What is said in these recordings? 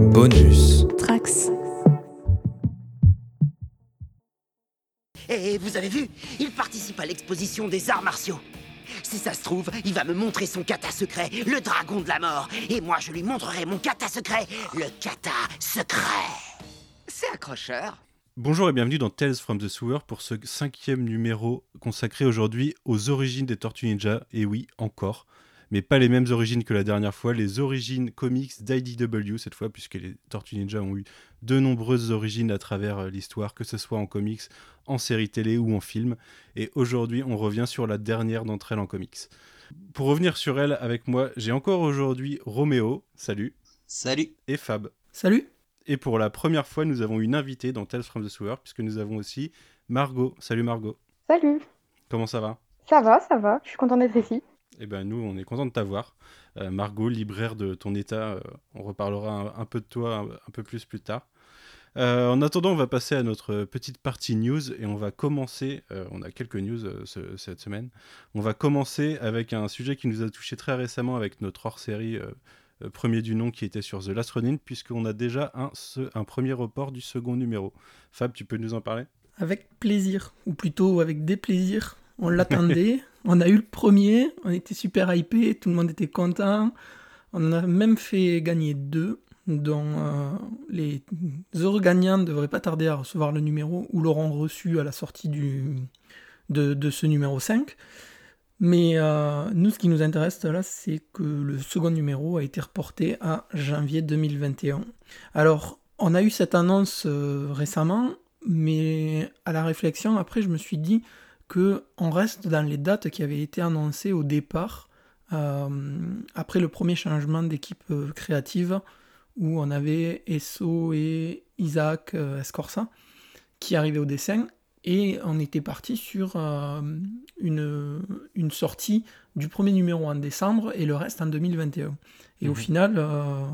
Bonus. Trax. Et vous avez vu? Il participe à l'exposition des arts martiaux. Si ça se trouve, il va me montrer son kata secret, le dragon de la mort. Et moi, je lui montrerai mon kata secret, le kata secret. C'est accrocheur. Bonjour et bienvenue dans Tales from the Sewer pour ce cinquième numéro consacré aujourd'hui aux origines des Tortues Ninja. Et oui, encore. Mais pas les mêmes origines que la dernière fois, les origines comics d'IDW cette fois, puisque les Tortues Ninja ont eu de nombreuses origines à travers euh, l'histoire, que ce soit en comics, en série télé ou en film. Et aujourd'hui, on revient sur la dernière d'entre elles en comics. Pour revenir sur elle avec moi, j'ai encore aujourd'hui Roméo, salut. Salut. Et Fab. Salut. Et pour la première fois, nous avons une invitée dans Tales from the Sewer, puisque nous avons aussi Margot. Salut Margot. Salut. Comment ça va? Ça va, ça va. Je suis contente d'être ici. Eh ben nous, on est content de t'avoir. Euh, Margot, libraire de ton état, euh, on reparlera un, peu de toi un, peu plus plus tard. Euh, en attendant, on va passer à notre petite partie news et on va commencer, on a quelques news ce, cette semaine, on va commencer avec un sujet qui nous a touché très récemment avec notre hors-série premier du nom qui était sur The Last Ronin, puisqu'on a déjà un, un premier report du second numéro. Fab, tu peux nous en parler? Avec plaisir, ou plutôt avec des plaisirs. On l'attendait, on a eu le premier, on était super hypé, tout le monde était content. On a même fait gagner deux, dont euh, les heureux gagnants ne devraient pas tarder à recevoir le numéro ou l'auront reçu à la sortie du, de, de, ce numéro 5. Mais euh, nous, ce qui nous intéresse là, c'est que le second numéro a été reporté à janvier 2021. Alors, on a eu cette annonce euh, récemment, mais à la réflexion, après, je me suis dit que on reste dans les dates qui avaient été annoncées au départ, euh, après le premier changement d'équipe euh, créative, où on avait Esso et Isaac euh, Escorça qui arrivaient au dessin, et on était parti sur euh, une, une, sortie du premier numéro en décembre et le reste en 2021. Et mmh. au final, euh,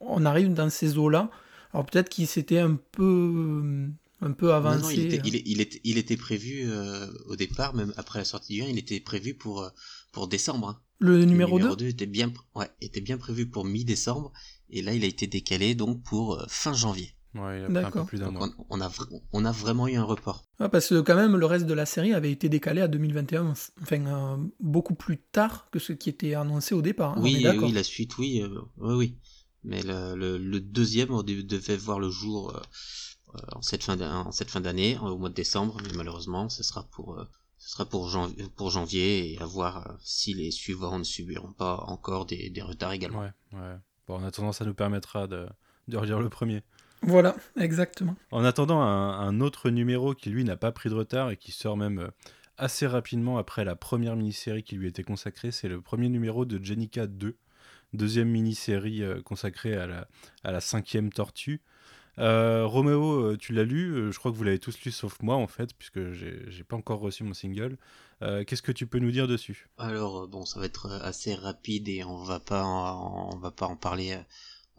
on arrive dans ces eaux-là. Alors peut-être qu'il s'était un peu un peu avancé. Non, non, il, était, il, il, était, il, était, prévu euh, au départ, même après la sortie du 1, il était prévu pour, euh, pour décembre. Hein. Le numéro, le numéro 2, 2 était bien, ouais, était bien prévu pour mi-décembre, et là il a été décalé donc pour euh, fin janvier. Ouais, il a un peu plus d'un mois. On, on, a, on a vraiment eu un report. Ouais, parce que quand même le reste de la série avait été décalé à 2021, enfin euh, beaucoup plus tard que ce qui était annoncé au départ. Hein, oui, oui, la suite, oui, euh, oui, oui. Mais le, le, le deuxième devait voir le jour euh, en cette fin en cette fin d'année au mois de décembre mais malheureusement ce sera pour euh, ce sera pour janvier, pour janvier et à voir euh, si les suivants ne subiront pas encore des, des retards également. Ouais, ouais. Bon, en attendant, ça nous permettra de, de relire le premier. Voilà, exactement. En attendant, un, un autre numéro qui lui n'a pas pris de retard et qui sort même assez rapidement après la première mini-série qui lui était consacrée, c'est le premier numéro de Jenica 2, deuxième mini-série consacrée à la, à la cinquième tortue. Euh, Roméo, tu l'as lu, je crois que vous l'avez tous lu sauf moi en fait, puisque j'ai pas encore reçu mon single. Euh, Qu'est-ce que tu peux nous dire dessus? Alors bon, ça va être assez rapide et on va pas en, on va pas en parler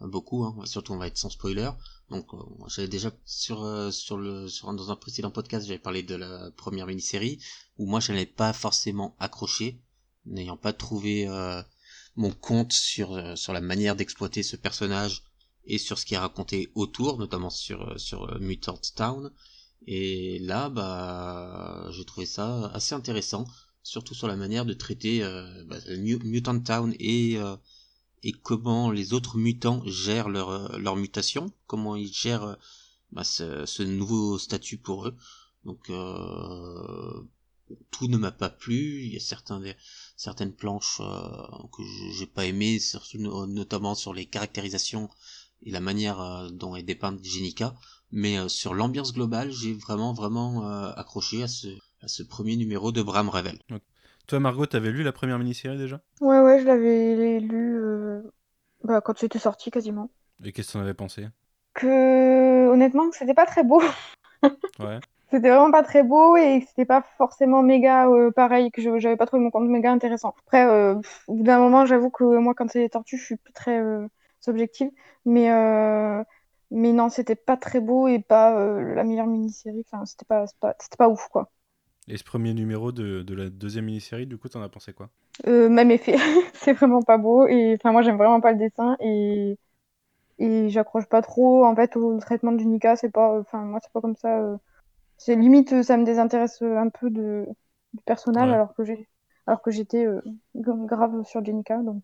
beaucoup, hein. surtout on va être sans spoiler. Donc euh, j'avais déjà sur sur le dans un précédent podcast j'avais parlé de la première mini-série où moi je n'avais pas forcément accroché, n'ayant pas trouvé mon compte sur sur la manière d'exploiter ce personnage et sur ce qui est raconté autour, notamment sur sur Mutant Town. Et là, bah, j'ai trouvé ça assez intéressant, surtout sur la manière de traiter euh, bah, Mutant Town et euh, et comment les autres mutants gèrent leur leur mutation, comment ils gèrent bah, ce, ce, nouveau statut pour eux. Donc euh, tout ne m'a pas plu. Il y a certains certaines planches euh, que j'ai pas aimé, surtout notamment sur les caractérisations et la manière euh, dont est dépeinte Jenica, mais euh, sur l'ambiance globale, j'ai vraiment vraiment euh, accroché à ce, à ce premier numéro de Bram Revel. Okay. Toi, Margot, t'avais lu la première mini-série déjà? Ouais, ouais, je l'avais lu euh, bah, quand c'était sorti quasiment. Et qu'est-ce que t'en avais pensé? Que honnêtement, c'était pas très beau. ouais. C'était vraiment pas très beau et c'était pas forcément méga euh, pareil, que j'avais pas trouvé mon compte méga intéressant. Après, euh, au bout d'un moment, j'avoue que moi, quand c'est des tortues, je suis plus très objective. Mais, euh, mais non, c'était pas très beau et pas euh, la meilleure mini-série. Enfin, c'était pas, pas, pas ouf, quoi. Et ce premier numéro de, de la deuxième mini-série, du coup, t'en as pensé quoi? Euh, Même effet. c'est vraiment pas beau. Et enfin, moi, j'aime vraiment pas le dessin. Et, et j'accroche pas trop en fait au traitement de Nika. C'est pas, enfin moi c'est pas comme ça. euh, c'est limite ça me désintéresse un peu de du personnage Ouais. alors que j'ai alors que j'étais euh, grave sur Jenica donc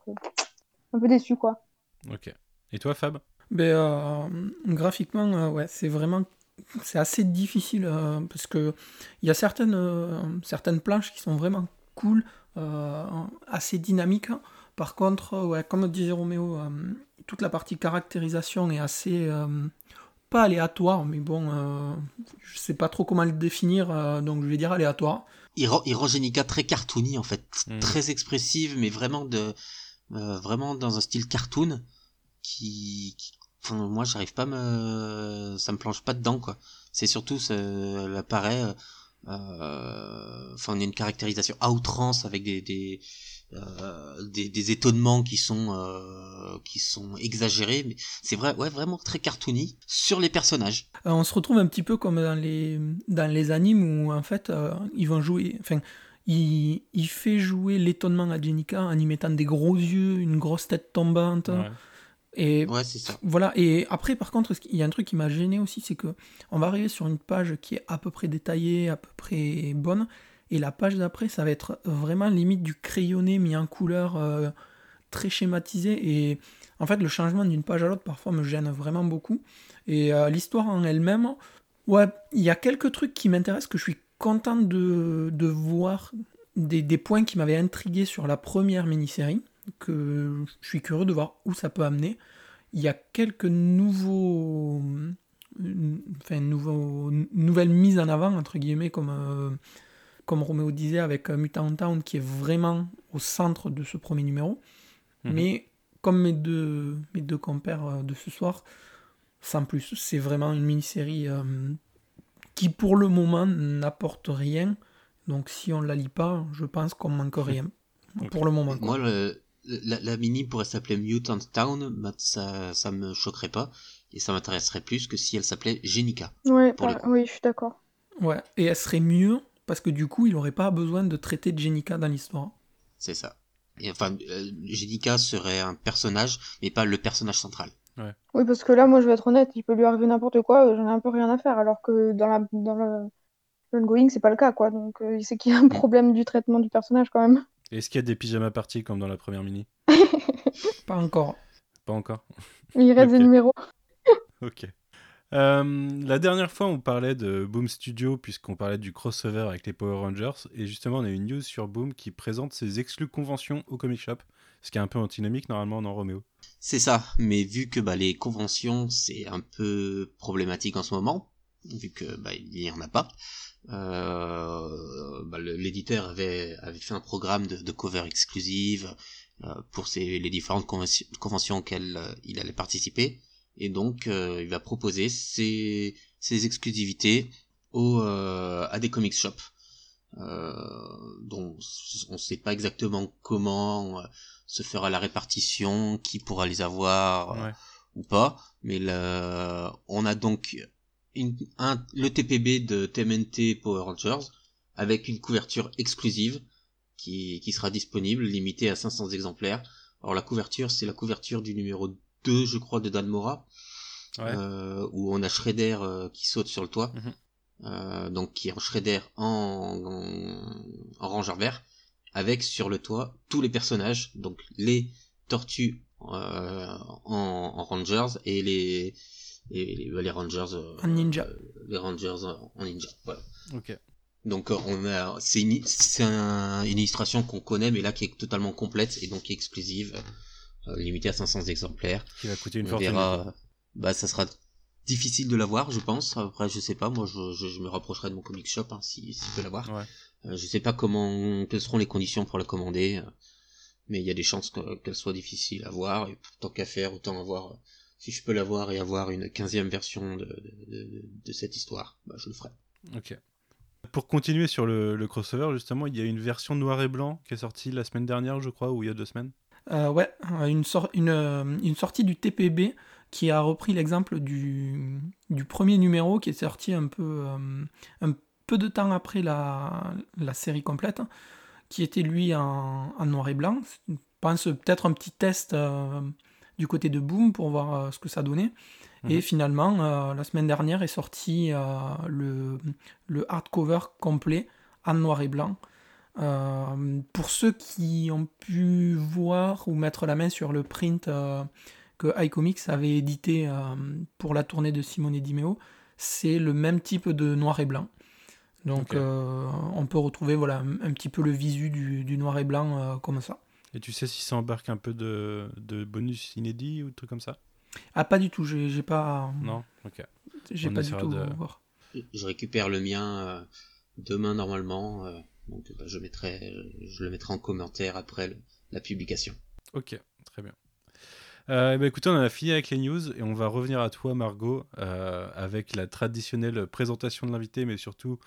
un peu déçu quoi. Ok. Et toi, Fab? Ben, euh, graphiquement, euh, ouais, c'est vraiment c'est assez difficile euh, parce que il y a certaines, euh, certaines planches qui sont vraiment cool, euh, assez dynamiques. Par contre, euh, ouais, comme disait Roméo, euh, toute la partie caractérisation est assez euh, pas aléatoire, mais bon, euh, je sais pas trop comment le définir, euh, donc je vais dire aléatoire. Jenica très cartoony en fait, Mm. très expressive, mais vraiment de, euh, vraiment dans un style cartoon qui, qui- enfin, moi j'arrive pas à me, ça me planche pas dedans quoi. C'est surtout, ça, apparaît, euh, euh, enfin on a une caractérisation à outrance avec des, euh, des, des étonnements qui sont, qui sont exagérés, mais c'est vrai, ouais, vraiment très cartoony sur les personnages. On se retrouve un petit peu comme dans les, dans les animes où en fait ils vont jouer. Enfin, il, il fait jouer l'étonnement à Jenica en y mettant des gros yeux, une grosse tête tombante. Ouais. Et Ouais, c'est ça. voilà. Et après, par contre, il y a un truc qui m'a gêné aussi, c'est que on va arriver sur une page qui est à peu près détaillée, à peu près bonne. Et la page d'après, ça va être vraiment limite du crayonné mis en couleur euh, très schématisé. Et en fait, le changement d'une page à l'autre, parfois, me gêne vraiment beaucoup. Et euh, l'histoire en elle-même, ouais, il y a quelques trucs qui m'intéressent, que je suis content de, de voir des, des points qui m'avaient intrigué sur la première mini-série, que je suis curieux de voir où ça peut amener. Il y a quelques nouveaux, enfin, nouveaux, nouvelles mises en avant, entre guillemets, comme, euh, comme Roméo disait, avec euh, Mutant Town, qui est vraiment au centre de ce premier numéro. Mhm. Mais comme mes deux, mes deux compères euh, de ce soir, sans plus, c'est vraiment une mini-série euh, qui, pour le moment, n'apporte rien. Donc, si on la lit pas, je pense qu'on manque rien. Pour le moment. quoi. Moi, le, la, la mini pourrait s'appeler Mutant Town, bah, ça, ça me choquerait pas, et ça m'intéresserait plus que si elle s'appelait Jenica. Ouais, oui, je suis d'accord. Ouais, et elle serait mieux parce que du coup, il n'aurait pas besoin de traiter de Jenica dans l'histoire. C'est ça. Et enfin, euh, Jenica serait un personnage, mais pas le personnage central. Oui, parce que là, moi, je vais être honnête, il peut lui arriver n'importe quoi, euh, j'en ai un peu rien à faire, alors que dans la dans le l'ongoing, c'est pas le cas, quoi. Donc, euh, c'est qu'il y a un problème du traitement du personnage quand même. Est-ce qu'il y a des pyjamas parties comme dans la première mini? Pas encore. Pas encore. Mais il reste Ok. des numéros. Ok. Euh, la dernière fois, on parlait de Boom Studio, puisqu'on parlait du crossover avec les Power Rangers. Et justement, on a une news sur Boom qui présente ses exclus conventions au Comic Shop. Ce qui est un peu antinomique normalement dans Roméo. C'est ça, mais vu que bah, les conventions, c'est un peu problématique en ce moment, vu que bah, il n'y en a pas, euh, bah, l'éditeur avait, fait un programme de, de cover exclusive euh, pour les différentes convention- conventions auxquelles euh, il allait participer, et donc il va proposer ses, exclusivités à des comic shops. Dont on ne sait pas exactement comment se fera la répartition, qui pourra les avoir euh, ou pas, mais le- on a donc une, un, le TPB de TMNT Power Rangers avec une couverture exclusive qui, qui sera disponible, limitée à 500 exemplaires. Alors la couverture, c'est la couverture du numéro 2, je crois, de Dan Mora, Ouais. euh, où on a Shredder euh, qui saute sur le toit, Mhm. euh, donc qui est en Shredder en, en, en rangeur vert, avec sur le toit tous les personnages, donc les tortues euh, en, en Rangers et les et les, les Rangers euh, En ninja. euh, les Rangers en ninja. Voilà. Ok. Donc on a c'est une c'est un- une illustration qu'on connaît mais là qui est totalement complète et donc qui est exclusive, euh, limitée à 500 exemplaires. Qui va coûter une On fortune. verra. Bah, ça sera difficile de l'avoir, je pense. Après, je sais pas. Moi, je, je, je me rapprocherai de mon comic shop hein, si, si je peux l'avoir. Ouais. Euh, je sais pas comment, quelles seront les conditions pour la commander, euh, mais il y a des chances que- qu'elle soit difficile à voir. Et tant qu'à faire, autant avoir. euh, Si je peux l'avoir et avoir une quinzième version de, de, de, de cette histoire, bah, je le ferai. Ok. Pour continuer sur le, le crossover, justement, il y a une version noir et blanc qui est sortie la semaine dernière, je crois, ou il y a deux semaines. Euh, ouais, une, sor- une, une sortie du TPB qui a repris l'exemple du, du premier numéro qui est sorti un peu, euh, un peu de temps après la, la série complète, qui était lui en, en noir et blanc. Je pense peut-être un petit test, euh, du côté de Boom pour voir ce que ça donnait. Et Mhm. finalement, la semaine dernière est sorti le, le hardcover complet en noir et blanc. Euh, pour ceux qui ont pu voir ou mettre la main sur le print euh, que iComics avait édité euh, pour la tournée de Simone Dimeo, c'est le même type de noir et blanc. Donc Ok. on peut retrouver voilà, un petit peu le visu du, du noir et blanc comme ça. Et tu sais si ça embarque un peu de, de bonus inédits ou de trucs comme ça? Ah pas du tout, j'ai pas, Non? Ok. j'ai pas du tout de- voir. Je récupère le mien euh, demain normalement, euh, donc bah, je mettrai, je le mettrai en commentaire après le- la publication. Ok, très bien. Euh, ben, écoutez, on en a fini avec les news et on va revenir à toi, Margot, euh, avec la traditionnelle présentation de l'invité, mais surtout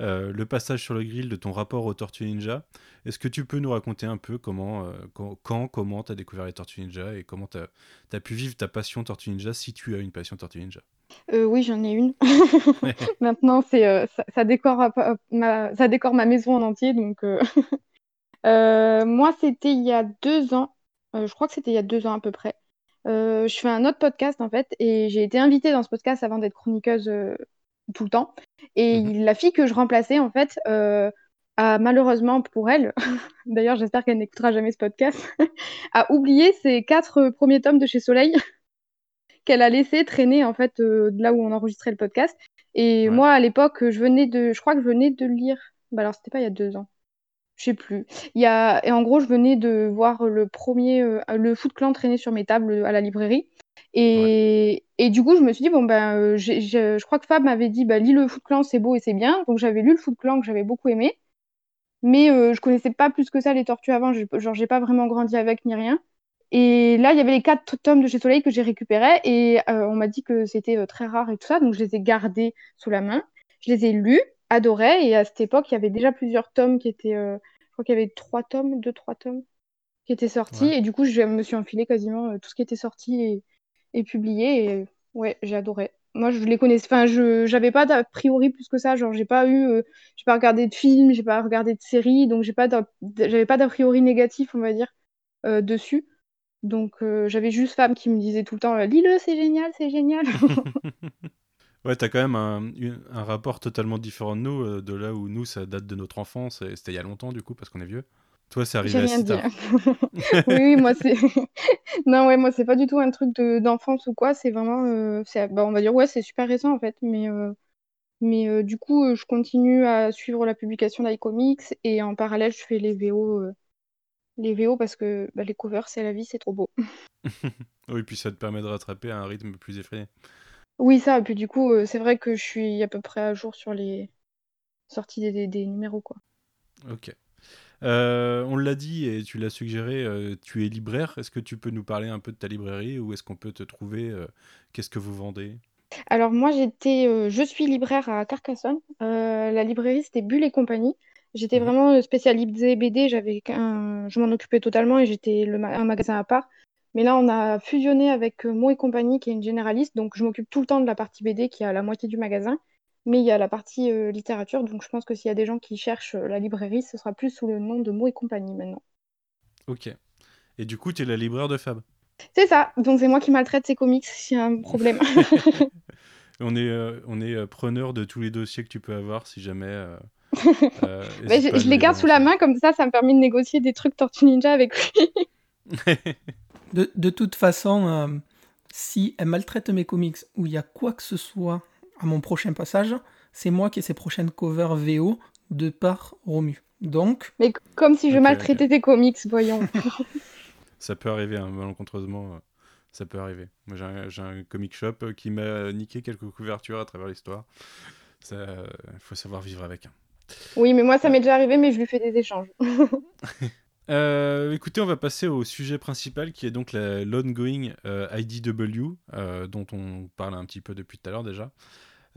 euh, le passage sur le grill de ton rapport aux Tortues Ninja. Est-ce que tu peux nous raconter un peu comment, euh, quand, quand, comment tu as découvert les Tortues Ninja et comment tu as, pu vivre ta passion Tortues Ninja si tu as une passion Tortues Ninja? Euh, oui, j'en ai une. Maintenant, c'est ça, ça décore ma, ça décore ma maison en entier. Donc, moi, c'était il y a deux ans. Je crois que c'était il y a deux ans à peu près. Euh, je fais un autre podcast en fait, et j'ai été invitée dans ce podcast avant d'être chroniqueuse euh, tout le temps. Et Mhm. la fille que je remplaçais en fait euh, a malheureusement pour elle, d'ailleurs, j'espère qu'elle n'écoutera jamais ce podcast, a oublié ses quatre premiers tomes de chez Soleil qu'elle a laissé traîner en fait euh, de là où on enregistrait le podcast. Et Ouais. moi, à l'époque, je venais de, je crois que je venais de lire. Bah alors, c'était pas il y a deux ans. Je sais plus. Il y a, et en gros, je venais de voir le premier, euh, le Foot Clan traîner sur mes tables à la librairie. Et, et du coup, je me suis dit, bon, ben, euh, je crois que Fab m'avait dit, bah, lis le Foot Clan, c'est beau et c'est bien. Donc, j'avais lu le Foot Clan que j'avais beaucoup aimé. Mais euh, je connaissais pas plus que ça les tortues avant. Genre, j'ai pas vraiment grandi avec ni rien. Et là, il y avait les quatre tomes de chez Soleil que j'ai récupérés et euh, on m'a dit que c'était euh, très rare et tout ça, donc je les ai gardés sous la main. Je les ai lus, adorés, et à cette époque, il y avait déjà plusieurs tomes qui étaient, euh, je crois qu'il y avait trois tomes, deux, trois tomes qui étaient sortis, Ouais. et du coup, je me suis enfilé quasiment tout ce qui était sorti et, et publié, et ouais, j'ai adoré. Moi, je les connaissais, enfin, je j'avais pas d'a priori plus que ça, genre, j'ai pas eu, euh, j'ai pas regardé de films, j'ai pas regardé de séries, donc j'ai pas j'avais pas d'a priori négatif, on va dire, euh, dessus. Donc euh, j'avais juste femme qui me disait tout le temps euh, lis-le, c'est génial, c'est génial. Ouais, t'as quand même un, un rapport totalement différent de nous, euh, de là où nous, ça date de notre enfance, et c'était il y a longtemps du coup, parce qu'on est vieux. Toi, c'est arrivé rien assez dit. tard. oui, oui, moi c'est non ouais, moi c'est pas du tout un truc de d'enfance ou quoi, c'est vraiment euh, bah, on va dire ouais, c'est super récent en fait, mais euh, mais euh, du coup, je continue à suivre la publication d'iComics et en parallèle, je fais les VO les VO parce que bah, les covers, c'est la vie, c'est trop beau. Oui, puis ça te permet de rattraper à un rythme plus effrayé. Oui, ça, et puis du coup, c'est vrai que je suis à peu près à jour sur les sorties des, des, des numéros quoi. Ok. Euh, on l'a dit et tu l'as suggéré, euh, tu es libraire. Est-ce que tu peux nous parler un peu de ta librairie ou est-ce qu'on peut te trouver euh, Qu'est-ce que vous vendez? Alors moi j'étais, je suis libraire à Carcassonne. La librairie c'était Bulle et compagnie. J'étais Mhm. vraiment spécialisée BD. J'avais je m'en occupais totalement et j'étais ma- un magasin à part. Mais là on a fusionné avec Mo et compagnie qui est une généraliste. Donc je m'occupe tout le temps de la partie BD qui est à la moitié du magasin. Mais il y a la partie euh, littérature. Donc je pense que s'il y a des gens qui cherchent euh, la librairie, ce sera plus sous le nom de Mo et compagnie maintenant. Ok. Et du coup, tu es la libraire de Fab. C'est ça. Donc c'est moi qui maltraite ces comics s'il y a un problème. On est, euh, on est euh, preneur de tous les dossiers que tu peux avoir si jamais. euh, euh, je, les garde sous la main comme ça, ça me permet de négocier des trucs Tortue Ninja avec lui. De, de toute façon, euh, si elle maltraite mes comics ou il y a quoi que ce soit à mon prochain passage, c'est moi qui ai ses prochaines covers VO de par Romu. Donc, Mais comme si je maltraitais tes comics, voyons. Ça peut arriver, hein, malencontreusement, euh, ça peut arriver. Moi, j'ai un, j'ai un comic shop euh, qui m'a niqué quelques couvertures à travers l'histoire. Il faut savoir vivre avec. hein. oui, mais moi ça m'est déjà arrivé, mais je lui fais des échanges. Euh, écoutez, on va passer au sujet principal qui est donc la- l'ongoing euh, IDW, euh, dont on parle un petit peu depuis tout à l'heure déjà,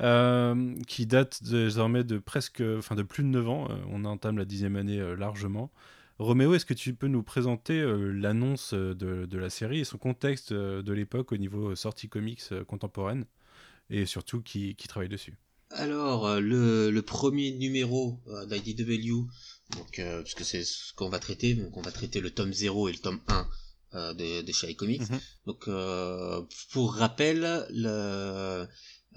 euh, qui date désormais de presque, enfin de plus de 9 ans. Euh, on entame la dixième année euh, largement. Roméo, est-ce que tu peux nous présenter l'annonce de, de la série et son contexte de l'époque au niveau sortie comics contemporaine et surtout qui, qui travaille dessus? Alors, le, le premier numéro d'IDW, donc, euh, puisque c'est ce qu'on va traiter, donc on va traiter le tome 0 et le tome 1 euh, de, de chez iComics. Mhm. Donc, euh, pour rappel, le,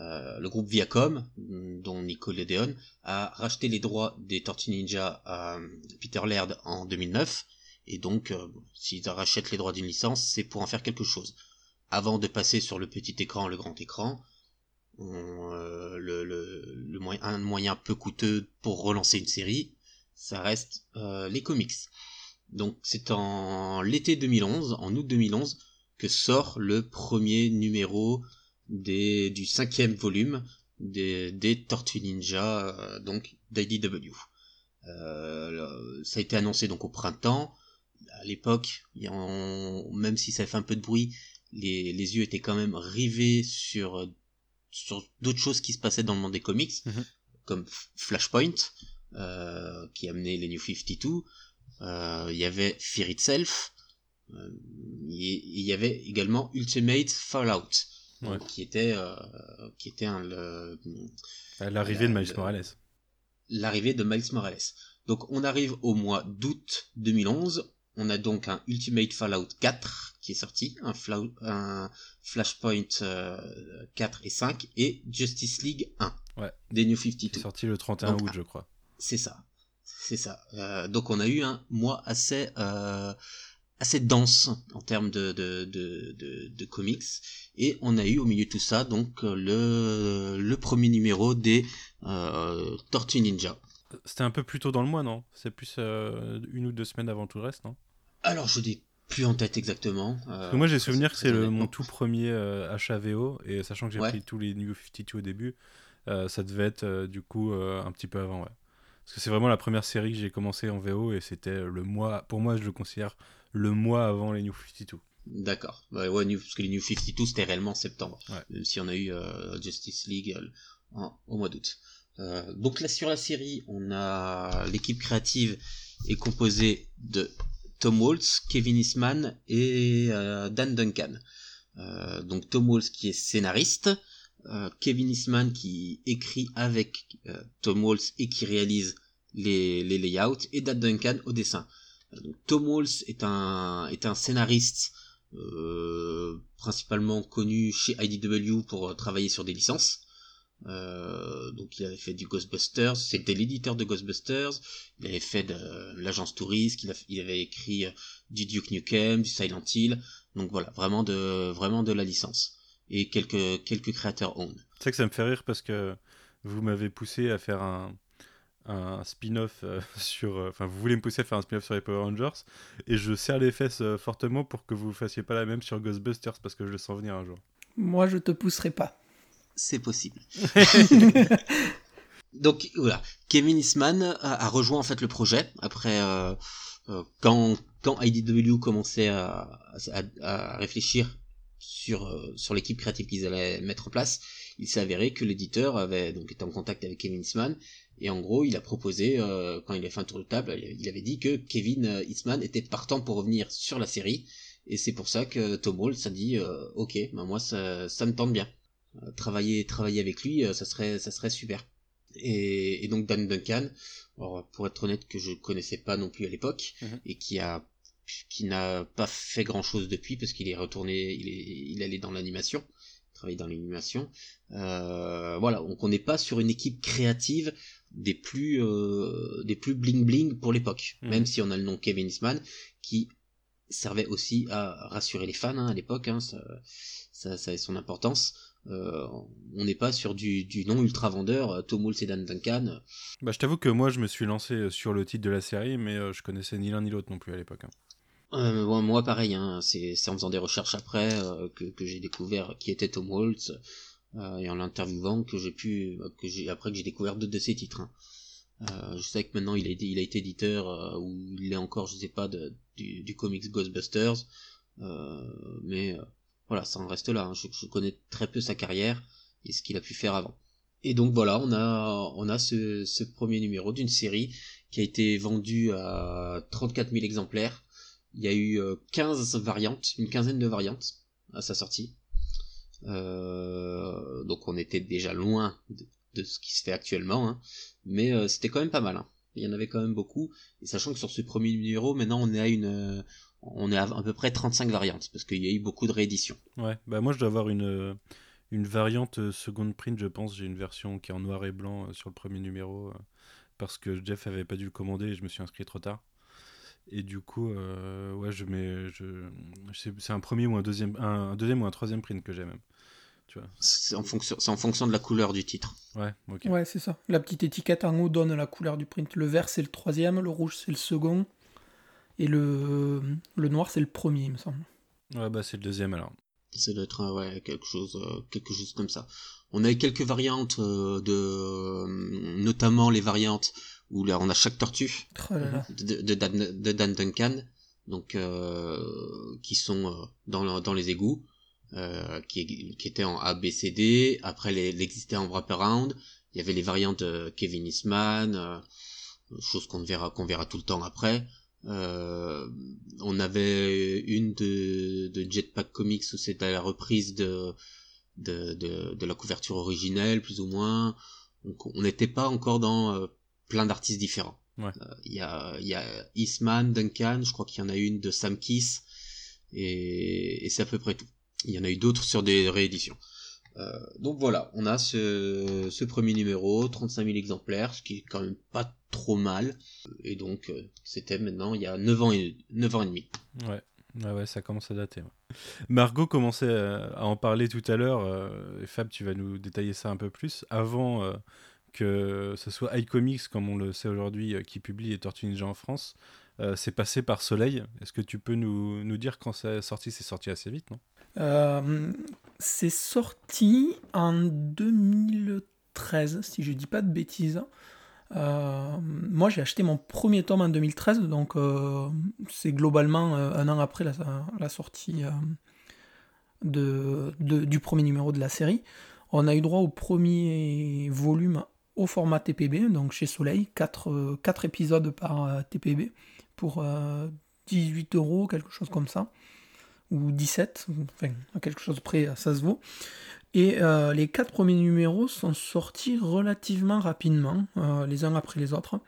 euh, le groupe Viacom, dont Nico Ledeon, a racheté les droits des Tortues Ninja à Peter Laird en 2009. Et donc, euh, s'ils rachètent les droits d'une licence, c'est pour en faire quelque chose. Avant de passer sur le petit écran, le grand écran, euh, le, moyen, un moyen peu coûteux pour relancer une série, ça reste euh, les comics. Donc c'est en l'été 2011, en août 2011, que sort le premier numéro des, du cinquième volume des, des Tortues Ninja, euh, donc d'IDW. Euh, ça a été annoncé donc au printemps. À l'époque, même si ça fait un peu de bruit, les, les yeux étaient quand même rivés sur, sur d'autres choses qui se passaient dans le monde des comics, Mhm. comme Flashpoint, euh, qui amenait les New 52. Euh, Il y avait Fear Itself. Il il y avait également Ultimate Fallout, Ouais. qui était, euh, qui était un, le, À l'arrivée de Miles le- Morales. l'arrivée de Miles Morales. Donc on arrive au mois d'août 2011, on a donc un Ultimate Fallout 4 qui est sorti, un, Fla- un Flashpoint euh, 4 et 5 et Justice League 1 Ouais. des New Qui est 52. sorti le 31 Donc, août, je crois. C'est ça. C'est ça. Euh, donc on a eu un mois assez euh, assez dense en termes de, de, de, de, de comics et on a eu au milieu de tout ça donc euh, le, le premier numéro des euh, Tortues Ninja. C'était un peu plus tôt dans le mois, non? C'est plus euh, une ou deux semaines avant tout le reste, non? Alors je n'ai plus en tête exactement. euh, Parce que moi j'ai souvenir que c'est mon tout premier euh, achat VO, et sachant que j'ai Ouais. pris tous les New 52 au début, ça devait être du coup un petit peu avant, ouais. Parce que c'est vraiment la première série que j'ai commencé en VO, et c'était le mois, pour moi je le considère le mois avant les New 52. D'accord. Ouais, ouais, parce que les New 52 c'était réellement septembre. Ouais. Même si on a eu euh, Justice League euh, en- au mois d'août. Euh, donc là sur la série, on a l'équipe créative est composée de Tom Waltz, Kevin Eastman et euh, Dan Duncan. Donc Tom Waltz qui est scénariste, Kevin Eastman qui écrit avec Tom Waltz et qui réalise les, les layouts et Dan Duncan au dessin. Tom Waltz est un est un scénariste euh, principalement connu chez IDW pour euh, travailler sur des licences. Euh, donc il avait fait du Ghostbusters, c'était l'éditeur de Ghostbusters, il avait fait de l'agence touriste, il, avait écrit du Duke Nukem, du Silent Hill, donc voilà, vraiment de vraiment de la licence. Et quelques quelques créateurs own. C'est que ça me fait rire parce que vous m'avez poussé à faire un, un spin-off euh, sur. euh, Enfin, vous voulez me pousser à faire un spin-off sur les Power Rangers, et je serre les fesses euh, fortement pour que vous fassiez pas la même sur Ghostbusters parce que je le sens venir un jour. Moi, je te pousserai pas. C'est possible. Donc voilà, Kevin Eastman a, a rejoint en fait le projet après euh, euh, quand quand IDW commençait à, à, à réfléchir sur euh, sur l'équipe créative qu'ils allaient mettre en place. Il s'est avéré que l'éditeur avait donc été en contact avec Kevin Eastman et en gros il a proposé euh, quand il a fait un tour de table, il avait dit que Kevin euh, Eastman était partant pour revenir sur la série et c'est pour ça que Tom Waltz a dit euh, ok, ben moi ça, ça me tente bien. Euh, travailler travailler avec lui, euh, ça serait ça serait super. Et, et donc Dan Duncan, alors, pour être honnête que je connaissais pas non plus à l'époque Mhm. et qui a qui n'a pas fait grand chose depuis parce qu'il est retourné, il est il allait dans l'animation, travailler dans l'animation. Euh, voilà, donc on n'est pas sur une équipe créative des plus euh, des plus bling bling pour l'époque, Mhm. même si on a le nom Kevin Eastman qui servait aussi à rassurer les fans hein, à l'époque, hein, ça, ça, ça a son importance. Euh, on n'est pas sur du, du non ultra vendeur, euh, Tom Waltz et Dan Duncan. Bah, je t'avoue que moi, je me suis lancé sur le titre de la série, mais je connaissais ni l'un ni l'autre non plus à l'époque. hein. Euh, bon, moi pareil, hein, c'est en faisant des recherches après que, que j'ai découvert qui était Tom Waltz euh, et en l'interviewant que j'ai pu que j'ai après que j'ai découvert deux de ses titres. hein. Euh, je sais que maintenant il a il a été éditeur euh, ou il est encore je sais pas du, du comics Ghostbusters, euh, mais euh, voilà ça en reste là. hein. Je, connais très peu sa carrière et ce qu'il a pu faire avant. Et donc voilà, on a on a ce, ce premier numéro d'une série qui a été vendu à 34 000 exemplaires. Il y a eu euh, 15 variantes, une quinzaine de variantes à sa sortie. Euh, donc on était déjà loin de, ce qui se fait actuellement, hein. mais euh, c'était quand même pas mal. hein. Il y en avait quand même beaucoup. Et sachant que sur ce premier numéro, maintenant on est à une, euh, on est à, peu près 35 variantes parce qu'il y a eu beaucoup de rééditions. Ouais, bah moi je dois avoir une, une variante euh, second print, je pense. J'ai une version qui est en noir et blanc sur le premier numéro parce que Jeff avait pas dû le commander et je me suis inscrit trop tard. Et du coup, ouais, je mets, je, c'est un premier ou un deuxième, un deuxième ou un troisième print que j'ai même. Tu vois. C'est en, fonction, c'est en fonction de la couleur du titre. Ouais, ok. Ouais, c'est ça. La petite étiquette en haut donne la couleur du print. Le vert, c'est le troisième, le rouge, c'est le second, et le, le noir, c'est le premier, il me semble. Ouais, bah c'est le deuxième alors. Ça doit être euh, ouais, quelque chose, euh, quelque chose comme ça. On a eu quelques variantes euh, de, notamment les variantes où là on a chaque tortue Oh là là. de, de, Dan, de Dan Duncan, donc euh, qui sont dans, dans les égouts, euh, qui, qui étaient en A, B, C, D. Après, les- il existait en wraparound. Il y avait les variantes de Kevin Eastman, euh, chose qu'on verra qu'on verra tout le temps après. Euh, on avait une de, de Jetpack Comics où c'était la reprise de, de, de, de la couverture originelle, plus ou moins. Donc on n'était pas encore dans euh, plein d'artistes différents. Ouais. Euh, Il y, a, il y a Eastman, Duncan, je crois qu'il y en a une de Sam Kiss, et, et c'est à peu près tout. Il y en a eu d'autres sur des rééditions. Euh, donc voilà, on a ce, premier numéro, 35 000 exemplaires, ce qui est quand même pas trop mal. Et donc, euh, c'était maintenant il y a 9 ans et, 9 ans et demi. Ouais. Ouais, ça commence à dater. Margot commençait à, à en parler tout à l'heure. euh, Fab, tu vas nous détailler ça un peu plus. Avant euh, que ce soit iComics, comme on le sait aujourd'hui, euh, qui publie les Ninja en France, euh, c'est passé par Soleil. Est-ce que tu peux nous, nous dire quand c'est sorti? C'est sorti assez vite, non? Euh, c'est sorti en 2013, si je dis pas de bêtises. Euh, moi, j'ai acheté mon premier tome en 2013, donc c'est globalement un an après la, sortie de, du premier numéro de la série. On a eu droit au premier volume au format TPB, donc chez Soleil, 4, épisodes par TPB pour euh, 18 euros, quelque chose comme ça ou 17, enfin à quelque chose près, ça se vaut. Et euh, les quatre premiers numéros sont sortis relativement rapidement, euh, les uns après les autres.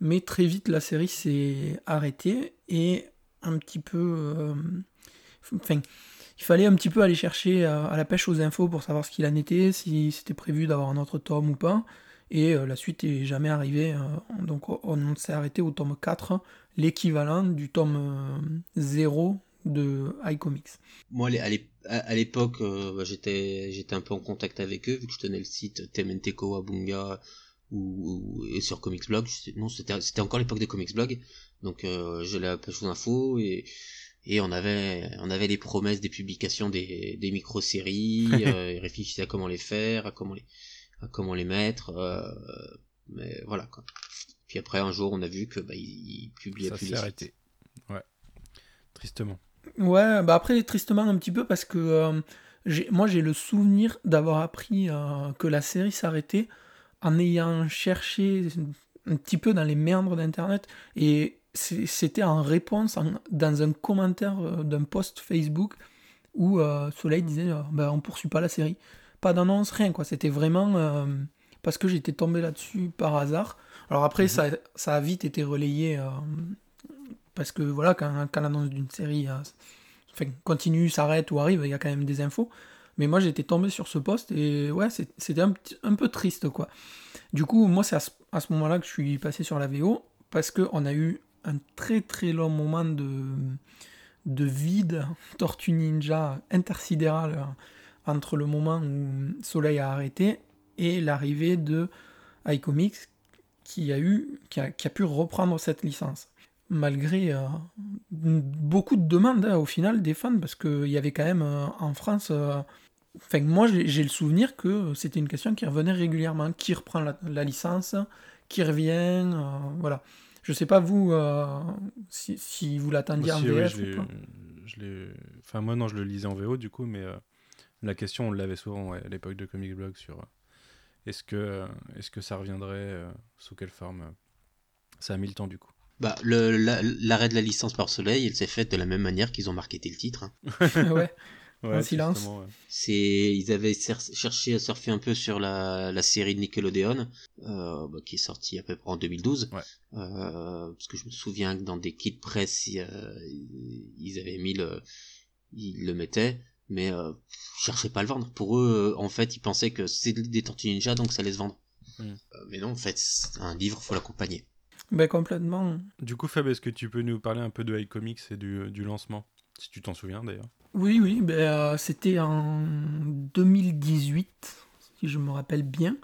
Mais très vite, la série s'est arrêtée et un petit peu. euh, Enfin, il fallait un petit peu aller chercher euh, à la pêche aux infos pour savoir ce qu'il en était, si c'était prévu d'avoir un autre tome ou pas. Et euh, la suite est jamais arrivée. euh, donc on s'est arrêté au tome 4, l'équivalent du tome euh, 0 de iComics. Moi, à l'ép- à à l'époque, euh, bah, j'étais j'étais un peu en contact avec eux, vu que je tenais le site TMNT Kawabunga ou, ou- et sur Comics Blog. Je Non, c'était c'était encore l'époque des Comics Blog. Donc, euh, j'allais à la page aux infos et et on avait on avait les promesses des publications des, des micro-séries, euh, ils réfléchissaient à comment les faire, à comment les à comment les mettre. euh, mais voilà quoi. Puis après un jour, on a vu que bah, ils, ils publiaient Ça plus les arrêté. Ouais. Tristement. Ouais, bah après, tristement un petit peu parce que euh, j'ai- moi j'ai le souvenir d'avoir appris euh, que la série s'arrêtait en ayant cherché un petit peu dans les méandres d'internet et c'était en réponse en- dans un commentaire d'un post Facebook où euh, Soleil disait euh, bah, on poursuit pas la série. Pas d'annonce, rien quoi. C'était vraiment euh, parce que j'étais tombé là-dessus par hasard. Alors après, ça, ça a vite été relayé euh, parce que voilà, quand, quand l'annonce d'une série euh, enfin, continue, s'arrête ou arrive, il y a quand même des infos. Mais moi, j'étais tombé sur ce poste et ouais, c'était un, peu triste, quoi. Du coup, moi, c'est à ce, moment-là que je suis passé sur la VO parce qu'on a eu un très très long moment de, de vide Tortue Ninja intersidéral entre le moment où Soleil a arrêté et l'arrivée de iComics qui a eu qui a, qui a pu reprendre cette licence. Malgré euh, beaucoup de demandes hein, au final des fans parce qu'il y avait quand même euh, en France euh, enfin moi j'ai le souvenir que c'était une question qui revenait régulièrement. Qui reprend la, la licence? Qui revient? Voilà. Je sais pas vous euh, si, si vous l'attendiez en Aussi, oui, VF je ou pas. je Enfin, moi, non, je le lisais en VO, du coup, mais euh, la question, on l'avait souvent ouais, à l'époque de Comic Blog sur euh, est-ce que, euh, est-ce que ça reviendrait, euh, sous quelle forme Ça a mis le temps, du coup? Bah, le- la- l'arrêt de la licence par Soleil, il s'est fait de la même manière qu'ils ont marketé le titre. hein. ouais en silence. justement, ouais. C'est, ils avaient cer- cherché à surfer un peu sur la, la série de Nickelodeon, euh, bah, qui est sortie à peu près en 2012. Ouais. Euh, parce que je me souviens que dans des kits presse, ils, euh, ils avaient mis le, ils le mettaient, mais euh, ils cherchaient pas à le vendre. Pour eux, euh, en fait, ils pensaient que c'est des Tortues Ninja, donc ça allait se vendre. Mm. Euh, mais non, en fait, un livre, faut l'accompagner. Ben, complètement. Du coup, Fab, est-ce que tu peux nous parler un peu de iComics et du, du lancement? Si tu t'en souviens d'ailleurs. Oui, oui, ben, euh, c'était en 2018, si je me rappelle bien.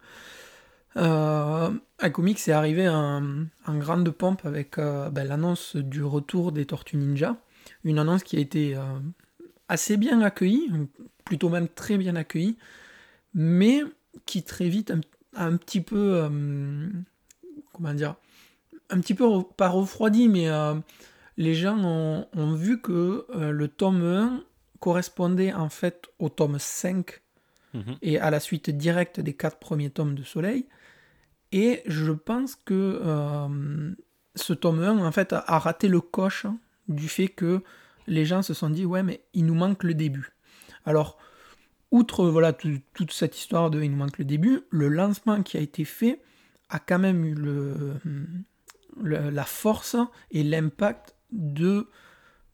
Euh, iComics est arrivé en, en grande pompe avec euh, ben, l'annonce du retour des Tortues Ninja. Une annonce qui a été euh, assez bien accueillie, plutôt même très bien accueillie, mais qui très vite un, un petit peu, euh, comment dire, un petit peu, pas refroidi, mais euh, les gens ont, ont vu que euh, le tome 1 correspondait en fait au tome 5 Mhm. et à la suite directe des quatre premiers tomes de Soleil. Et je pense que ce tome 1 en fait a, a raté le coche hein, du fait que les gens se sont dit ouais mais il nous manque le début. Alors outre voilà tout- toute cette histoire de il nous manque le début, le lancement qui a été fait a quand même eu la force et l'impact de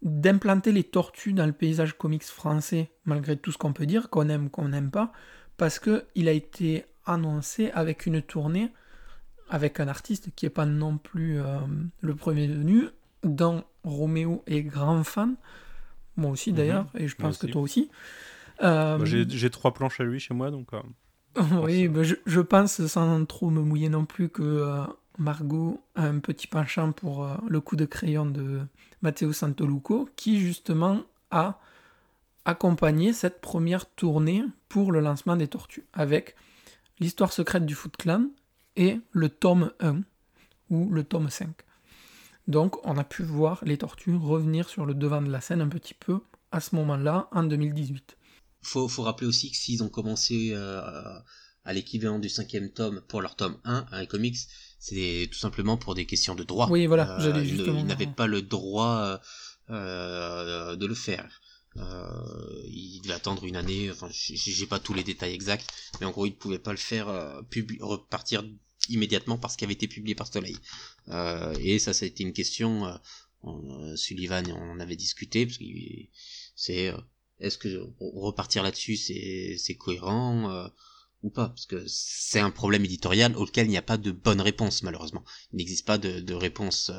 d'implanter les tortues dans le paysage comics français, malgré tout ce qu'on peut dire, qu'on aime, qu'on n'aime pas, parce que il a été annoncé avec une tournée, avec un artiste qui n'est pas non plus euh, le premier venu, dont Roméo est grand fan, moi aussi d'ailleurs, et je pense que toi aussi. Euh, Bah, J'ai trois planches à lui chez moi, donc. euh, oui, bah, je, je pense, sans trop me mouiller non plus, que euh, Margot a un petit penchant pour le coup de crayon de Matteo Santoluco, qui justement a accompagné cette première tournée pour le lancement des Tortues, avec l'histoire secrète du Foot Clan et le tome 1 ou le tome 5. Donc on a pu voir les Tortues revenir sur le devant de la scène un petit peu à ce moment-là, en 2018. Faut, faut rappeler aussi que s'ils ont commencé euh, à l'équivalent du cinquième tome pour leur tome 1 à comics, c'est tout simplement pour des questions de droit. Oui, voilà, Euh, j'allais ils ne- justement- Ils n'avaient pas le droit euh, de le faire. Ils devaient attendre une année. Enfin, j'ai pas tous les détails exacts, mais en gros, ils ne pouvaient pas le faire repartir immédiatement parce qu'il avait été publié par Soleil. Euh, et ça, ça a été une question. euh, euh, Sullivan, on en avait discuté parce que c'est euh, est-ce que repartir là-dessus, c'est c'est cohérent ou pas? Parce que c'est un problème éditorial auquel il n'y a pas de bonne réponse, malheureusement. Il n'existe pas de, de réponse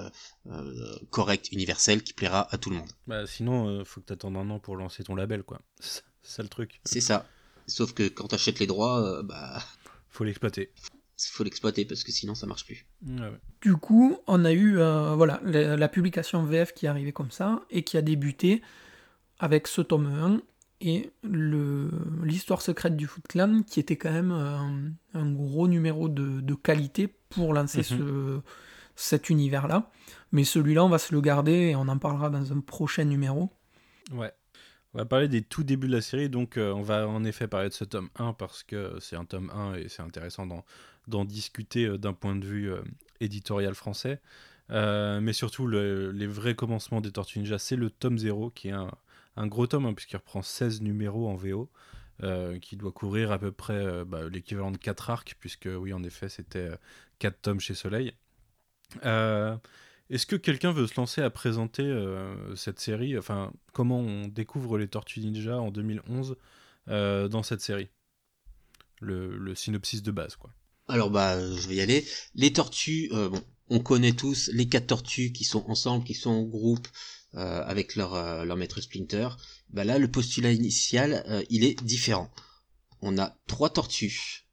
euh, correcte, universelle, qui plaira à tout le monde. Bah, sinon, euh, faut que t'attendes un an pour lancer ton label, quoi. C'est c'est ça le truc. C'est ça. Sauf que quand t'achètes les droits, euh, bah, Faut l'exploiter. Faut l'exploiter parce que sinon ça marche plus. Ouais, ouais. Du coup, on a eu euh, voilà, la, la publication VF qui est arrivée comme ça et qui a débuté avec ce tome 1 et le- l'histoire secrète du Foot Clan qui était quand même euh, un gros numéro de, de qualité pour lancer ce, cet univers-là. Mais celui-là, on va se le garder et on en parlera dans un prochain numéro. Ouais. On va parler des tout débuts de la série, donc euh, on va en effet parler de ce tome 1 parce que c'est un tome 1 et c'est intéressant d'en, discuter euh, d'un point de vue euh, éditorial français. Mais surtout, le- les vrais commencements des Tortues Ninja, c'est le tome 0 qui est un, un gros tome hein, puisqu'il reprend 16 numéros en VO. qui doit couvrir à peu près bah, l'équivalent de 4 arcs, puisque oui, en effet, c'était 4 tomes chez Soleil. Est-ce que quelqu'un veut se lancer à présenter euh, cette série Enfin, comment on découvre les Tortues Ninja en 2011 euh, dans cette série? Le, synopsis de base, quoi. Alors bah je vais y aller. Les tortues, euh, on connaît tous les quatre tortues qui sont ensemble, qui sont en groupe avec leur leur maître Splinter. Bah là le postulat initial il est différent. On a trois tortues,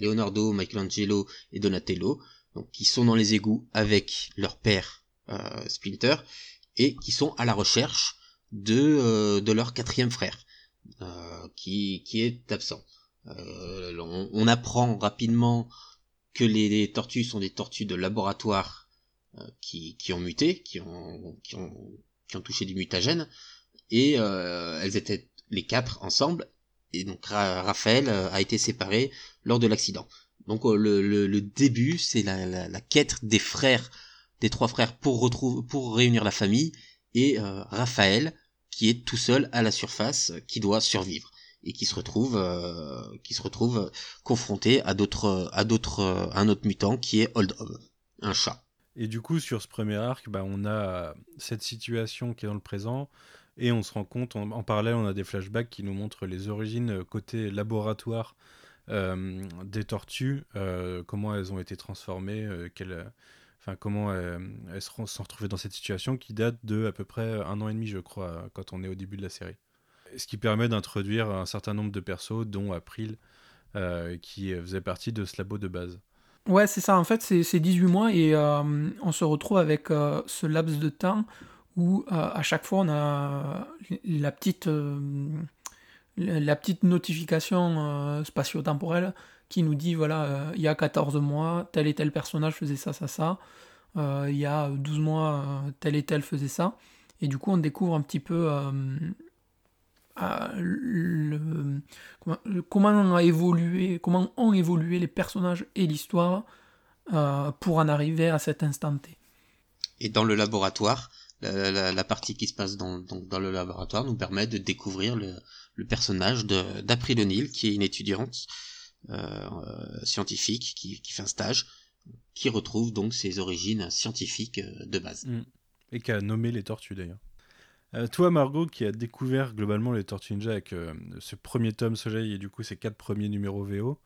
Leonardo, Michelangelo et Donatello, qui sont dans les égouts avec leur père euh, Splinter et qui sont à la recherche de euh, de leur quatrième frère euh, qui qui est absent. On, apprend rapidement que les, tortues sont des tortues de laboratoire qui, qui ont muté, qui ont, qui ont, qui ont touché du mutagène, et elles étaient les quatre ensemble, et donc Ra- Raphaël a été séparé lors de l'accident. Donc euh, le, début, c'est la, quête des frères, des trois frères pour réunir la famille, et euh, Raphaël qui est tout seul à la surface, qui doit survivre et qui se retrouve qui se retrouve confronté à d'autres à d'autres un autre mutant qui est Old Hob, un chat. Et du coup, sur ce premier arc, bah, on a cette situation qui est dans le présent, et on se rend compte, en, parallèle, on a des flashbacks qui nous montrent les origines euh, côté laboratoire euh, des tortues, euh, comment elles ont été transformées, enfin comment elles, se sont retrouvées dans cette situation qui date de à peu près un an et demi, je crois, quand on est au début de la série. Ce qui permet d'introduire un certain nombre de persos, dont April, qui faisait partie de ce labo de base. Ouais, c'est ça. En fait, c'est 18 mois et euh, on se retrouve avec euh, ce laps de temps où euh, à chaque fois on a la petite, la petite notification spatio-temporelle qui nous dit voilà, il y a 14 mois, tel et tel personnage faisait ça, ça, ça. il y a 12 mois, tel et tel faisait ça. Et du coup, on découvre un petit peu comment, a évolué, comment ont évolué les personnages et l'histoire euh, pour en arriver à cet instant T. Et dans le laboratoire, la, partie qui se passe dans, dans, le laboratoire nous permet de découvrir le, le personnage d'April O'Neill, qui est une étudiante euh, scientifique qui, qui, fait un stage, qui retrouve donc ses origines scientifiques euh, de base. Mm. Et qui a nommé les tortues d'ailleurs. Euh, toi, Margot, qui a découvert globalement les Tortues Ninja avec euh, ce premier tome Soleil et du coup ces quatre premiers numéros VO,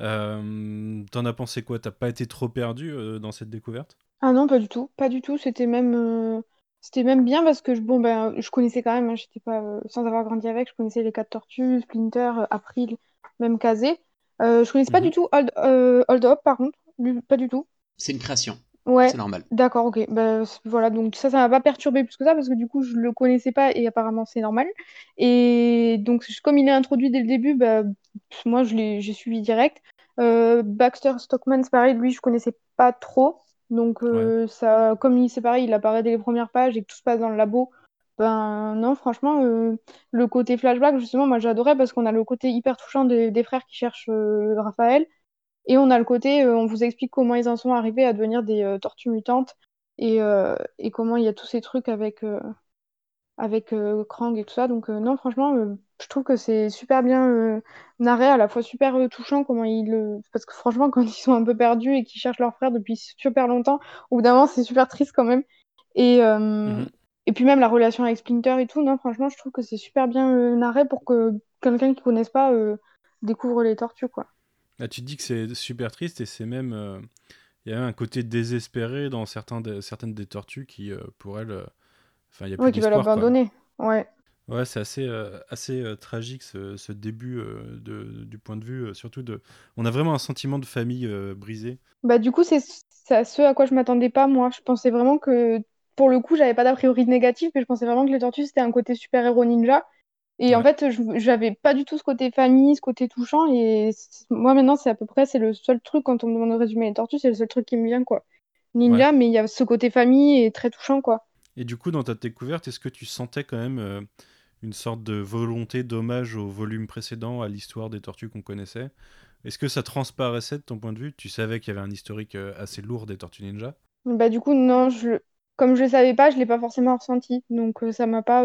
euh, t'en as pensé quoi? T'as pas été trop perdu dans cette découverte? Ah non, pas du tout, pas du tout. C'était même, c'était même bien parce que je, bon ben, je connaissais quand même. Hein, j'étais pas sans avoir grandi avec, je connaissais les quatre Tortues, Splinter, April, même Kazé. je connaissais pas mhm. du tout Hold, Hold Up, par contre, pas du tout. C'est une création. Ouais, c'est normal. d'accord, ok. Bah, voilà, donc ça, ça m'a pas perturbé plus que ça parce que du coup, je le connaissais pas et apparemment c'est normal. Et donc, comme il est introduit dès le début, bah, moi, je l'ai, j'ai suivi direct. Euh, Baxter Stockman, c'est pareil, lui, je connaissais pas trop. Donc, euh, ça, comme il, c'est pareil, il apparaît dès les premières pages et que tout se passe dans le labo. Ben non, franchement, euh, le côté flashback, justement, moi j'adorais parce qu'on a le côté hyper touchant des, des frères qui cherchent Raphaël. Et on a le côté, euh, on vous explique comment ils en sont arrivés à devenir des euh, tortues mutantes et, euh, et, comment il y a tous ces trucs avec, avec Krang et tout ça. Donc non, franchement, je trouve que c'est super bien narré, à la fois super touchant comment ils... Parce que franchement, quand ils sont un peu perdus et qu'ils cherchent leur frère depuis super longtemps, au bout d'un moment, c'est super triste quand même. Et, mhm. et puis même la relation avec Splinter et tout, non, franchement, je trouve que c'est super bien narré pour que quelqu'un qui ne connaisse pas découvre les tortues, quoi. Là, tu te dis que c'est super triste et c'est même. Euh, il y a un côté désespéré dans certains certaines des tortues qui, euh, pour elles. Euh, enfin, il y a plus ouais, qui veulent abandonner. Ouais. Ouais, c'est assez, assez tragique ce, ce début de, du point de vue, surtout de. On a vraiment un sentiment de famille brisé. Bah, du coup, c'est ce à quoi je m'attendais pas, moi. Je pensais vraiment que, pour le coup, j'avais pas d'a priori négatif, mais je pensais vraiment que les tortues, c'était un côté super-héros ninja. Et en fait, j'avais pas du tout ce côté famille, ce côté touchant. Et moi, maintenant, c'est à peu près, c'est le seul truc, quand on me demande de résumer les tortues, c'est le seul truc qui me vient, quoi. Ninja, mais il y a ce côté famille et très touchant, quoi. Et du coup, dans ta découverte, est-ce que tu sentais quand même euh, une sorte de volonté d'hommage au volume précédent, à l'histoire des tortues qu'on connaissait Est-ce que ça transparaissait de ton point de vue? Tu savais qu'il y avait un historique euh, assez lourd des tortues ninja? Bah, du coup, non, je... comme je le savais pas, je l'ai pas forcément ressenti. Donc, euh, ça m'a pas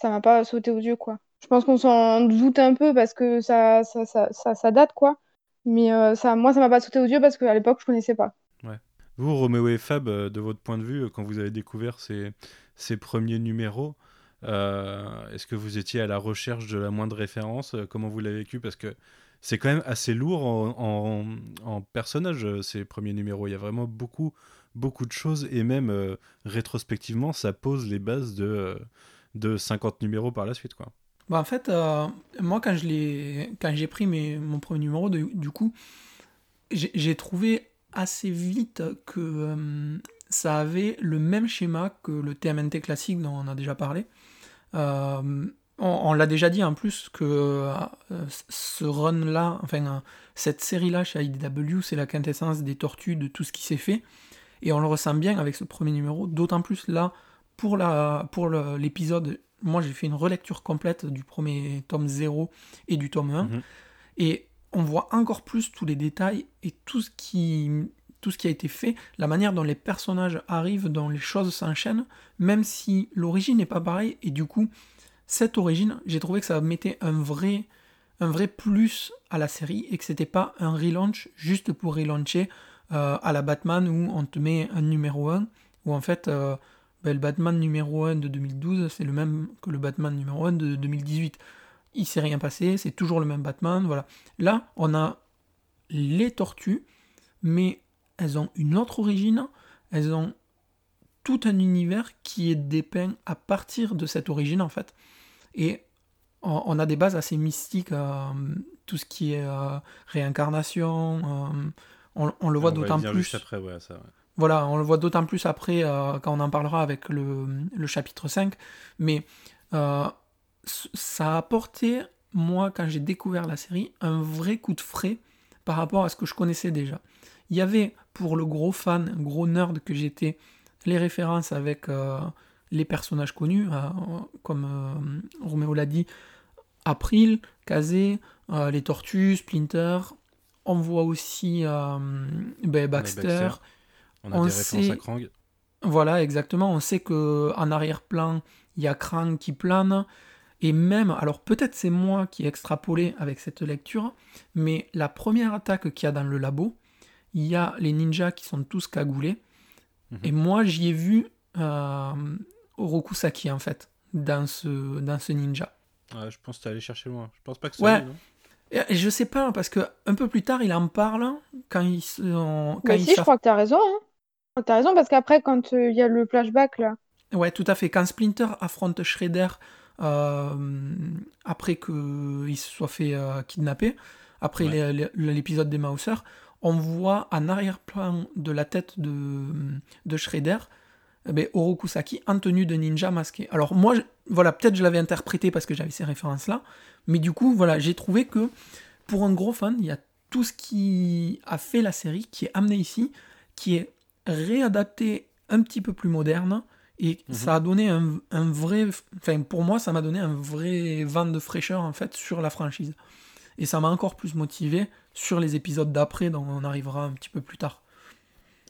ça m'a pas sauté aux yeux, quoi. Je pense qu'on s'en doute un peu parce que ça, ça, ça, ça, date, quoi. Mais euh, ça, moi, ça m'a pas sauté aux yeux parce qu'à l'époque, je connaissais pas. Ouais. Vous, Roméo et Fab, euh, de votre point de vue, quand vous avez découvert ces, ces premiers numéros, euh, est-ce que vous étiez à la recherche de la moindre référence? Comment vous l'avez vécu? Parce que c'est quand même assez lourd en, en, en personnage, ces premiers numéros. Il y a vraiment beaucoup, beaucoup de choses et même rétrospectivement, ça pose les bases de de 50 numéros par la suite. Quoi. Bah en fait, euh, moi, quand, j'ai pris mon premier numéro, du coup, j'ai trouvé assez vite que euh, ça avait le même schéma que le TMNT classique dont on a déjà parlé. Euh, on, l'a déjà dit en plus que ce run-là, enfin cette série-là chez IDW, c'est la quintessence des tortues de tout ce qui s'est fait. Et on le ressent bien avec ce premier numéro, d'autant plus là pour la pour l'épisode, moi j'ai fait une relecture complète du premier tome 0 et du tome 1. Mhm. Et on voit encore plus tous les détails et tout ce qui tout ce qui a été fait, la manière dont les personnages arrivent, dont les choses s'enchaînent, même si l'origine n'est pas pareille, et du coup, cette origine, j'ai trouvé que ça mettait un vrai, un vrai plus à la série, et que c'était pas un relaunch juste pour relauncher euh, à la Batman où on te met un numéro 1, où en fait, euh, ben, le Batman numéro 1 de 2012, c'est le même que le Batman numéro 1 de 2018. Il s'est rien passé, c'est toujours le même Batman, voilà. Là, on a les tortues, mais elles ont une autre origine, elles ont tout un univers qui est dépeint à partir de cette origine en fait. Et on a des bases assez mystiques, euh, tout ce qui est euh, réincarnation, euh, on, le voit d'autant plus. Après, ouais, ça, Voilà, on le voit d'autant plus après quand on en parlera avec le, le chapitre 5. Mais ça a apporté, moi, quand j'ai découvert la série, un vrai coup de frais par rapport à ce que je connaissais déjà. Il y avait, pour le gros fan, gros nerd que j'étais, les références avec euh, les personnages connus, euh, comme euh, Roméo l'a dit, April, Kazé, les Tortues, Splinter. On voit aussi ben, Baxter. On a des références à Krang. Voilà, exactement. On sait que en arrière-plan, il y a Krang qui plane. Et même, alors peut-être c'est moi qui ai extrapolé avec cette lecture, mais la première attaque qu'il y a dans le labo, il y a les ninjas qui sont tous cagoulés. Mhm. Et moi, j'y ai vu euh, Orokusaki, en fait, dans ce, dans ce ninja. je pense que tu allé chercher loin. Je pense pas que c'est ouais. et je sais pas, parce que un peu plus tard, il en parle quand il Quand Mais si, je crois que tu as raison. Hein. Tu as raison, parce qu'après, quand euh, il y a le flashback, là. Ouais, tout à fait. Quand Splinter affronte Shredder euh, après qu'il se soit fait euh, kidnapper, après l'épisode des Mauser, on voit en arrière-plan de la tête de, de Shredder eh ben, Orokusaki en tenue de ninja masqué. Alors moi, voilà, peut-être je l'avais interprété parce que j'avais ces références-là, mais du coup, voilà, j'ai trouvé que pour un gros fan, il y a tout ce qui a fait la série qui est amené ici, qui est réadapté un petit peu plus moderne, et mhm. ça a donné un, un, vrai. Enfin, pour moi, ça m'a donné un vrai vent de fraîcheur, en fait, sur la franchise. Et ça m'a encore plus motivé sur les épisodes d'après, dont on arrivera un petit peu plus tard.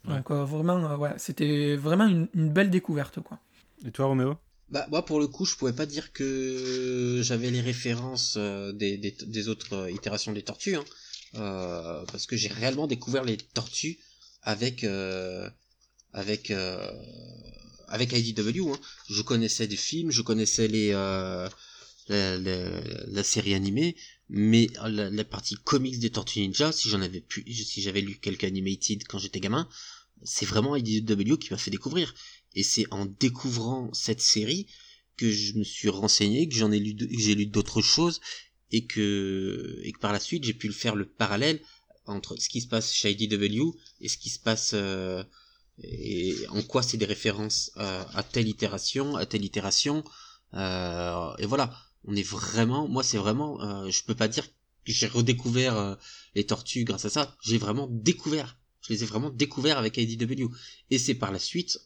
Donc, euh, vraiment, euh, ouais, c'était vraiment une, une, belle découverte, quoi. Et toi, Roméo? Bah, moi, pour le coup, je pouvais pas dire que j'avais les références euh, des, des, des, autres itérations des tortues, hein, parce que j'ai réellement découvert les tortues avec avec avec IDW. Hein. Je connaissais des films, je connaissais les, euh, la, la, série animée, mais la, la, partie comics des Tortues Ninja, si j'en avais pu, si j'avais lu quelques animated quand j'étais gamin, c'est vraiment IDW qui m'a fait découvrir. Et c'est en découvrant cette série que je me suis renseigné, que j'en ai lu, j'ai lu d'autres choses, et que, et que par la suite j'ai pu le faire le parallèle entre ce qui se passe chez IDW et ce qui se passe euh, et en quoi c'est des références à, telle itération, à telle itération. Euh, et voilà, on est vraiment, moi c'est vraiment, euh, je peux pas dire que j'ai redécouvert euh, les tortues grâce à ça, j'ai vraiment découvert, je les ai vraiment découverts avec IDW. Et c'est par la suite,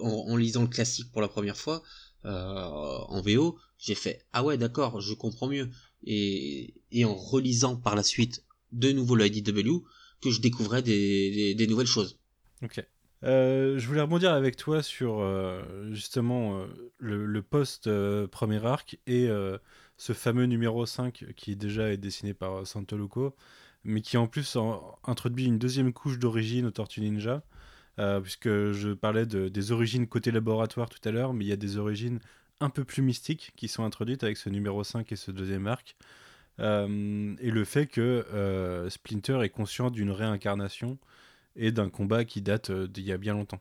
en, lisant le classique pour la première fois, en VO, j'ai fait, ah ouais d'accord, je comprends mieux. Et, et en relisant par la suite de nouveau le IDW, que je découvrais des, des, des nouvelles choses. Ok. Euh, je voulais rebondir avec toi sur euh, justement euh, le, post premier arc et ce fameux numéro 5 qui déjà est dessiné par Santoluco, mais qui en plus introduit une deuxième couche d'origine au Tortue Ninja, puisque je parlais de, des origines côté laboratoire tout à l'heure, mais il y a des origines un peu plus mystiques qui sont introduites avec ce numéro 5 et ce deuxième arc. et le fait que Splinter est conscient d'une réincarnation et d'un combat qui date euh, d'il y a bien longtemps.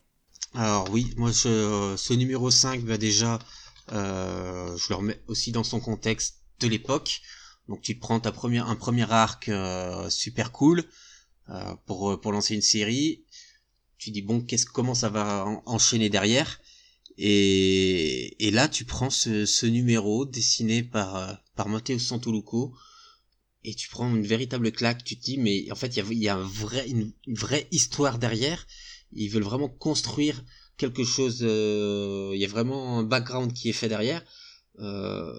Alors oui, moi ce, ce numéro 5 va déjà, euh, je le remets aussi dans son contexte de l'époque. Donc tu prends ta première, un premier arc euh, super cool euh, pour, pour lancer une série. Tu dis bon, qu'est-ce, comment ça va enchaîner derrière? Et, et là tu prends ce, ce numéro dessiné par, euh, par Matteo Santoluco et tu prends une véritable claque, tu te dis mais en fait il y a, une, vraie histoire derrière, ils veulent vraiment construire quelque chose, euh, il y a vraiment un background qui est fait derrière, euh,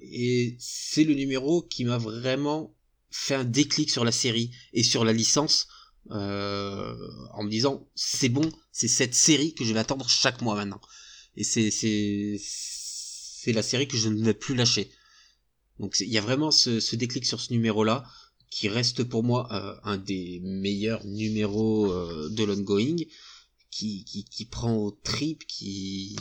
et c'est le numéro qui m'a vraiment fait un déclic sur la série et sur la licence, en me disant c'est bon, c'est cette série que je vais attendre chaque mois maintenant. Et c'est c'est la série que je ne vais plus lâcher. Donc il y a vraiment ce, ce déclic sur ce numéro-là qui reste pour moi euh, un des meilleurs numéros euh, de l'ongoing, qui, qui, qui prend au trip, qui,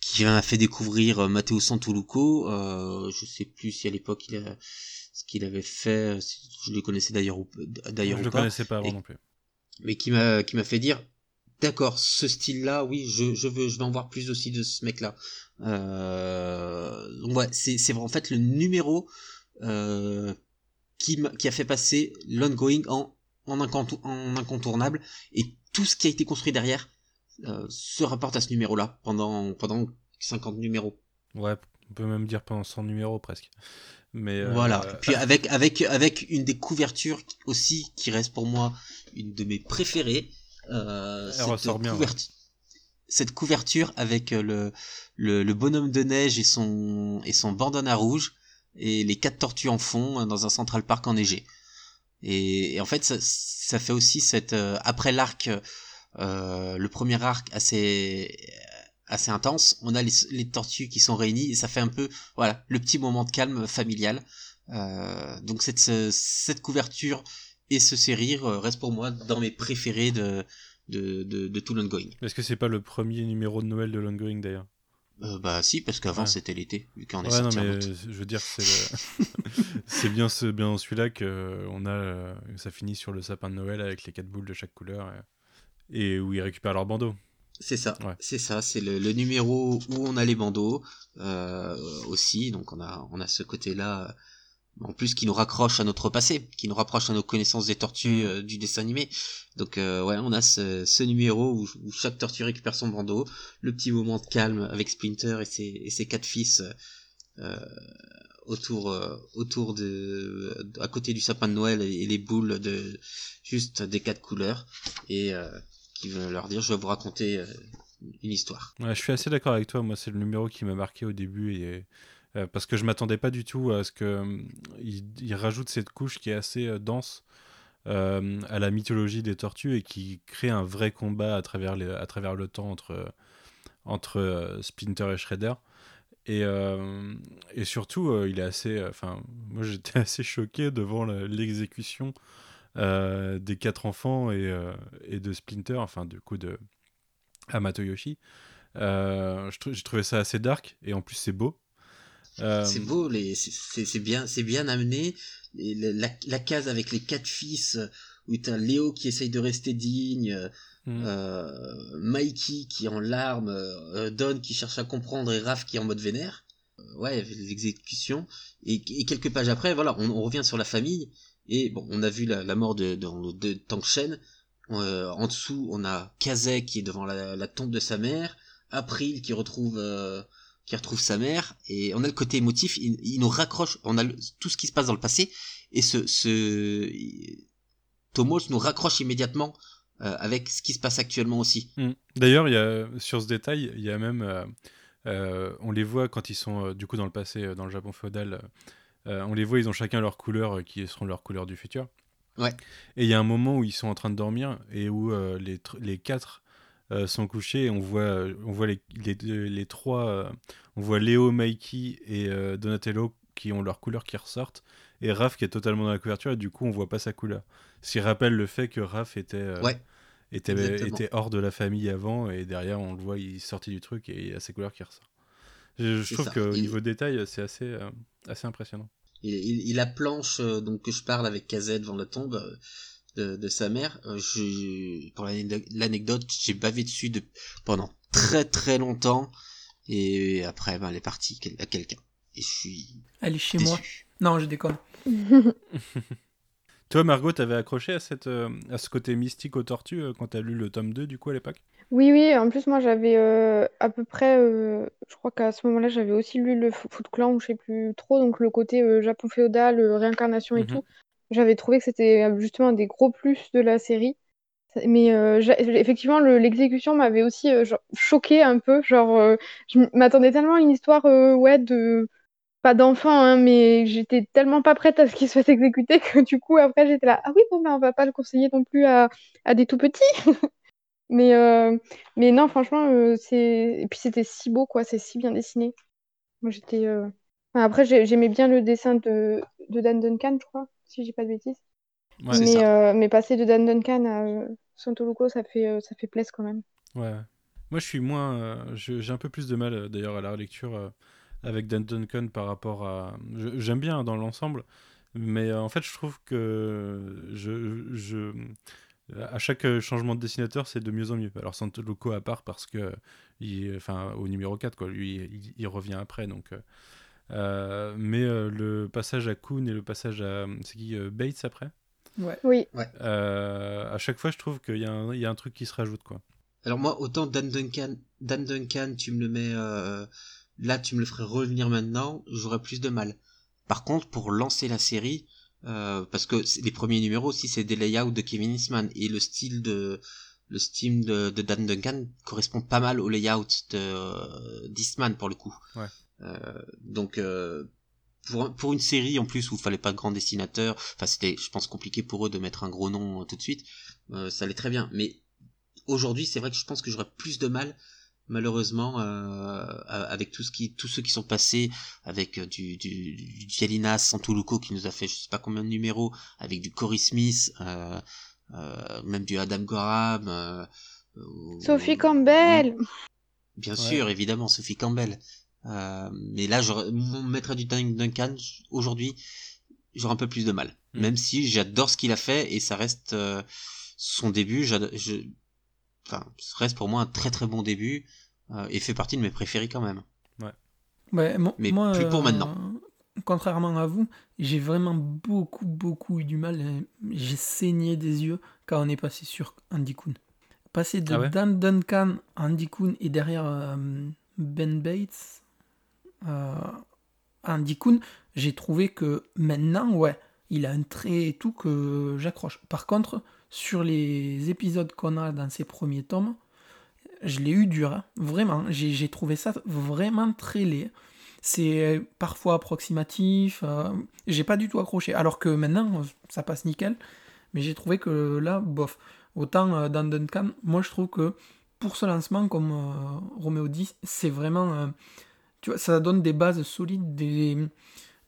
qui m'a fait découvrir euh, Matteo Santoluco. Euh, je sais plus si à l'époque il a, ce qu'il avait fait, je le connaissais d'ailleurs ou d'ailleurs Je le connaissais pas avant non plus. Mais qui m'a qui m'a fait dire d'accord, ce style-là, oui, je, je veux, je vais en voir plus aussi de ce mec-là. Euh, donc ouais, c'est en fait le numéro euh, qui, qui a fait passer l'ongoing en, en, en, incontournable et tout ce qui a été construit derrière euh, se rapporte à ce numéro-là pendant, pendant 50 numéros. Ouais, on peut même dire pendant 100 numéros presque. Mais euh, voilà. Puis avec avec avec une des couvertures aussi qui reste pour moi une de mes préférées. Euh, Elle ressort bien. Cette couverture avec le, le, le bonhomme de neige et son et son bandana rouge et les quatre tortues en fond euh, dans un Central Park enneigé. Et, et en fait, ça, ça, fait aussi cette euh, après l'arc, euh, le premier arc assez assez intense, on a les, les, tortues qui sont réunies et ça fait un peu voilà le petit moment de calme familial. Euh, donc cette cette couverture et ce série reste pour moi dans mes préférés de de, de, de tout l'ongoing. Est-ce que c'est pas le premier numéro de Noël de l'ongoing d'ailleurs? Euh, bah si, parce qu'avant c'était l'été, vu qu'on est ouais, non, mais je veux dire, c'est c'est bien, ce, bien celui-là que on a, euh, ça finit sur le sapin de Noël avec les quatre boules de chaque couleur et, où ils récupèrent leur bandeau. C'est ça, c'est ça, c'est le, le, numéro où on a les bandeaux euh, aussi, donc on a on a ce côté-là en plus qui nous raccroche à notre passé, qui nous rapproche à nos connaissances des tortues euh, du dessin animé. Donc euh, ouais, on a ce, numéro où, chaque tortue récupère son bandeau, le petit moment de calme avec Splinter et ses, quatre fils euh, autour autour de à côté du sapin de Noël et, les boules de juste des quatre couleurs et qui veut leur dire je vais vous raconter une histoire. Ouais, je suis assez d'accord avec toi. Moi, c'est le numéro qui m'a marqué au début et euh, parce que je m'attendais pas du tout à ce que euh, il, rajoute cette couche qui est assez euh, dense à la mythologie des tortues et qui crée un vrai combat à travers, le temps entre, entre Splinter et Shredder. Et, surtout, il est assez. Enfin, moi j'étais assez choqué devant l'exécution des quatre enfants et, et, de Splinter, enfin du coup de Hamato Yoshi. J'ai trouvé ça assez dark et en plus c'est beau. Euh, c'est beau, les, c'est, bien, c'est bien amené. la, case avec les quatre fils, où t'as Léo qui essaye de rester digne, mm. euh, Mikey qui est en larmes, euh, Don qui cherche à comprendre et Raph qui est en mode vénère. ouais, l'exécution. Et, et, quelques pages après, voilà, on, revient sur la famille. Et bon, on a vu la, mort de, de, de Tank Shen. en dessous, on a Kazek qui est devant la tombe de sa mère. April qui retrouve qui retrouve sa mère et on a le côté émotif il, nous raccroche on a tout ce qui se passe dans le passé et ce, ce Tomos nous raccroche immédiatement euh, avec ce qui se passe actuellement aussi. Mm. d'ailleurs il y a sur ce détail il y a même euh, euh, on les voit quand ils sont du coup dans le passé dans le Japon féodal on les voit ils ont chacun leur couleur qui seront leurs couleurs du futur. Ouais. Et il y a un moment où ils sont en train de dormir et où les, les quatre euh, sont couchés. on voit, euh, on voit les, les, les trois, euh, on voit Léo, Mikey et Donatello qui ont leur couleur qui ressortent, et Raph qui est totalement dans la couverture, et du coup on voit pas sa couleur. Ce qui rappelle le fait que Raph était, était, était, hors de la famille avant, et derrière on le voit, il sortit du truc et il a sa couleur qui ressort. Je, trouve qu'au niveau détail, c'est assez, assez impressionnant. Il, il, la planche donc que je parle avec KZ devant la tombe, de, sa mère. Euh, je, pour l'anecdote, j'ai bavé dessus de, pendant très très longtemps. Et après, ben, elle est partie à quelqu'un. Et je suis. Elle est chez moi. Non, je déconne. Toi, Margot, t'avais accroché à, cette, euh, à ce côté mystique aux tortues euh, quand t'as lu le tome 2 du coup à l'époque? Oui, oui, en plus moi j'avais à peu près, je crois qu'à ce moment-là j'avais aussi lu le Foot Clan ou je sais plus trop, donc le côté Japon féodal, réincarnation et mhm. tout. J'avais trouvé que c'était euh, justement un des gros plus de la série. Mais euh, effectivement, l'exécution m'avait aussi euh, choqué un peu. Genre, je m'attendais tellement à une histoire ouais, de, pas d'enfant, hein, mais j'étais tellement pas prête à ce qu'il soit exécuté que du coup, après, j'étais là, ah oui, bon, ben, on va pas le conseiller non plus à, à des tout petits. mais, euh, mais non, franchement, euh, c'est. Et puis, c'était si beau, quoi, c'est si bien dessiné. Moi, j'étais. euh, après, j'ai- j'aimais bien le dessin de, de Dan Duncan, je crois, si j'ai pas de bêtises. Ouais, c'est mais, ça. euh, mais passer de Dan Duncan à euh, Santoluco, ça fait, euh, ça fait plaisir quand même. Ouais. Moi, je suis moins. je- J'ai un peu plus de mal, d'ailleurs, à la relecture avec Dan Duncan par rapport à. je- J'aime bien hein, dans l'ensemble, mais en fait, je trouve que je, je, à chaque changement de dessinateur, c'est de mieux en mieux. Alors, Santoluco à part parce que. Il, enfin, au numéro 4, quoi. Lui, il, il revient après, donc. Euh, mais euh, le passage à Kuhn et le passage à. C'est qui euh, Bates après? Ouais. Oui, Euh, À chaque fois, je trouve qu'il y, a un- il y a un truc qui se rajoute, quoi. Alors moi, autant Dan Duncan, Dan Duncan, tu me le mets euh, là, tu me le ferais revenir maintenant, j'aurais plus de mal. Par contre, pour lancer la série, euh, parce que les premiers numéros aussi, c'est des layouts de Kevin Eastman et le style de le style de, de Dan Duncan correspond pas mal au layout de euh, d'Eastman pour le coup. Ouais. Euh, donc euh, pour, pour une série en plus où il fallait pas de grand dessinateur, enfin c'était je pense compliqué pour eux de mettre un gros nom euh, tout de suite, euh, ça allait très bien. Mais aujourd'hui c'est vrai que je pense que j'aurais plus de mal malheureusement euh, avec tout ce qui tous ceux qui sont passés avec du du, du qui nous a fait je sais pas combien de numéros avec du Cory Smith euh, euh, même du Adam Gorham euh, euh, Sophie Campbell. Bien Ouais. sûr, évidemment, Sophie Campbell. Euh, mais là, j'aurais- mon maître du Dun- Duncan, aujourd'hui, j'aurais un peu plus de mal. Mm. Même si j'adore ce qu'il a fait et ça reste euh, son début. Je, enfin, ça reste pour moi un très très bon début euh, et fait partie de mes préférés quand même. Ouais, Mais moi, plus pour euh, maintenant. Contrairement à vous, j'ai vraiment beaucoup, beaucoup eu du mal. euh, J'ai saigné des yeux quand on est passé sur Andy Kuhn. Passer de Ah ouais? Dan Duncan à Andy Kuhn et derrière euh, Ben Bates Andy Kuhn, j'ai trouvé que maintenant, ouais, il a un trait et tout que j'accroche. Par contre, sur les épisodes qu'on a dans ces premiers tomes, je l'ai eu dur, hein. vraiment. J'ai trouvé ça vraiment très laid. C'est parfois approximatif. euh, j'ai pas du tout accroché. Alors que maintenant, ça passe nickel. Mais j'ai trouvé que là, bof. Autant euh, dans Duncan, moi je trouve que pour ce lancement, comme euh, Roméo dit, c'est vraiment. Tu vois, ça donne des bases solides, des,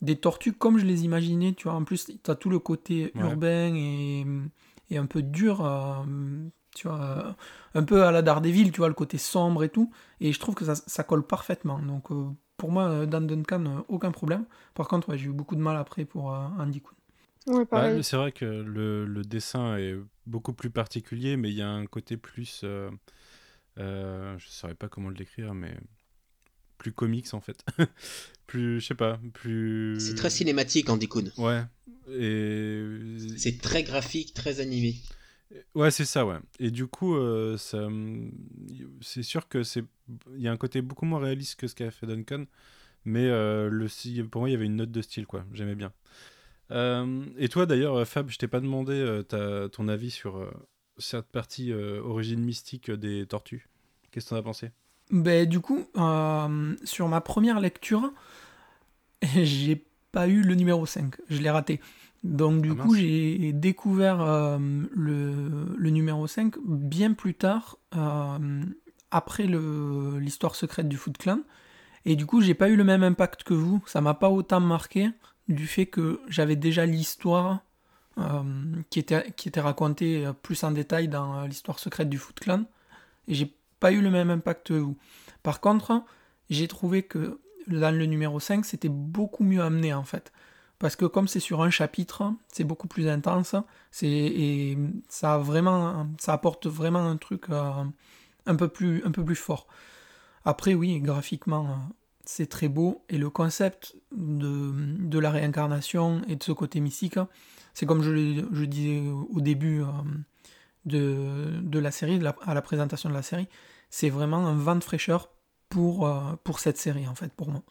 des tortues comme je les imaginais. Tu vois, en plus, tu as tout le côté Ouais. urbain et, et un peu dur. euh, tu vois, un peu à la Daredevil, tu vois, le côté sombre et tout. Et je trouve que ça, ça colle parfaitement. Donc euh, pour moi, euh, dans Duncan, euh, aucun problème. Par contre, ouais, j'ai eu beaucoup de mal après pour euh, Andy Kuhn. Ouais, c'est vrai que le, le dessin est beaucoup plus particulier, mais il y a un côté plus. euh, euh, je ne saurais pas comment le décrire, mais plus comics en fait. plus, je sais pas, plus. C'est très cinématique, Andy Kuhn. Ouais. Et. C'est très graphique, très animé. Ouais, c'est ça, ouais. Et du coup, euh, ça, c'est sûr que c'est, il y a un côté beaucoup moins réaliste que ce qu'a fait Duncan, mais euh, le, si- pour moi, il y avait une note de style, quoi. J'aimais bien. Euh, et toi, d'ailleurs, euh, Fab, je t'ai pas demandé ta- ton avis sur cette partie origine mystique des tortues. Qu'est-ce que t'en as pensé? Ben, du coup, euh, sur ma première lecture, j'ai pas eu le numéro 5. Je l'ai raté. Donc, du Ah, coup, j'ai découvert euh, le, le numéro 5 bien plus tard, euh, après l'histoire secrète du Foot Clan. Et du coup, j'ai pas eu le même impact que vous. Ça m'a pas autant marqué du fait que j'avais déjà l'histoire euh, qui, était, qui était racontée plus en détail dans l'histoire secrète du Foot Clan. Et j'ai pas eu le même impact que vous. Par contre, j'ai trouvé que dans le numéro 5, c'était beaucoup mieux amené en fait. Parce que comme c'est sur un chapitre, c'est beaucoup plus intense. C'est, et ça, vraiment, ça apporte vraiment un truc euh, un, peu plus, un peu plus fort. Après, oui, graphiquement, c'est très beau. Et le concept de, de la réincarnation et de ce côté mystique, c'est comme je, le- je disais au début euh, de, de la série, de la- à la présentation de la série, c'est vraiment un vent de fraîcheur pour, euh, cette série, en fait, pour moi.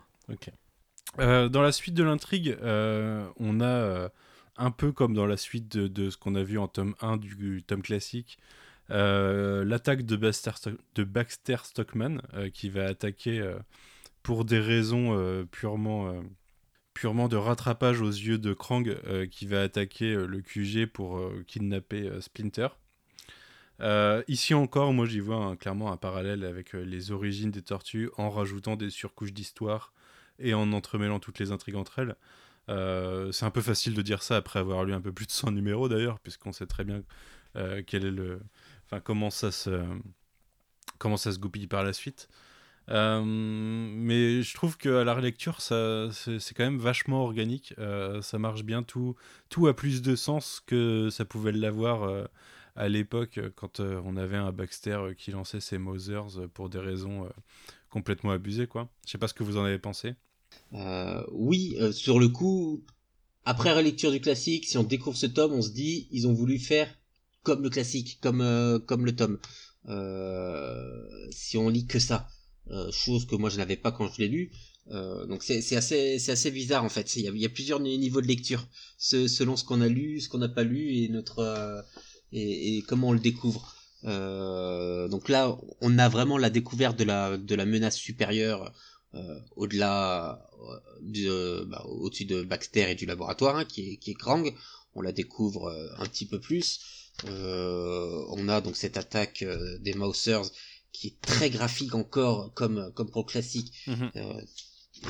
Euh, dans la suite de l'intrigue, euh, on a un peu comme dans la suite de, ce qu'on a vu en tome 1 du tome classique, l'attaque de Baxter, de Baxter Stockman qui va attaquer pour des raisons purement purement de rattrapage aux yeux de Krang qui va attaquer le QG pour kidnapper Splinter. Ici encore, moi j'y vois clairement un parallèle avec les origines des tortues en rajoutant des surcouches d'histoire et en entremêlant toutes les intrigues entre elles. c'est un peu facile de dire ça après avoir lu un peu plus de 100 numéros d'ailleurs, puisqu'on sait très bien quel est le, enfin comment ça se, comment ça se goupille par la suite. Euh, mais je trouve qu'à la relecture, ça, c'est, quand même vachement organique. Euh, ça marche bien. Tout, tout a plus de sens que ça pouvait l'avoir euh, à l'époque quand on avait un Baxter qui lançait ses Mothers pour des raisons complètement abusées. Quoi. Je sais pas ce que vous en avez pensé. oui, sur le coup, après relecture du classique, si on découvre ce tome, on se dit ils ont voulu faire comme le classique, comme, comme le tome. si on lit que ça. Euh, chose que moi je n'avais pas quand je l'ai lu. Euh, donc c'est assez c'est assez bizarre en fait. Il y a, plusieurs niveaux de lecture selon ce qu'on a lu, ce qu'on n'a pas lu et notre euh, et, et, comment on le découvre. Euh, donc là, on a vraiment la découverte de la de la menace supérieure euh, au-delà de bah, au-dessus de Baxter et du laboratoire hein, qui est qui est Krang. On la découvre un petit peu plus. on a donc cette attaque des Mousers qui est très graphique encore comme comme pour le classique mhm. euh,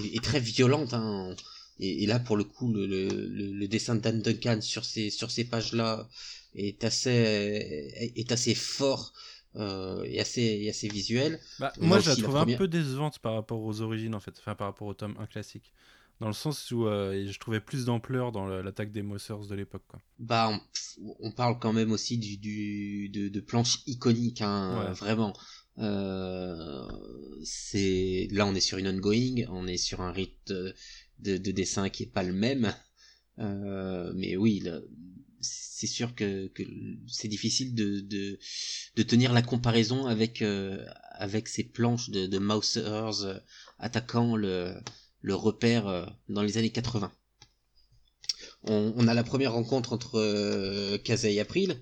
et, très violente hein. et, là pour le coup le, le, le dessin de Dan Duncan sur ces sur ces pages là est assez est assez fort euh, et assez assez visuel bah, moi je la trouve un peu décevante par rapport aux origines en fait enfin par rapport au tome 1 classique dans le sens où euh, je trouvais plus d'ampleur dans l'attaque des Mossers de l'époque. Bah, on, parle quand même aussi du, du de, de planches iconiques, hein, vraiment. Euh, c'est là on est sur une ongoing, on est sur un rythme de, dessin qui est pas le même. Euh, mais oui, c'est sûr que, c'est difficile de, de, tenir la comparaison avec euh, avec ces planches de, de Mousers attaquant le, le repère dans les années 80. On, on a la première rencontre entre euh, Kaza et April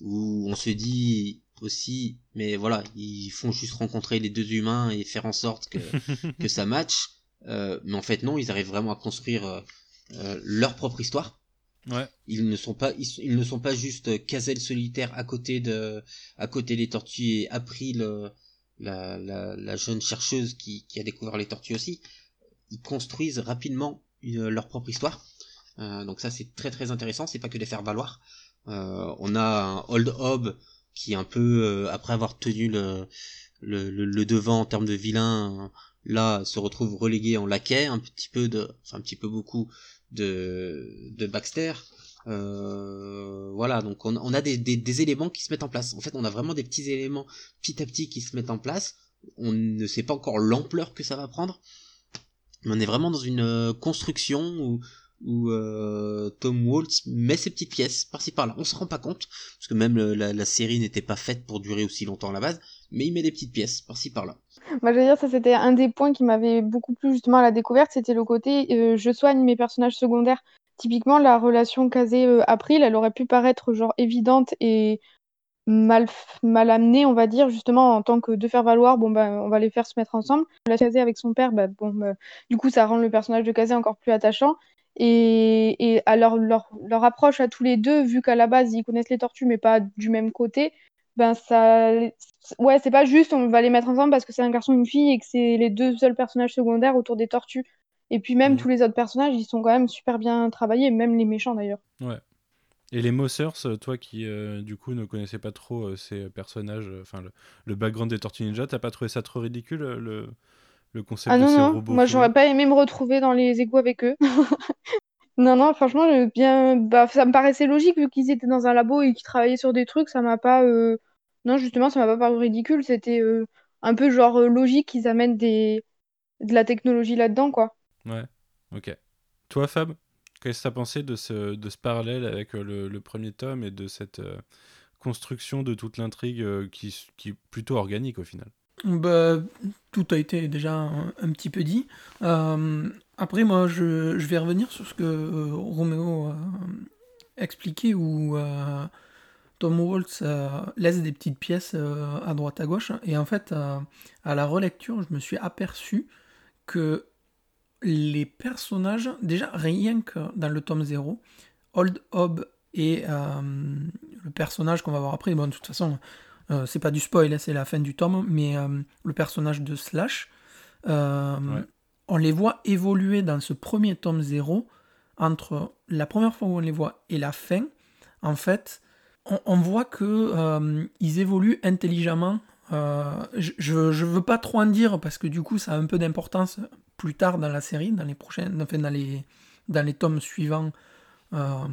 où on se dit aussi, mais voilà, ils font juste rencontrer les deux humains et faire en sorte que, que ça matche. Euh, mais en fait, non, ils arrivent vraiment à construire euh, euh, leur propre histoire. Ouais. Ils ne sont pas, ils, ne sont pas juste Cazel solitaire à côté de, à côté des tortues et April, la, la, la, jeune chercheuse qui, qui a découvert les tortues aussi. Ils construisent rapidement leur propre histoire. donc ça, c'est très très intéressant. C'est pas que les faire valoir. on a un Old Hob qui un peu euh, après avoir tenu le, le, le, devant en termes de vilain là se retrouve relégué en laquais un petit peu de enfin un petit peu beaucoup de Baxter euh, voilà donc on, a des, des, éléments qui se mettent en place. En fait on a vraiment des petits éléments petit à petit qui se mettent en place. On ne sait pas encore l'ampleur que ça va prendre. On est vraiment dans une euh, construction où où euh, Tom Waltz met ses petites pièces par-ci par-là. On se rend pas compte, parce que même la, série n'était pas faite pour durer aussi longtemps à la base, mais il met des petites pièces par-ci par-là. Moi, je veux dire, ça c'était un des points qui m'avait beaucoup plu justement à la découverte, c'était le côté euh, je soigne mes personnages secondaires. Typiquement, la relation Kazé-April, elle aurait pu paraître genre évidente et mal, mal amenée, on va dire, justement en tant que de faire valoir, bon ben on va les faire se mettre ensemble. La Kazé avec son père, bah, bon, bah, du coup ça rend le personnage de Kazé encore plus attachant. Et, et à leur, leur, approche à tous les deux, vu qu'à la base ils connaissent les tortues mais pas du même côté, ben ça. Ouais, c'est pas juste on va les mettre ensemble parce que c'est un garçon et une fille et que c'est les deux seuls personnages secondaires autour des tortues. Et puis même mhm. tous les autres personnages, ils sont quand même super bien travaillés, même les méchants d'ailleurs. Ouais. Et les Mossers, toi qui euh, du coup ne connaissais pas trop euh, ces personnages, euh, enfin le, le, background des Tortues Ninja, t'as pas trouvé ça trop ridicule le, le concept ah de ces non. Moi, j'aurais pas aimé me retrouver dans les égouts avec eux. non, non, franchement, bien, bah, ça me paraissait logique vu qu'ils étaient dans un labo et qu'ils travaillaient sur des trucs. Ça m'a pas, euh, non, justement, ça m'a pas paru ridicule. C'était euh, un peu genre euh, logique qu'ils amènent des... de la technologie là-dedans, quoi. Ouais, ok. Toi, Fab, qu'est-ce que tu as pensé de ce, de ce parallèle avec le, le premier tome et de cette construction de toute l'intrigue qui, qui est plutôt organique au final? Bah, tout a été déjà un, petit peu dit. Euh, après, moi, je, je, vais revenir sur ce que euh, Roméo a expliqué, où euh, Tom Waltz laisse des petites pièces à droite à gauche. Et en fait, à la relecture, je me suis aperçu que les personnages, déjà rien que dans le tome 0, Old Hob et euh, le personnage qu'on va voir après, bon, de toute façon, euh, c'est pas du spoil, hein, c'est la fin du tome, mais euh, le personnage de Slash, on les voit évoluer dans ce premier tome 0 entre la première fois où on les voit et la fin. En fait, on, voit que ils évoluent intelligemment. je, ne veux pas trop en dire parce que du coup ça a un peu d'importance plus tard dans la série, dans les prochaines, dans les, dans les tomes suivants euh,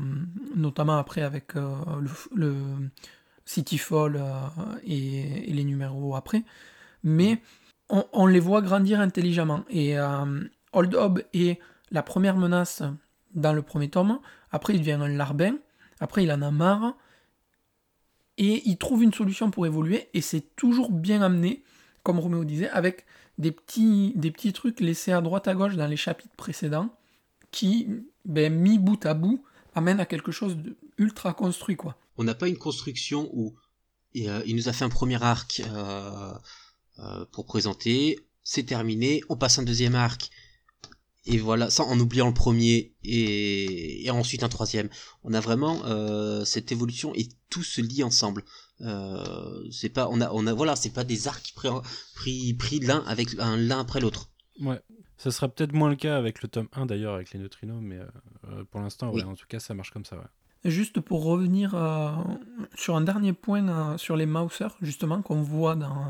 notamment après avec euh, le, City Fall euh, et, les numéros après. Mais on, les voit grandir intelligemment. Et Old Hob est la première menace dans le premier tome. Après, il devient un larbin. Après, il en a marre. Et il trouve une solution pour évoluer. Et c'est toujours bien amené, comme Roméo disait, avec des petits, trucs laissés à droite à gauche dans les chapitres précédents qui, ben, mis bout à bout, amène à quelque chose d'ultra construit, quoi. On n'a pas une construction où euh, il nous a fait un premier arc euh, euh, pour présenter, c'est terminé, on passe un deuxième arc, et voilà, sans en oubliant le premier, et, ensuite un troisième. On a vraiment cette évolution et tout se lie ensemble. c'est pas, on a, on a, voilà, c'est pas des arcs pris, pris, pris l'un avec l'un après l'autre. Ouais. Ça sera peut-être moins le cas avec le tome 1 d'ailleurs, avec les neutrinos, mais euh, euh, pour l'instant, en tout cas, ça marche comme ça. Juste pour revenir euh, sur un dernier point sur les Mausers, justement, qu'on voit dans,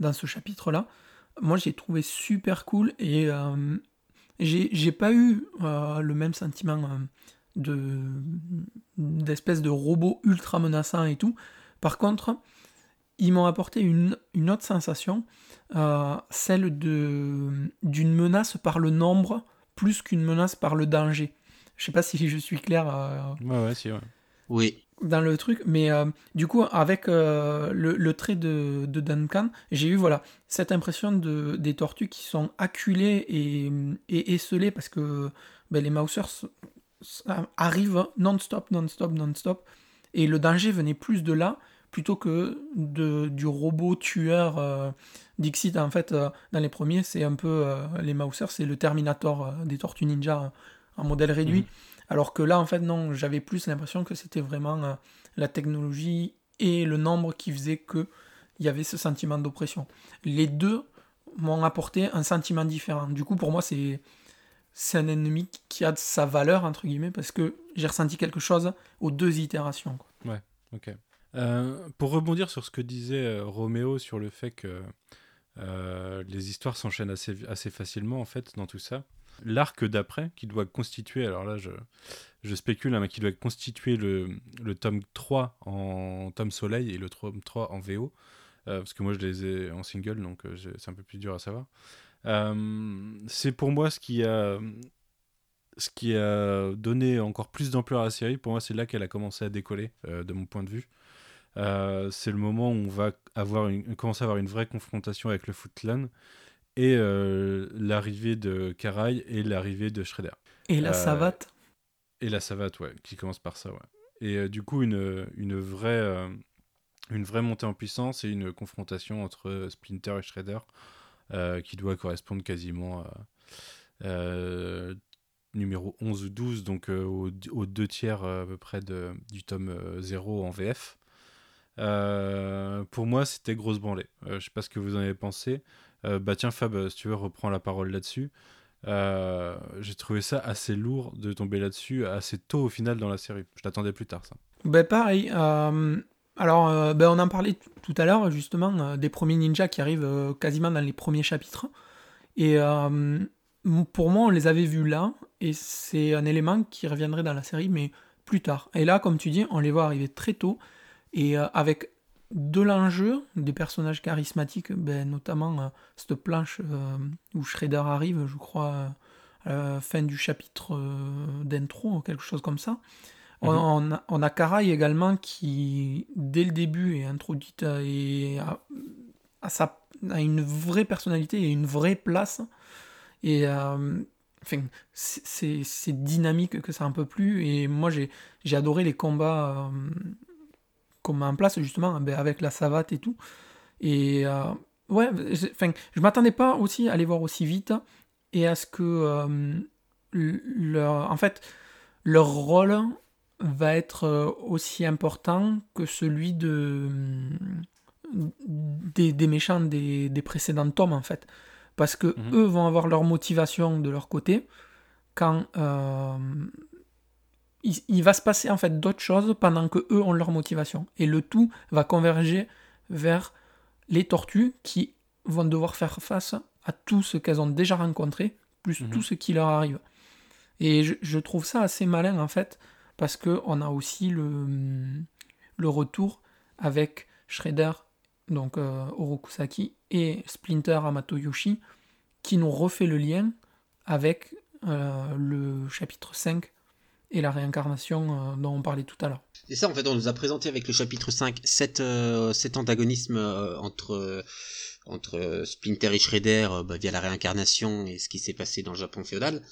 dans ce chapitre-là, moi j'ai trouvé super cool et j'ai pas eu le même sentiment de d'espèce de robot ultra menaçant et tout. Par contre, ils m'ont apporté une, une, autre sensation, euh, celle de, d'une menace par le nombre plus qu'une menace par le danger. Je sais pas si je suis clair. Euh, ouais, ouais, si, ouais. Oui. Dans le truc, mais euh, du coup, avec le, le, trait de, Duncan, j'ai eu voilà, cette impression de, des tortues qui sont acculées et, et esselées parce que ben, les Mousers arrivent non-stop, non-stop, non-stop. Et le danger venait plus de là plutôt que de, du robot tueur euh, Dixit. En fait, euh, dans les premiers, c'est un peu euh, les Mausers, c'est le Terminator des Tortues Ninja en modèle réduit. Mhm. Alors que là, en fait, non, j'avais plus l'impression que c'était vraiment la technologie et le nombre qui faisait que il y avait ce sentiment d'oppression. Les deux m'ont apporté un sentiment différent. Du coup, pour moi, c'est un ennemi qui a de sa valeur entre guillemets parce que j'ai ressenti quelque chose aux deux itérations. Ouais, ok. Euh, pour rebondir sur ce que disait euh, Roméo sur le fait que euh, les histoires s'enchaînent assez facilement en fait dans tout ça, l'arc d'après qui doit constituer, alors là je, je spécule, hein, mais qui doit constituer le, le, tome 3 en tome soleil et le tome 3 en VO, parce que moi je les ai en single donc c'est un peu plus dur à savoir. c'est pour moi ce qui a ce qui a donné encore plus d'ampleur à la série, pour moi, c'est là qu'elle a commencé à décoller, de mon point de vue. Euh, c'est le moment où on va avoir une, commencer à avoir une vraie confrontation avec le Foot Clan et euh, l'arrivée de Karai et l'arrivée de Shredder. Et la euh, savate Et la savate, ouais, qui commence par ça, ouais. Et du coup, une, une, vraie, une vraie montée en puissance et une confrontation entre Splinter et Shredder qui doit correspondre quasiment à numéro 11 ou 12, donc aux, aux, deux tiers à peu près de, du tome 0 en VF. Euh, pour moi, c'était grosse branlée. Euh, je sais pas ce que vous en avez pensé. Euh, bah tiens, Fab, si tu veux, reprends la parole là-dessus. J'ai trouvé ça assez lourd de tomber là-dessus assez tôt au final dans la série. Je l'attendais plus tard, ça. Bah pareil. alors, bah, on en parlait tout à l'heure, justement, des premiers ninjas qui arrivent quasiment dans les premiers chapitres. Et pour moi, on les avait vus là, et c'est un élément qui reviendrait dans la série, mais plus tard. Et là, comme tu dis, on les voit arriver très tôt. Et euh, avec de l'enjeu, des personnages charismatiques, ben, notamment euh, cette planche euh, où Shredder arrive, je crois, à la fin du chapitre d'intro, quelque chose comme ça. On, mhm. a, on, Karai également qui, dès le début, est introduite et a, sa, une vraie personnalité et une vraie place. Et enfin, c'est dynamique que ça un peu plus. Et moi, j'ai adoré les combats qu'on met en place justement ben, avec la savate et tout. Et euh, ouais, enfin, je m'attendais pas aussi à les voir aussi vite. et à ce que euh, leur, en fait, leur rôle va être euh, aussi important que celui de, des, des méchants des, des, précédents tomes, en fait. Parce que Mhm. eux vont avoir leur motivation de leur côté quand euh, il, il va se passer en fait d'autres choses pendant que eux ont leur motivation. Et le tout va converger vers les tortues qui vont devoir faire face à tout ce qu'elles ont déjà rencontré, plus Mhm. tout ce qui leur arrive. Et je, je trouve ça assez malin en fait, parce qu'on a aussi le, le retour avec Shredder, donc euh, Orokusaki, et Splinter Amato Yoshi, qui nous refait le lien avec euh, le chapitre 5 et la réincarnation euh, dont on parlait tout à l'heure. C'est ça, en fait, on nous a présenté avec le chapitre 5 cet, euh, antagonisme euh, entre, entre Splinter et Shredder bah, via la réincarnation et ce qui s'est passé dans le Japon féodal.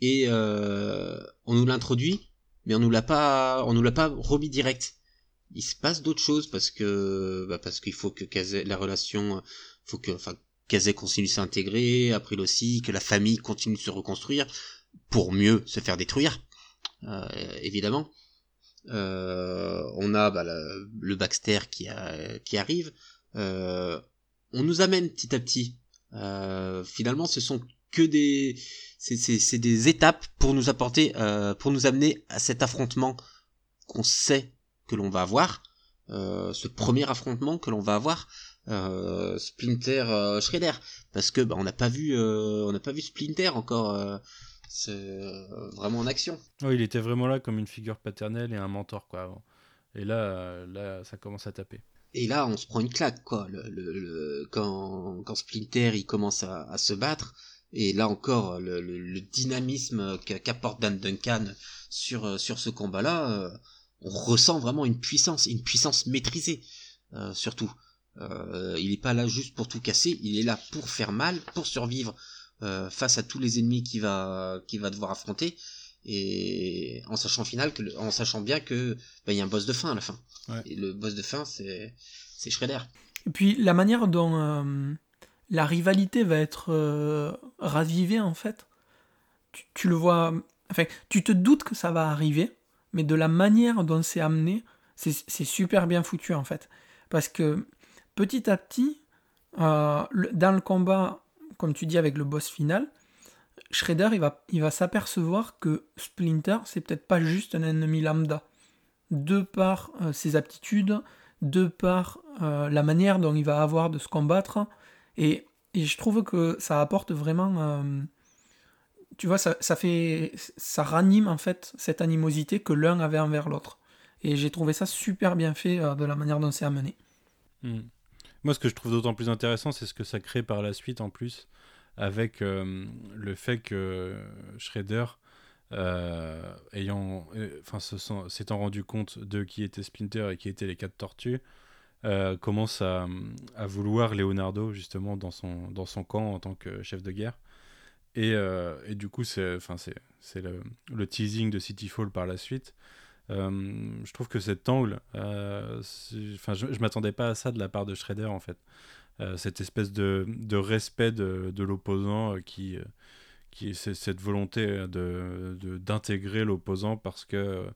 Et on nous l'introduit, mais on nous nous l'a pas remis direct. Il se passe d'autres choses parce que, bah, parce qu'il faut que Kaze- la relation, faut que, enfin, Kazek continue de s'intégrer, April aussi, que la famille continue de se reconstruire pour mieux se faire détruire, évidemment. Euh, on a bah, le, Baxter qui, arrive. Euh, on nous amène petit à petit. Euh, finalement, ce sont que des, c'est, des étapes pour nous apporter, euh, pour nous amener à cet affrontement qu'on sait que l'on va avoir, euh, ce premier affrontement que l'on va avoir. Euh, Splinter euh, Shredder parce que bah, on n'a pas vu euh, on n'a pas vu Splinter encore euh, c'est euh, vraiment en action il était vraiment là comme une figure paternelle et un mentor, quoi, avant. Et là, euh, là, ça commence à taper. Et là, on se prend une claque, quoi. Le, le, le- quand, quand Splinter il commence à, à se battre, et là encore, le, dynamisme qu'a- qu'apporte Dan Duncan sur, euh, sur ce combat-là, on ressent vraiment une puissance, une puissance maîtrisée, euh, surtout. Euh, il n'est pas là juste pour tout casser, il est là pour faire mal, pour survivre face à tous les ennemis qu'il va, qu'il va devoir affronter, et en sachant final que, en sachant bien que bah, y a un boss de fin à la fin. Ouais. Et le boss de fin, c'est c'est Shredder. Et puis la manière dont euh, la rivalité va être euh, ravivée en fait, tu, tu le vois, enfin tu te doutes que ça va arriver, mais de la manière dont c'est amené, c'est c'est super bien foutu en fait. Parce que petit à petit, euh, le- dans le combat, comme tu dis avec le boss final, Shredder il va, s'apercevoir que Splinter c'est peut-être pas juste un ennemi lambda. De par euh, ses aptitudes, de par euh, la manière dont il va avoir de se combattre. Et, je trouve que ça apporte vraiment. euh, tu vois, ça, ça fait. Ça ranime en fait cette animosité que l'un avait envers l'autre. Et j'ai trouvé ça super bien fait de la manière dont c'est amené. Hmm. Moi, ce que je trouve d'autant plus intéressant, c'est ce que ça crée par la suite en plus, avec euh, le fait que Shredder, euh, ayant, euh, enfin, s'étant rendu compte de qui était Splinter et qui étaient les quatre tortues, commence à, vouloir Leonardo justement dans son, dans son camp en tant que chef de guerre. Et, et du coup, c'est le, le teasing de Cityfall par la suite. Euh, je trouve que cet angle, euh, enfin, je, je m'attendais pas à ça de la part de Shredder en fait. Euh, cette espèce de, de respect de, de l'opposant qui, qui cette volonté de d'intégrer l'opposant parce que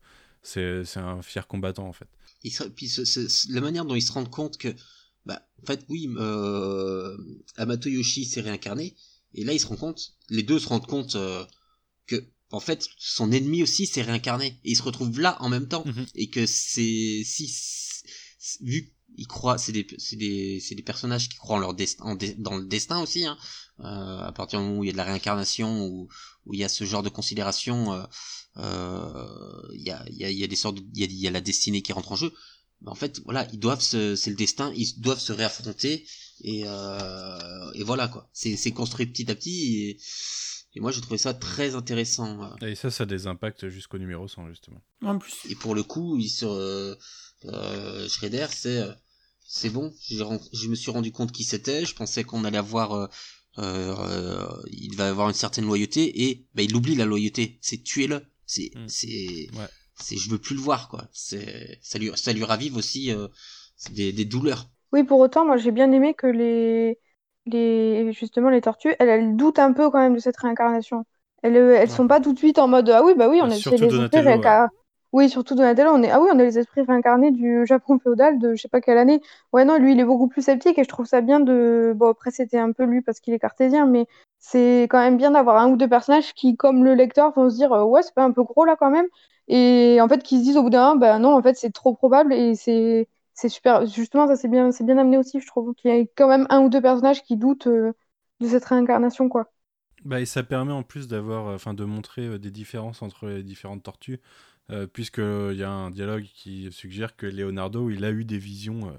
c'est un fier combattant en fait. Se- puis la manière dont ils se rendent compte que, bah, en fait, oui, euh, Amato Yoshi s'est réincarné, et là ils se rendent compte, les deux se rendent compte en fait, son ennemi aussi s'est réincarné, et ils se retrouvent là en même temps, Mhm. et que c'est si vu ils croient, c'est des, c'est des, c'est des personnages qui croient en leur destin, en dé- dans le destin aussi, hein, euh, à partir du moment où il y a de la réincarnation, où, où il y a ce genre de considération, euh, euh, il y a, il y a, il y a des sortes, de- il y a, il y a la destinée qui rentre en jeu. Mais en fait, voilà, ils doivent se, c'est le destin, ils doivent se réaffronter, et, euh, et voilà quoi. C'est, c'est construit petit à petit, et, et moi j'ai trouvé ça très intéressant. euh. Et ça, ça a des impacts jusqu'au numéro 100 justement. En plus, Et pour le coup, il se, euh, euh, Shredder, c'est, euh, c'est bon. Je me suis rendu compte qui c'était. Je pensais qu'on allait avoir, euh, euh, euh, il va avoir une certaine loyauté et bah, il oublie la loyauté. C'est tuer-le. C'est, Mm. c'est, Ouais. c'est, je veux plus le voir quoi. C'est, ça lui, ça lui ravive aussi euh, des, des douleurs. Oui, pour autant, moi j'ai bien aimé que les les, justement, les tortues, elles, elles doutent un peu quand même de cette réincarnation. Elles, euh, elles sont pas tout de suite en mode Ah oui, bah oui, on Bah, est les esprits réincar- Oui, surtout Donatello, on est Ah oui, on est les esprits réincarnés du Japon féodal de je sais pas quelle année. Ouais, non, lui, il est beaucoup plus sceptique et je trouve ça bien de. Bon, après, c'était un peu lui parce qu'il est cartésien, mais c'est quand même bien d'avoir un ou deux personnages qui, comme le lecteur, vont se dire euh, Ouais, c'est pas un peu gros là quand même. Et en fait, qui se disent au bout d'un bah non, en fait, c'est trop probable et c'est c'est super. Justement, ça, c'est bien, bien amené aussi, je trouve, qu'il y ait quand même un ou deux personnages qui doutent euh, de cette réincarnation, quoi. Bah, et ça permet en plus d'avoir, euh, enfin, de montrer euh, des différences entre les différentes tortues, puisqu'il y a un dialogue qui suggère que Leonardo, il a eu des visions,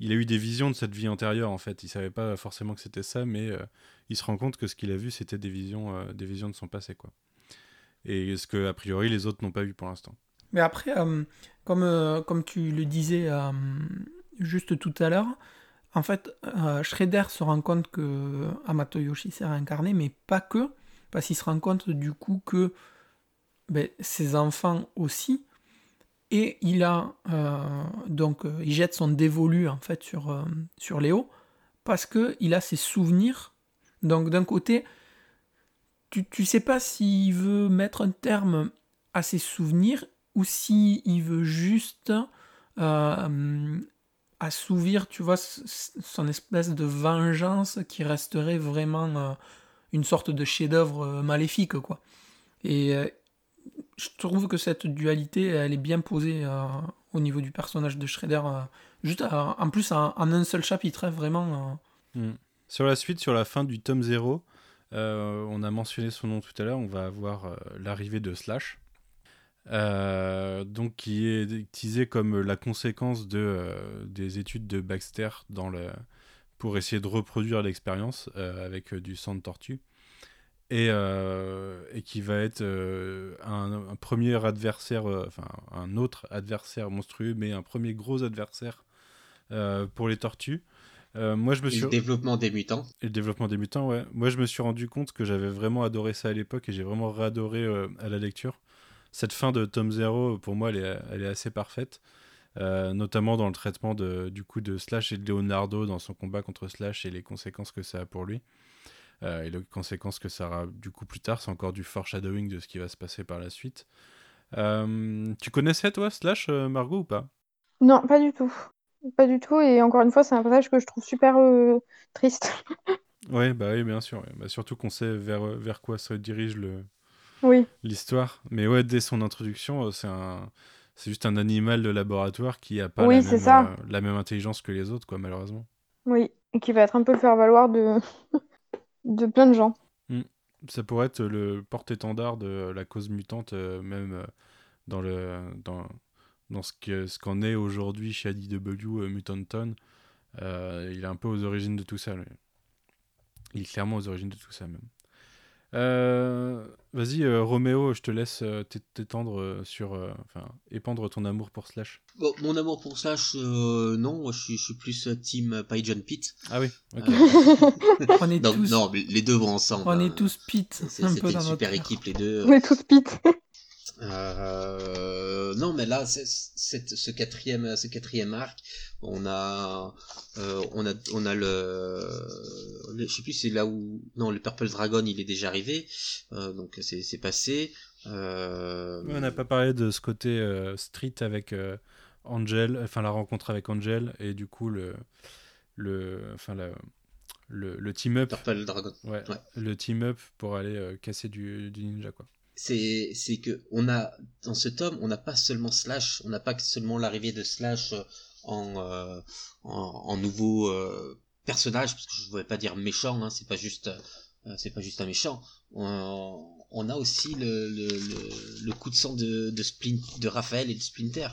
il a eu des visions de cette vie antérieure en fait. Il savait pas forcément que c'était ça, mais il se rend compte que ce qu'il a vu, c'était des visions, des visions de son passé, quoi. Et ce que a priori les autres n'ont pas vu pour l'instant. Mais après, euh, comme, euh, comme tu le disais euh, juste tout à l'heure, en fait, Shredder se rend compte que Amato Yoshi s'est réincarné, mais pas que, parce qu'il se rend compte du coup que ben, ses enfants aussi, et il a donc il jette son dévolu en fait sur, sur Léo, parce que il a ses souvenirs. Donc d'un côté, tu, tu sais pas s'il veut mettre un terme à ses souvenirs ou si il veut juste euh, assouvir, tu vois, son espèce de vengeance qui resterait vraiment euh, une sorte de chef-d'œuvre euh, maléfique, quoi. Et je trouve que cette dualité, elle est bien posée au niveau du personnage de Shredder, juste en plus en, en un seul chapitre, hein, vraiment. euh. Mm. Sur la suite, sur la fin du tome 0, euh, on a mentionné son nom tout à l'heure, on va avoir l'arrivée de Slash, euh, donc qui est teasé comme la conséquence de, euh, des études de Baxter dans le, pour essayer de reproduire l'expérience euh, avec du sang de tortue. Et, et qui va être un, un premier adversaire, enfin un autre adversaire monstrueux, mais un premier gros adversaire pour les tortues. Moi, je me Et suis... le développement des mutants. Et le développement des mutants, ouais. Moi, je me suis rendu compte que j'avais vraiment adoré ça à l'époque et j'ai vraiment réadoré à la lecture. Cette fin de tome 0, pour moi, elle est, elle est assez parfaite. Euh, notamment dans le traitement de, du coup de Slash et de Leonardo dans son combat contre Slash et les conséquences que ça a pour lui. Euh, et les conséquences que ça aura du coup plus tard, c'est encore du foreshadowing de ce qui va se passer par la suite. Euh, tu connaissais toi Slash, euh, Margot, ou pas? Non, pas du tout. Pas du tout. Et encore une fois, c'est un passage que je trouve super triste. Ouais, bah oui, bien sûr. Bah, surtout qu'on sait vers, vers quoi se dirige le, Oui, l'histoire. Mais ouais, dès son introduction, euh, c'est un, c'est juste un animal de laboratoire qui a pas Oui, la, c'est même, ça. euh, la même intelligence que les autres, quoi, malheureusement. oui. Et qui va être un peu le faire-valoir de... de plein de gens. Ça pourrait être le porte-étendard de la cause mutante, euh, même euh, dans le dans, dans ce que ce qu'en est aujourd'hui chez euh, Mutanton. Il est un peu aux origines de tout ça. lui. Il est clairement aux origines de tout ça même. Euh, Vas-y, euh, Roméo, je te laisse euh, t'é- t'étendre euh, sur, euh, enfin, épandre ton amour pour Slash. Bon, mon amour pour Slash, euh, non, moi, je suis, je suis plus team Pie John Pitt. Ah oui, ok. Euh, On est donc, tous, non, mais les deux vont ensemble. on hein. est tous pit, C'est- une super cœur. équipe, les deux. On est tous pit. Euh, non, mais là, ce quatrième, ce quatrième arc, on a, euh, on a, on a le, le- je sais plus, c'est là où, non, le Purple Dragon, il est déjà arrivé, euh, donc c'est passé. On n'a pas parlé de ce côté street avec Angel, enfin la rencontre avec Angel et du coup le, le, enfin la- le, le team up, Purple Dragon. ouais, Ouais. le team up pour aller casser du, du ninja quoi. C'est c'est que on a dans ce tome on n'a pas seulement Slash on n'a pas seulement l'arrivée de Slash euh, en euh, en, en nouveau euh, personnage parce que je voulais pas dire méchant hein, c'est pas juste euh, c'est pas juste un méchant. On, on a aussi le, le, le, coup de sang de de, Splin, de Raphaël et de Splinter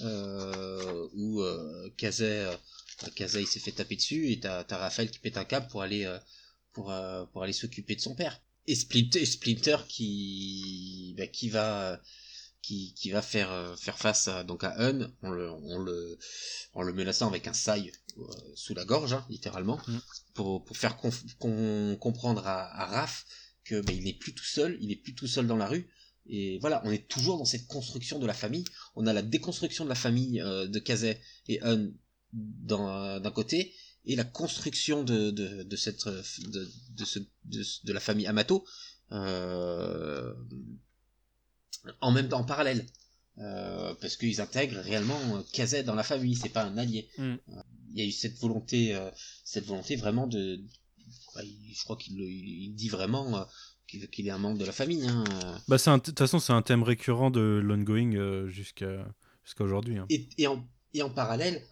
euh, où euh, Kazay euh, Kazay s'est fait taper dessus et t'as t'as Raphaël qui pète un câble pour aller euh, pour euh, pour aller s'occuper de son père et Splinter, Splinter qui bah, qui va qui, qui va faire euh, faire face à, donc à Un en le on le en le menaçant avec un saille euh, sous la gorge hein, littéralement Mm. pour pour faire comprendre à, à Raph que bah, il n'est plus tout seul il est plus tout seul dans la rue et voilà on est toujours dans cette construction de la famille on a la déconstruction de la famille euh, de Kazay et Un d'un d'un côté et la construction de, de, de cette de, de, ce, de, la famille Amato euh, en même temps en parallèle euh, parce qu'ils intègrent réellement KZ dans la famille c'est pas un allié mm. il y a eu cette volonté cette volonté vraiment de bah, je crois qu'il il dit vraiment qu'il est un membre de la famille hein. bah de toute façon c'est un thème récurrent de l'ongoing jusqu'à jusqu'à aujourd'hui hein. et, et, en, et en parallèle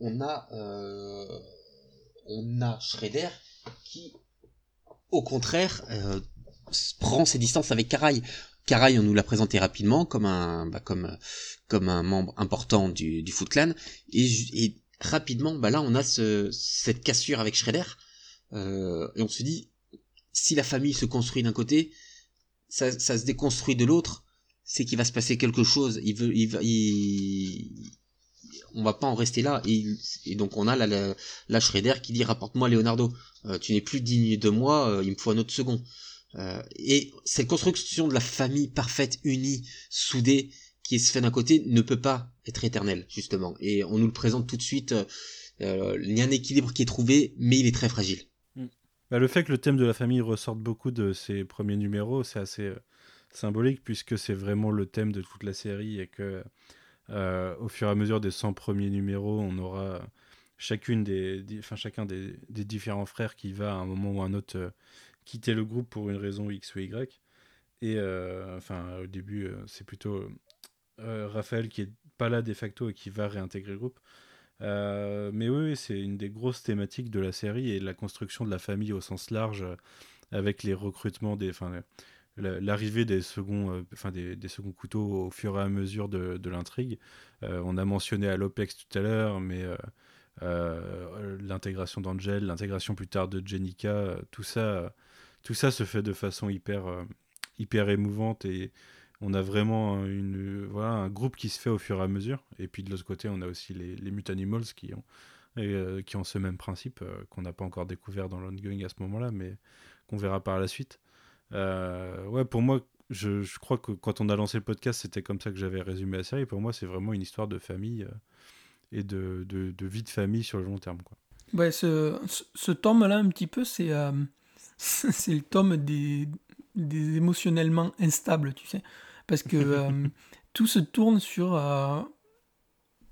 on a on a Shredder qui, au contraire, euh, prend ses distances avec Karai. Karai, on nous l'a présenté rapidement comme un, bah, comme, comme un membre important du, du Foot Clan, et, rapidement, bah là, on a ce, cette cassure avec Shredder, euh, et on se dit, si la famille se construit d'un côté, ça, ça se déconstruit de l'autre, c'est qu'il va se passer quelque chose. Il veut, il va, il, on va pas en rester là. Et, donc on a la, la, Shredder qui dit rapporte-moi Leonardo, euh, tu n'es plus digne de moi, euh, il me faut un autre second. Euh, et cette construction de la famille parfaite, unie, soudée, qui se fait d'un côté, ne peut pas être éternelle, justement. Et on nous le présente tout de suite. il y a un équilibre qui est trouvé, mais il est très fragile. Mm. Bah, le fait que le thème de la famille ressorte beaucoup de ces premiers numéros, c'est assez symbolique puisque c'est vraiment le thème de toute la série et que au fur et à mesure des 100 premiers numéros, on aura chacune des, enfin, chacun des, différents frères qui va à un moment ou à un autre euh, quitter le groupe pour une raison X ou Y. Et euh, enfin, au début, c'est plutôt Raphaël qui est pas là de facto et qui va réintégrer le groupe. mais oui, c'est une des grosses thématiques de la série et la construction de la famille au sens large, avec les recrutements des, l'arrivée des seconds, euh, enfin des, seconds couteaux au fur et à mesure de, l'intrigue. Euh, on a mentionné à l'OPEX tout à l'heure, mais euh, l'intégration d'Angel, l'intégration plus tard de Jenica, tout ça, tout ça se fait de façon hyper, hyper émouvante et on a vraiment une, voilà, un groupe qui se fait au fur et à mesure. Et puis de l'autre côté, on a aussi les, Mutanimals qui ont, qui ont ce même principe qu'on n'a pas encore découvert dans l'ongoing à ce moment-là, mais qu'on verra par la suite. Euh, ouais, pour moi, je, je, crois que quand on a lancé le podcast, c'était comme ça que j'avais résumé la série. Pour moi, c'est vraiment une histoire de famille euh, et de, de, de, vie de famille sur le long terme. Quoi. Ouais, ce, ce, tome-là, un petit peu, c'est euh, c'est le tome des, des émotionnellement instables, tu sais. Parce que tout se tourne sur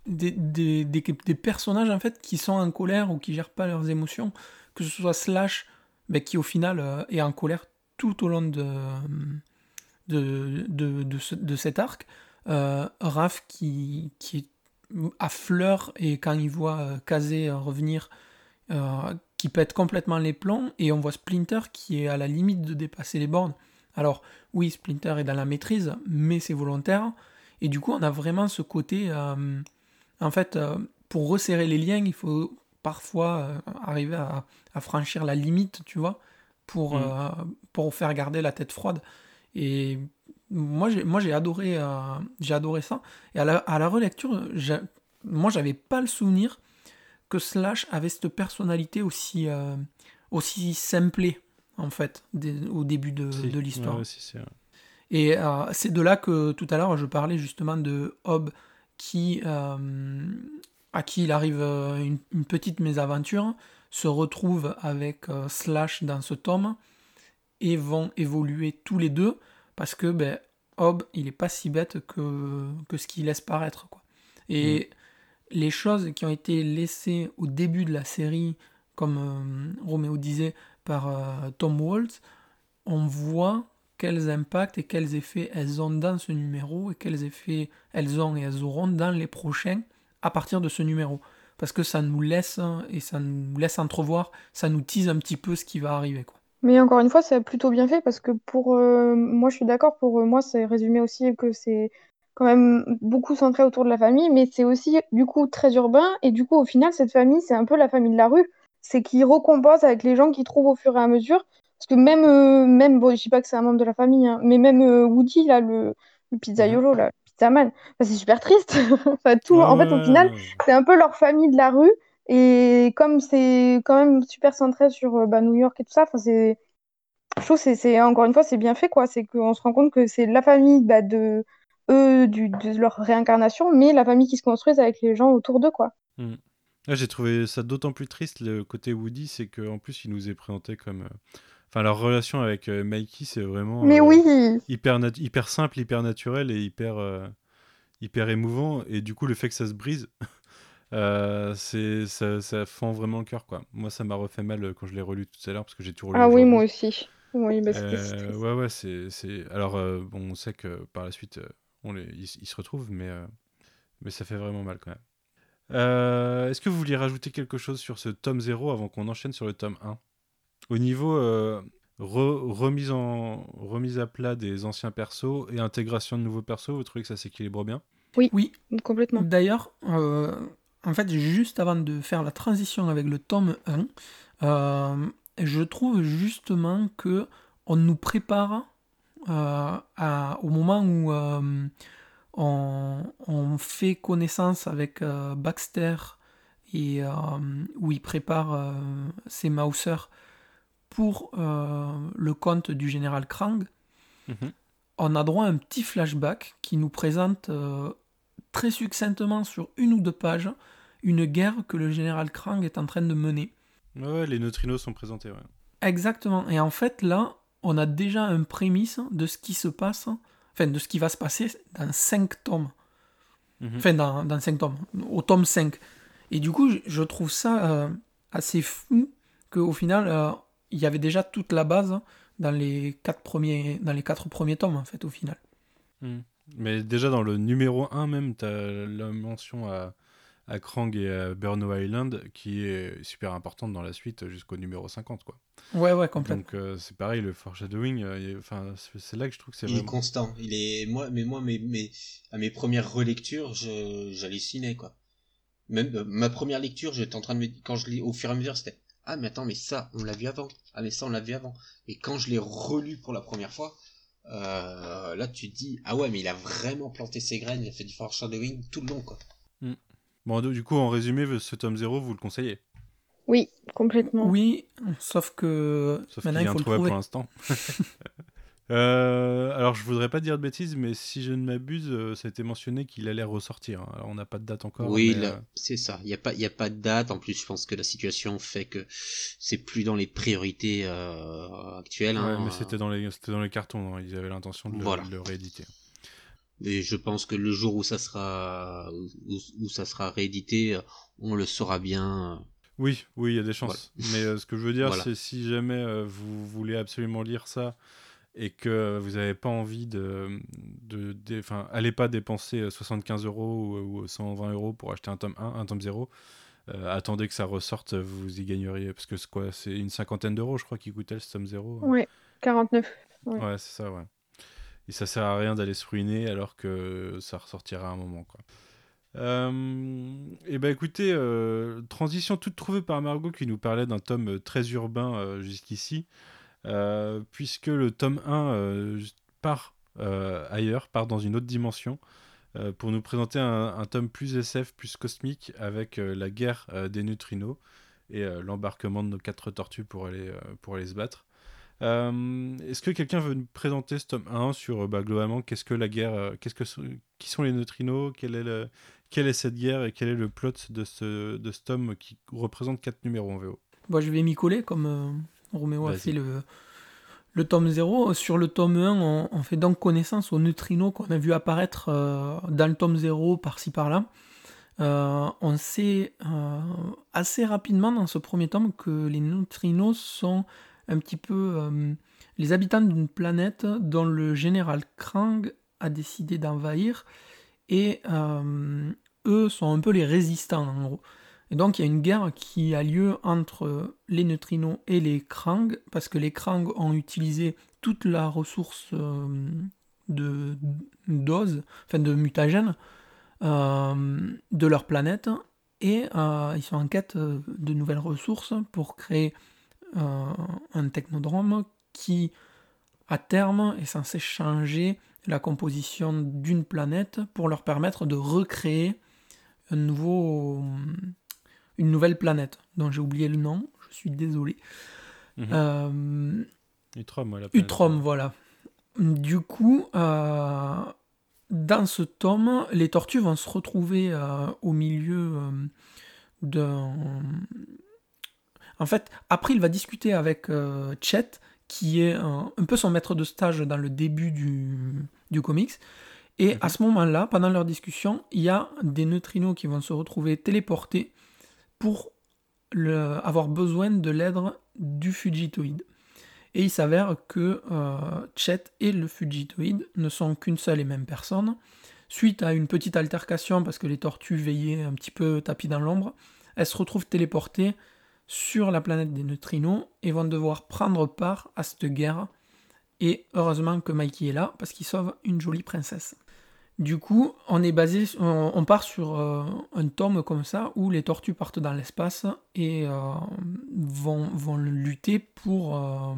des, des, des, des, personnages, en fait, qui sont en colère ou qui gèrent pas leurs émotions. Que ce soit Slash, ben, qui au final est en colère tout au long de, de, de, cet arc. Euh, Raph qui, qui fleur et quand il voit euh, Kazé revenir, euh, qui pète complètement les plombs, et on voit Splinter qui est à la limite de dépasser les bornes. Alors oui, Splinter est dans la maîtrise, mais c'est volontaire, et du coup on a vraiment ce côté, euh, en fait, pour resserrer les liens, il faut parfois arriver à, franchir la limite, tu vois, pour, mm. euh, pour faire garder la tête froide. Et moi, j'ai, moi, j'ai adoré, euh, j'ai adoré ça. Et à la, à la relecture, moi, j'avais pas le souvenir que Slash avait cette personnalité aussi, euh, aussi simplée, en fait, au début de, de l'histoire. Et c'est de là que tout à l'heure, je parlais justement de Hob qui, à qui il arrive une, une petite mésaventure se retrouvent avec euh, Slash dans ce tome et vont évoluer tous les deux parce que ben, Hob, il est pas si bête que, que ce qu'il laisse paraître. Quoi. Et mm. les choses qui ont été laissées au début de la série, comme euh, Roméo disait, par euh, Tom Waltz, on voit quels impacts et quels effets elles ont dans ce numéro et quels effets elles ont et elles auront dans les prochains à partir de ce numéro parce que ça nous laisse hein, et ça nous laisse entrevoir, ça nous tease un petit peu ce qui va arriver. Quoi. Mais encore une fois, c'est plutôt bien fait parce que pour euh, moi, je suis d'accord. Pour euh, moi, c'est résumé aussi que c'est quand même beaucoup centré autour de la famille, mais c'est aussi du coup très urbain et du coup, au final, cette famille, c'est un peu la famille de la rue. C'est qui recompose avec les gens qu'ils trouvent au fur et à mesure. Parce que même, euh, même bon, je dis pas que c'est un membre de la famille, hein, mais même Woody, là, le, le pizzaiolo, là, mal. c'est super triste. enfin, tout, en fait, au final, c'est un peu leur famille de la rue. Et comme c'est quand même super centré sur euh, bah, New York et tout ça, c'est, je trouve c'est, encore une fois, c'est bien fait. quoi. C'est qu'on se rend compte que c'est la famille bah, de eux, du, de leur réincarnation, mais la famille qui se construise avec les gens autour d'eux. quoi. Hmm. J'ai trouvé ça d'autant plus triste le côté Woody, c'est qu'en plus il nous est présenté comme. euh, Enfin, leur relation avec euh, Mikey, c'est vraiment Mais euh, oui, hyper, hyper simple, hyper naturel et hyper, euh, hyper émouvant. Et du coup, le fait que ça se brise, euh, c'est ça, ça fend vraiment le cœur. quoi. Moi, ça m'a refait mal quand je l'ai relu tout à l'heure parce que j'ai tout relu. ah oui, moi aussi. Oui, bah, Euh, ouais, ouais, c'est. c'est- Alors, euh, bon, on sait que par la suite, on les... ils, ils se retrouvent, mais, mais ça fait vraiment mal quand même. Est-ce que vous vouliez rajouter quelque chose sur ce tome 0 avant qu'on enchaîne sur le tome 1 Au niveau euh, re- remise, en... remise à plat des anciens persos et intégration de nouveaux persos, vous trouvez que ça s'équilibre bien? Oui, Complètement. D'ailleurs, euh, en fait, juste avant de faire la transition avec le tome 1, euh, je trouve justement que on nous prépare euh, à- au moment où euh, on, on fait connaissance avec euh, Baxter et euh, où il prépare euh, ses Mausers pour euh, le compte du général Krang Mhm. on a droit à un petit flashback qui nous présente euh, très succinctement sur une ou deux pages une guerre que le général Krang est en train de mener. Ouais, les neutrinos sont présentés. Ouais. Exactement. Et en fait, là, on a déjà un prémisse de ce qui se passe, enfin, de ce qui va se passer dans cinq tomes. Mhm. Enfin, dans, dans cinq tomes, au tome 5. Et du coup, je- trouve ça euh, assez fou qu'au final, il y avait déjà toute la base dans les quatre premiers, dans les quatre premiers tomes, en fait, au final. Mhm. Mais déjà dans le numéro 1 même, tu as la mention à, à Krang et à Burno Island qui est super importante dans la suite jusqu'au numéro 50. Quoi. Ouais, ouais, complètement. Donc euh, c'est pareil, le foreshadowing, euh, enfin, c'est c'est là que je trouve que c'est Il est constant. Il est moi, mais moi, mes, mes, à mes premières relectures, je, j'hallucinais quoi. Même euh, ma première lecture, j'étais en train de me, quand je lis au fur et à mesure, c'était ah mais attends mais ça on l'a vu avant. Ah mais ça on l'a vu avant. Et quand je l'ai relu pour la première fois, euh, là tu te dis ah ouais mais il a vraiment planté ses graines, il a fait du foreshadowing tout le long quoi. Bon, du coup, en résumé, ce tome 0, vous le conseillez? Oui, complètement. Oui, sauf que Sauf qu'il maintenant est il faut le introuvable trouver. pour l'instant. Euh, alors, je voudrais pas dire de bêtises, mais si je ne m'abuse, euh, ça a été mentionné qu'il allait ressortir. hein. Alors, on n'a pas de date encore. oui, euh, c'est ça. Il y a pas, y a pas de date. En plus, je pense que la situation fait que c'est plus dans les priorités actuelles. ouais, hein. mais c'était dans, les, dans les cartons. hein. Ils avaient l'intention de, le- Voilà. de le rééditer. Et je pense que le jour où ça sera où, où ça sera réédité, on le saura bien. Oui, oui, il y a des chances. Mais ce que je veux dire, Voilà. c'est si jamais vous voulez absolument lire ça et que vous n'avez pas envie de, de, allez pas dépenser euh, 75 euros ou, ou 120 euros pour acheter un tome 1, un tome 0. Euh, attendez que ça ressorte, vous y gagneriez. Parce que c'est quoi C'est une cinquantaine d'euros, je crois, qui coûtait le tome 0. Ouais, 49. ouais. Ouais, c'est ça, ouais. Et ça sert à rien d'aller se ruiner alors que ça ressortira à un moment, quoi. Euh, et ben écoutez, euh, transition toute trouvée par Margot qui nous parlait d'un tome euh, très urbain euh, jusqu'ici, euh, puisque le tome 1 euh, part euh, ailleurs, part dans une autre dimension, euh, pour nous présenter un, tome plus SF, plus cosmique, avec euh, la guerre euh, des neutrinos et euh, l'embarquement de nos quatre tortues pour aller, euh, pour aller se battre. Euh, Est-ce que quelqu'un veut nous présenter ce tome 1 sur euh, bah, globalement qu'est-ce que la guerre, euh, qu'est-ce que qui sont les neutrinos, quelle est, le- quelle est cette guerre et quel est le plot de ce, de ce tome qui représente 4 numéros en VO Bon, je vais m'y coller comme euh, Roméo a fait le, le tome 0. Sur le tome 1, on, on fait donc connaissance aux neutrinos qu'on a vu apparaître euh, dans le tome 0 par-ci par-là. Euh, on sait euh, assez rapidement dans ce premier tome que les neutrinos sont un petit peu les habitants d'une planète dont le général Krang a décidé d'envahir et eux sont un peu les résistants en gros. Et donc il y a une guerre qui a lieu entre les neutrinos et les Krang, parce que les Krang ont utilisé toute la ressource euh, de dose, enfin de mutagène, euh, de leur planète, et euh, ils sont en quête de nouvelles ressources pour créer euh, un technodrome qui, à terme, est censé changer la composition d'une planète pour leur permettre de recréer un nouveau, une nouvelle planète dont j'ai oublié le nom, je suis désolé. Mhm. Euh, Utrom, ouais. Utrom, voilà. Du coup, euh, dans ce tome, les tortues vont se retrouver euh, au milieu d'un. En fait, après, il va discuter avec Chet, qui est un, un peu son maître de stage dans le début du, du comics. Et à ce moment-là, pendant leur discussion, il y a des neutrinos qui vont se retrouver téléportés pour avoir besoin de l'aide du Fugitoïde. Et il s'avère que euh, Chet et le Fugitoïde ne sont qu'une seule et même personne. Suite à une petite altercation, parce que les tortues veillaient un petit peu tapis dans l'ombre, elles se retrouvent téléportées sur la planète des neutrinos et vont devoir prendre part à cette guerre. Et heureusement que Mikey est là, parce qu'il sauve une jolie princesse. Du coup, on est basé, on, on part sur euh, un tome comme ça où les tortues partent dans l'espace et euh, vont, vont lutter pour, euh,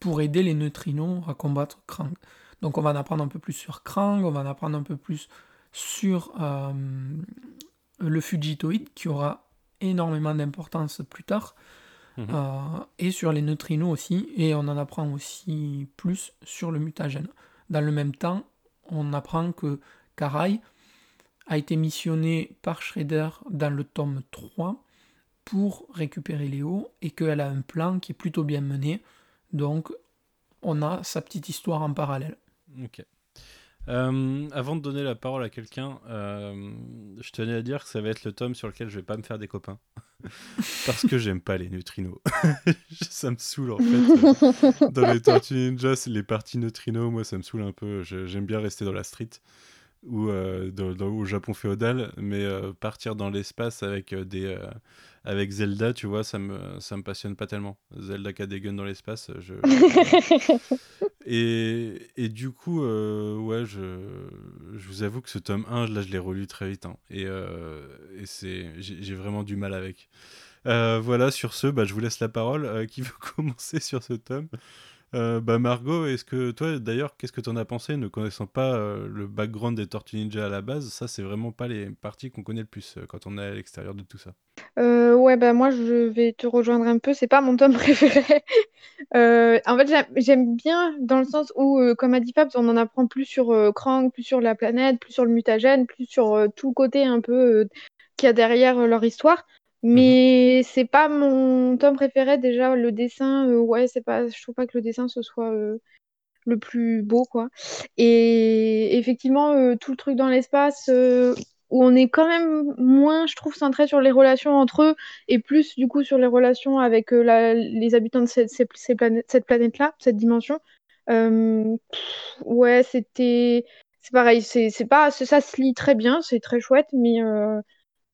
pour aider les neutrinos à combattre Krang. Donc on va en apprendre un peu plus sur Krang, on va en apprendre un peu plus sur le Fugitoïde qui aura énormément d'importance plus tard. Mhm. Et sur les neutrinos aussi, et on en apprend aussi plus sur le mutagène. Dans le même temps, on apprend que Karai a été missionné par Shredder dans le tome 3 pour récupérer Léo et qu'elle a un plan qui est plutôt bien mené. Donc, on a sa petite histoire en parallèle. Euh, avant de donner la parole à quelqu'un, euh, je tenais à dire que ça va être le tome sur lequel je vais pas me faire des copains. Parce que j'aime pas les neutrinos. ça me saoule en fait. Dans les Tortues Ninja, c'est les parties neutrinos, moi ça me saoule un peu. J'aime bien rester dans la street ou euh, dans, dans- au Japon féodal, mais euh, partir dans l'espace avec euh, des euh, avec Zelda, tu vois, ça me ça me passionne pas tellement. Zelda qui a des guns dans l'espace, je et, et du coup, ouais, je, je vous avoue que ce tome 1, là, je l'ai relu très vite. hein, et et c'est, j'ai vraiment du mal avec. Voilà, sur ce, bah, je vous laisse la parole. Qui veut commencer sur ce tome? Euh, bah, Margot, est-ce que toi, d'ailleurs, qu'est-ce que tu en as pensé, ne connaissant pas euh, le background des Tortues Ninja à la base? Ça, c'est vraiment pas les parties qu'on connaît le plus euh, quand on est à l'extérieur de tout ça. Euh, ouais, bah moi je vais te rejoindre un peu, c'est pas mon tome préféré. En fait, j'aime- bien dans le sens où, comme a dit Fabs, on en apprend plus sur Krang, plus sur la planète, plus sur le mutagène, plus sur tout le côté un peu qu'il y a derrière leur histoire. Mais c'est pas mon tome préféré. Déjà, le dessin, euh, ouais, c'est pas, je trouve pas que le dessin ce soit euh, le plus beau, quoi. Et effectivement, euh, tout le truc dans l'espace, où on est quand même moins, je trouve, centré sur les relations entre eux et plus du coup sur les relations avec la- les habitants de cette, planètes- cette planète-là, cette dimension. Pff, ouais, c'était, c'est pareil, c'est pas, ça se lit très bien, c'est très chouette, mais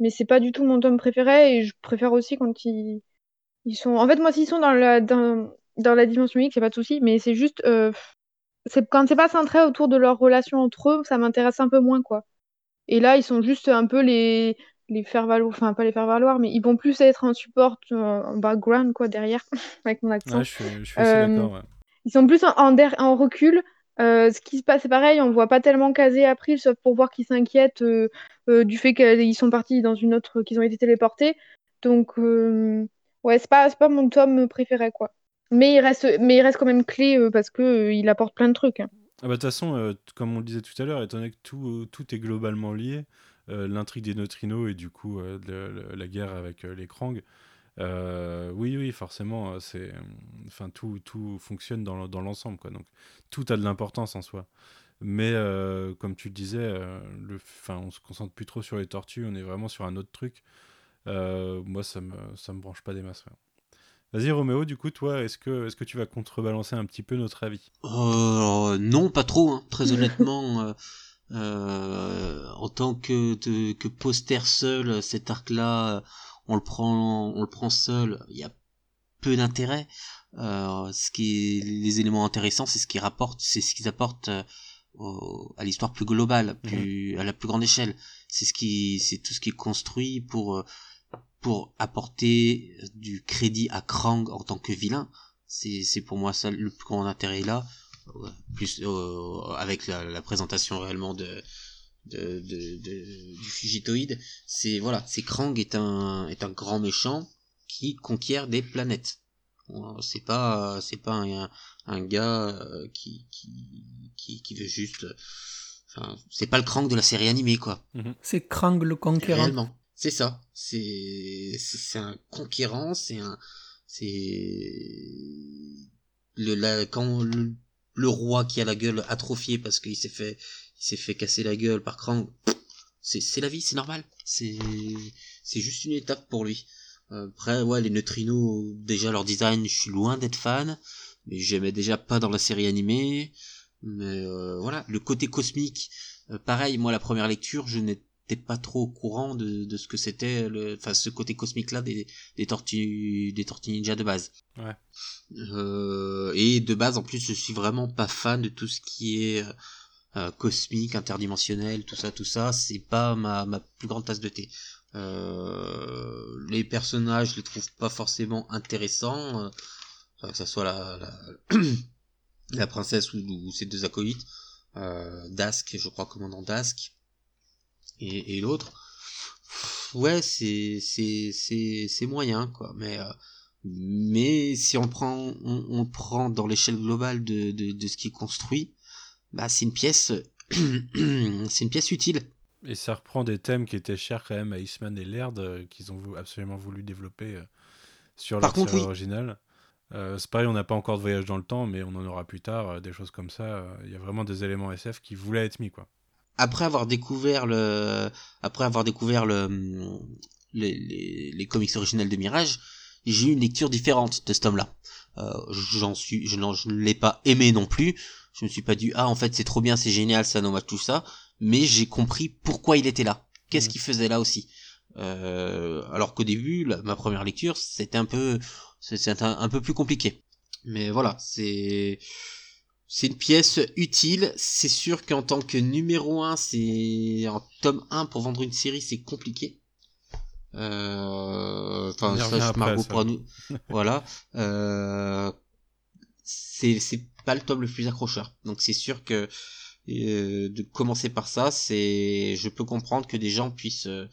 mais c'est pas du tout mon tome préféré et je préfère aussi quand ils, ils sont, en fait, moi, s'ils sont dans la dans, dans la dimension X, c'est pas de souci, mais c'est juste, euh, c'est quand c'est pas centré autour de leurs relations entre eux, ça m'intéresse un peu moins, quoi. Et là, ils sont juste un peu les, les faire valoir, enfin pas les faire valoir, mais ils vont plus être en support, euh, en background, quoi, derrière, avec mon accent. Ouais, je suis, je suis assez Euh, d'accord. ouais. Ils sont plus en, en, der- en recul. Euh, ce qui se passe, c'est pareil, on voit pas tellement caser April, sauf pour voir qu'ils s'inquiètent euh, euh, du fait qu'ils sont partis dans une autre, qu'ils ont été téléportés. Donc, ouais, c'est pas, pas mon tome préféré, quoi. Mais il reste, mais il reste quand même clé parce que il apporte plein de trucs. hein. Ah bah, de toute façon, comme on le disait tout à l'heure, étant donné que tout, tout est globalement lié, l'intrigue des neutrinos et du coup la guerre avec les Krang, euh, oui, oui, forcément, euh, c'est, enfin, tout, tout fonctionne dans, dans l'ensemble, quoi. Donc, tout a de l'importance en soi. Mais euh, comme tu le disais, le, enfin, on se concentre plus trop sur les tortues, on est vraiment sur un autre truc. Moi, ça me, ça me branche pas des masses. Vas-y, Roméo, du coup, toi, est-ce que, est-ce que tu vas contrebalancer un petit peu notre avis? Non, pas trop. hein. Très honnêtement, en tant que, que poster seul, cet arc-là, on le prend, on le prend seul. Il y a peu d'intérêt. Euh, ce qui est, les éléments intéressants, c'est ce qu'ils rapportent, c'est ce qu'ils apportent euh, au- à l'histoire plus globale, plus à la plus grande échelle. C'est ce qui, c'est tout ce qui est construit pour euh, pour apporter du crédit à Krang en tant que vilain. C'est c'est pour moi ça le plus grand intérêt là. Plus euh, avec la, la présentation réellement de de, de, de- du Fugitoïde, c'est voilà, c'est Krang est un est un grand méchant qui conquiert des planètes. C'est pas c'est pas un, un gars euh, qui, qui qui qui veut juste Enfin, c'est pas le Krang de la série animée, quoi. C'est Krang le Conquérant. Réellement. C'est ça. C'est c'est un conquérant. C'est un c'est le la quand le, roi qui a la gueule atrophiée parce qu'il s'est fait il s'est fait casser la gueule par Krang. C'est c'est la vie, c'est normal. C'est c'est juste une étape pour lui. Après ouais les neutrinos déjà leur design, je suis loin d'être fan, mais j'aimais déjà pas dans la série animée. Mais euh, voilà, le côté cosmique, euh, pareil, moi la première lecture, je n'étais pas trop au courant de, de ce que c'était le enfin ce côté cosmique là des, des tortues des tortues ninja de base ouais. euh, et de base en plus je suis vraiment pas fan de tout ce qui est euh, cosmique interdimensionnel tout ça tout ça c'est pas ma, ma plus grande tasse de thé. Euh, les personnages je les trouve pas forcément intéressants euh, que ça soit la la, la princesse ou, ou, ses deux acolytes euh, Dask je crois commandant Dask et, et l'autre. Ouais c'est c'est c'est c'est moyen quoi mais euh, mais si on prend on, on prend dans l'échelle globale de, de, de ce qui est construit bah c'est une pièce c'est une pièce utile et ça reprend des thèmes qui étaient chers quand même à Eastman et Laird euh, qu'ils ont absolument voulu développer euh, sur leur série oui. originale euh, c'est pareil, on n'a pas encore de voyage dans le temps, mais on en aura plus tard, euh, des choses comme ça. Il y a vraiment des éléments SF qui voulaient être mis, quoi après avoir découvert le après avoir découvert le les, les, les comics originels de Mirage j'ai eu une lecture différente de cet homme là euh, j'en suis je, je ne l'ai pas aimé non plus je me suis pas dit ah en fait c'est trop bien c'est génial ça nommage tout ça mais j'ai compris pourquoi il était là qu'est-ce mmh. qu'il faisait là aussi? Euh, alors qu'au début la, ma première lecture c'était un peu c'est un, un peu plus compliqué mais voilà c'est c'est une pièce utile. C'est sûr qu'en tant que numéro 1, c'est un tome 1 pour vendre une série, c'est compliqué. Euh... Enfin, ça, je Margot pour nous. voilà. Euh... C'est, c'est pas le tome le plus accrocheur. Donc c'est sûr que euh, de commencer par ça, c'est, je peux comprendre que des gens puissent euh,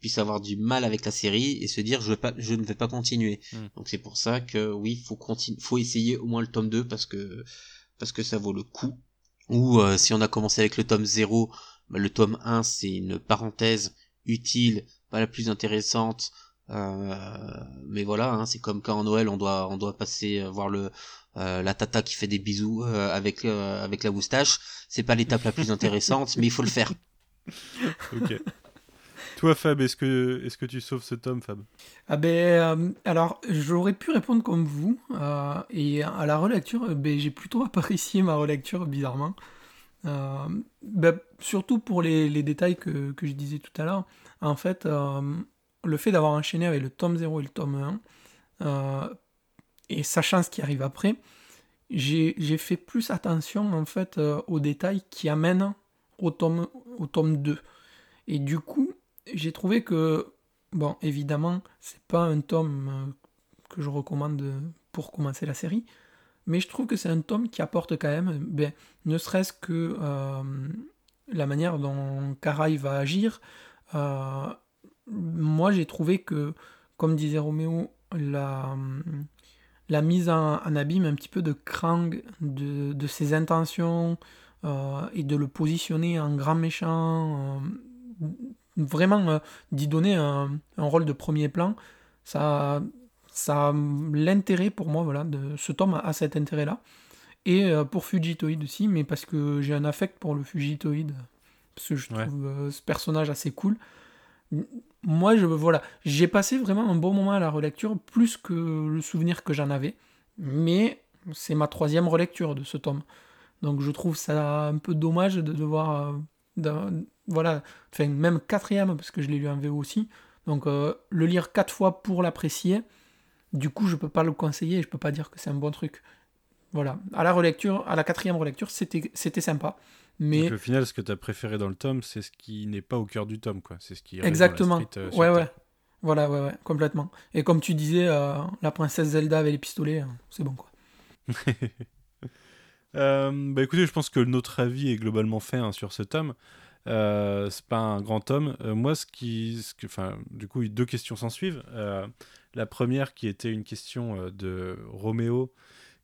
puissent avoir du mal avec la série et se dire je vais pas je ne vais pas continuer. Mm. Donc c'est pour ça que oui, faut continuer, faut essayer au moins le tome 2 parce que parce que ça vaut le coup. Ou euh, si on a commencé avec le tome 0, bah, le tome 1 c'est une parenthèse utile, pas la plus intéressante. Euh, mais voilà, hein, c'est comme quand en Noël on doit on doit passer euh, voir le euh, la tata qui fait des bisous euh, avec avec la moustache. C'est pas l'étape la plus intéressante, mais il faut le faire. ok. Toi, Fab, est-ce que, est que tu sauves ce tome, Fab? Ah ben, euh, Alors, j'aurais pu répondre comme vous. Euh, et à la relecture, ben, j'ai plutôt apprécié ma relecture, bizarrement. Euh, ben, surtout pour les, les détails que, que, je disais tout à l'heure. En fait, euh, le fait d'avoir enchaîné avec le tome 0 et le tome 1, et sachant ce qui arrive après, j'ai fait plus attention en fait aux détails qui amènent au tome, au tome 2. Et du coup, j'ai trouvé que, bon, évidemment, c'est pas un tome euh, que je recommande pour commencer la série, mais je trouve que c'est un tome qui apporte quand même, ben, ne serait-ce que euh, la manière dont Karai va agir. Euh, moi, j'ai trouvé que, comme disait Roméo, la, la mise en, en, abîme un petit peu de Krang, de, de ses intentions, euh, et de le positionner en grand méchant, euh, vraiment euh, d'y donner un, un, rôle de premier plan, ça, ça l'intérêt pour moi, voilà, de, ce tome a cet intérêt-là. Et pour Fugitoid aussi, mais parce que j'ai un affect pour le Fugitoid, parce que je trouve ouais. ce personnage assez cool. Moi, je, voilà, j'ai passé vraiment un bon moment à la relecture, plus que le souvenir que j'en avais. Mais c'est ma troisième relecture de ce tome. Donc je trouve ça un peu dommage de devoir... Euh, voilà, enfin même quatrième parce que je l'ai lu en VO aussi. Donc euh, le lire quatre fois pour l'apprécier, du coup je peux pas le conseiller, je peux pas dire que c'est un bon truc. Voilà, à la relecture, à la quatrième relecture, c'était sympa. Mais Donc, au final, ce que tu as préféré dans le tome, c'est ce qui n'est pas au cœur du tome, quoi. C'est ce qui exactement. Street, euh, ouais, ouais. Voilà, ouais, ouais, complètement. Et comme tu disais, euh, la princesse Zelda avec les pistolets, hein, c'est bon, quoi. euh, bah écoutez, je pense que notre avis est globalement fait hein, sur ce tome. Euh, c'est pas un grand tome. Euh, moi, ce qui, ce que, enfin, du coup, deux questions s'en suivent. Euh, la première, qui était une question de Roméo,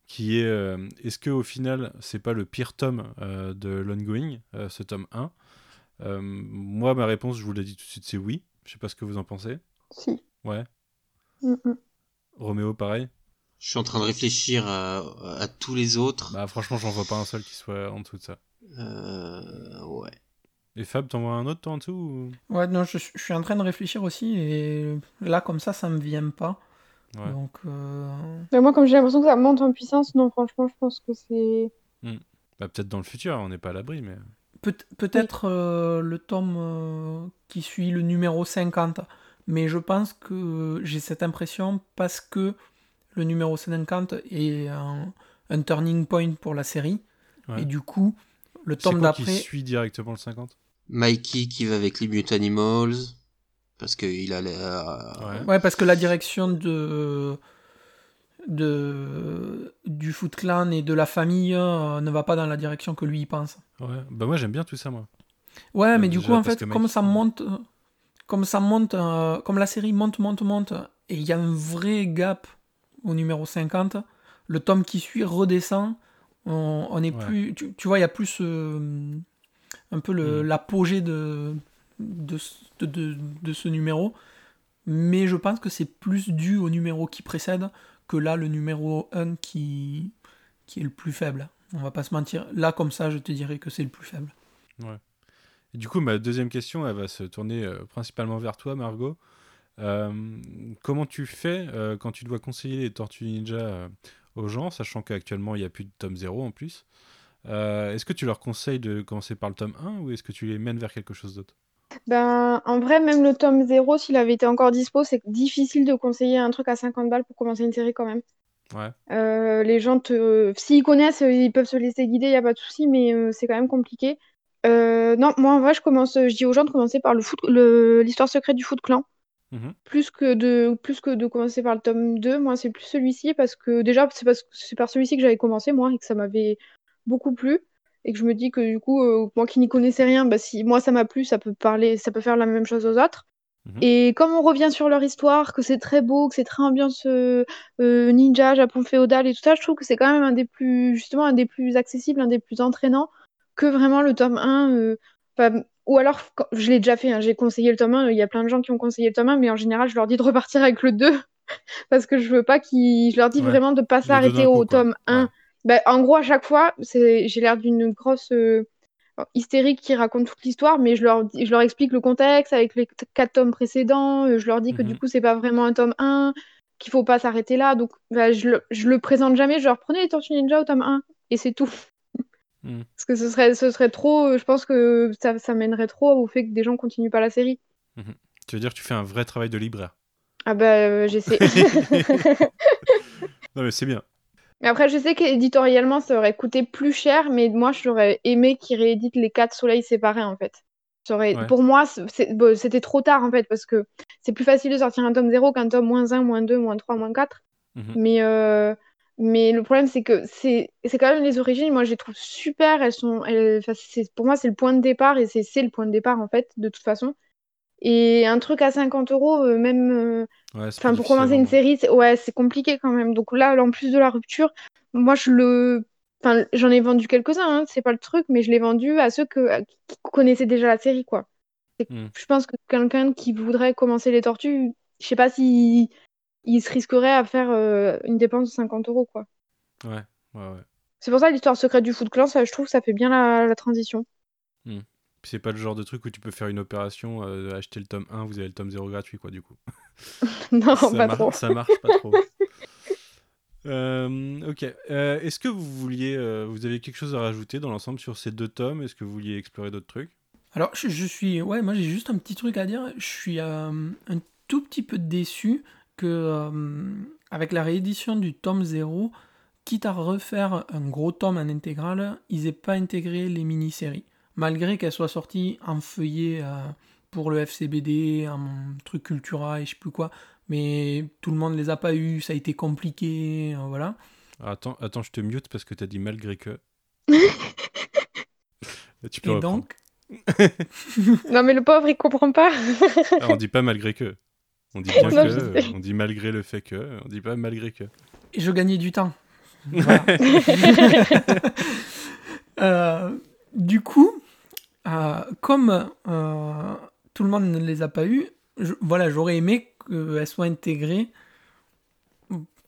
qui est euh, est-ce que au final, c'est pas le pire tome euh, de l'ongoing, ce tome 1 Moi, ma réponse, je vous l'ai dit tout de suite, c'est oui. Je sais pas ce que vous en pensez. Si. Ouais. Mm, mm. Roméo, pareil? Je suis en train de réfléchir à, à tous les autres. Bah franchement, j'en vois pas un seul qui soit en dessous de ça. Euh, ouais. Et Fab, t'en vois un autre toi en dessous ou- Ouais, non, je, je suis en train de réfléchir aussi et là, comme ça, ça me vient pas. Ouais. Donc, euh, Mais moi, comme j'ai l'impression que ça monte en puissance, non, franchement, je pense que c'est. Bah peut-être dans le futur, on n'est pas à l'abri, mais. peut- peut-être euh, le tome euh, qui suit le numéro 50. Mais je pense que j'ai cette impression parce que le numéro 50 est un, un turning point pour la série. Ouais. Et du coup, le C'est tome quoi qui d'après. suit directement le 50 Mikey qui va avec les Mutant Animals. Parce qu'il a l'air. Ouais. Ouais, parce que la direction de, de du Foot Clan et de la famille euh, ne va pas dans la direction que lui il pense. Ouais. Bah moi j'aime bien tout ça, moi. Ouais, mais Euh, du coup, en fait, comme ça monte, euh, comme ça monte, euh, comme la série monte, monte, monte, et il y a un vrai gap au numéro 50, le tome qui suit redescend. On, on est Ouais. plus, tu, tu vois, il y a plus euh, un peu le- Mm. l'apogée de, de, de- de ce numéro. Mais je pense que c'est plus dû au numéro qui précède que là, le numéro 1 qui, qui est le plus faible. On va pas se mentir. Là, comme ça, je te dirais que c'est le plus faible. Et du coup, ma deuxième question, elle va se tourner euh, principalement vers toi, Margot. Euh, comment tu fais euh, quand tu dois conseiller les Tortues Ninja aux gens, sachant qu'actuellement il n'y a plus de tome 0 en plus Est-ce que tu leur conseilles de commencer par le tome 1 ou est-ce que tu les mènes vers quelque chose d'autre? Ben, en vrai, même le tome 0, s'il avait été encore dispo, c'est difficile de conseiller un truc à 50 balles pour commencer une série quand même. Ouais. Euh, les gens, te... s'ils connaissent, euh, ils peuvent se laisser guider, il n'y a pas de souci, mais euh, c'est quand même compliqué. Euh, non, moi en vrai, je commence, je dis aux gens de commencer par le foot, le- l'histoire secrète du Foot Clan. Mhm. Plus que de, plus que de commencer par le tome 2, moi c'est plus celui-ci parce que déjà c'est par celui-ci que j'avais commencé moi et que ça m'avait beaucoup plu et que je me dis que du coup euh, moi qui n'y connaissais rien, bah, si moi ça m'a plu, ça peut parler, ça peut faire la même chose aux autres. Mhm. Et comme on revient sur leur histoire, que c'est très beau, que c'est très ambiance euh, ninja, Japon féodal et tout ça, je trouve que c'est quand même un des plus justement un des plus accessibles, un des plus entraînants que vraiment le tome 1. euh, ou alors, je l'ai déjà fait, hein, j'ai conseillé le tome 1, il y a plein de gens qui ont conseillé le tome 1, mais en général, je leur dis de repartir avec le 2, parce que je veux pas qu'ils... Je leur dis Ouais. vraiment de pas s'arrêter au quoi. tome 1. Ouais. Ben, en gros, à chaque fois, j'ai l'air d'une grosse euh, hystérique qui raconte toute l'histoire, mais je leur, dis- je leur explique le contexte avec les quatre tomes précédents, euh, je leur dis que du Mhm. coup, c'est pas vraiment un tome 1, qu'il faut pas s'arrêter là, donc ben, je, le... je le présente jamais, je leur prenez les Tortues Ninja au tome 1, et c'est tout. Mhm. Parce que ce serait, ce serait trop, euh, je pense que ça, ça mènerait trop au fait que des gens continuent pas la série. Tu veux dire que tu fais un vrai travail de libraire? Ah bah euh, j'essaie. Non mais c'est bien. Mais après je sais qu'éditorialement ça aurait coûté plus cher, mais moi j'aurais aimé qu'ils rééditent les quatre soleils séparés en fait. Ça aurait- Ouais. Pour moi c'était trop tard en fait parce que c'est plus facile de sortir un tome 0 qu'un tome moins 1, moins 2, moins 3, moins 4. Mhm. Mais, euh, mais le problème c'est que c'est quand même les origines, moi je les trouve super, elles sont, elles, enfin, pour moi c'est le point de départ et c'est c'est le point de départ en fait de toute façon. Et un truc à 50 euros, euh, même... euh, Ouais, Enfin, pour commencer une série, c'est ouais, compliqué quand même. Donc là, en plus de la rupture, moi, je le. Enfin, j'en ai vendu quelques-uns, hein, c'est pas le truc, mais je l'ai vendu à ceux que... qui connaissaient déjà la série, quoi. Hmm. Je pense que quelqu'un qui voudrait commencer les tortues, je sais pas si il se risquerait à faire euh, une dépense de 50 euros, quoi. Ouais, ouais, ouais. C'est pour ça l'histoire secrète du Foot Clan, ça, je trouve que ça fait bien la, la transition. Puis c'est pas le genre de truc où tu peux faire une opération, euh, acheter le tome 1, vous avez le tome 0 gratuit, quoi, du coup. non, ça, pas mar- trop. ça marche pas trop. Euh, ok. Euh, Est-ce que vous vouliez, euh, vous avez quelque chose à rajouter dans l'ensemble sur ces deux tomes? Est-ce que vous vouliez explorer d'autres trucs? Alors, je, je suis. Ouais, moi j'ai juste un petit truc à dire. Je suis euh, un tout petit peu déçu que, euh, avec la réédition du tome 0, quitte à refaire un gros tome en intégrale, ils aient pas intégré les mini-séries. Malgré qu'elles soient sorties en feuillet euh, pour le FCBD, en truc Cultura et je sais plus quoi. Mais tout le monde les a pas eu, ça a été compliqué, euh, voilà. Attends, attends, je te mute parce que t'as dit malgré que. tu peux Et reprendre. donc, Non, mais le pauvre, il comprend pas. Ah, on dit pas malgré que. On dit bien Non, que, on dit malgré le fait que, on dit pas malgré que. je gagnais du temps. Voilà. Euh, du coup, comme euh, tout le monde ne les a pas je- voilà, j'aurais aimé qu'elle soit intégrée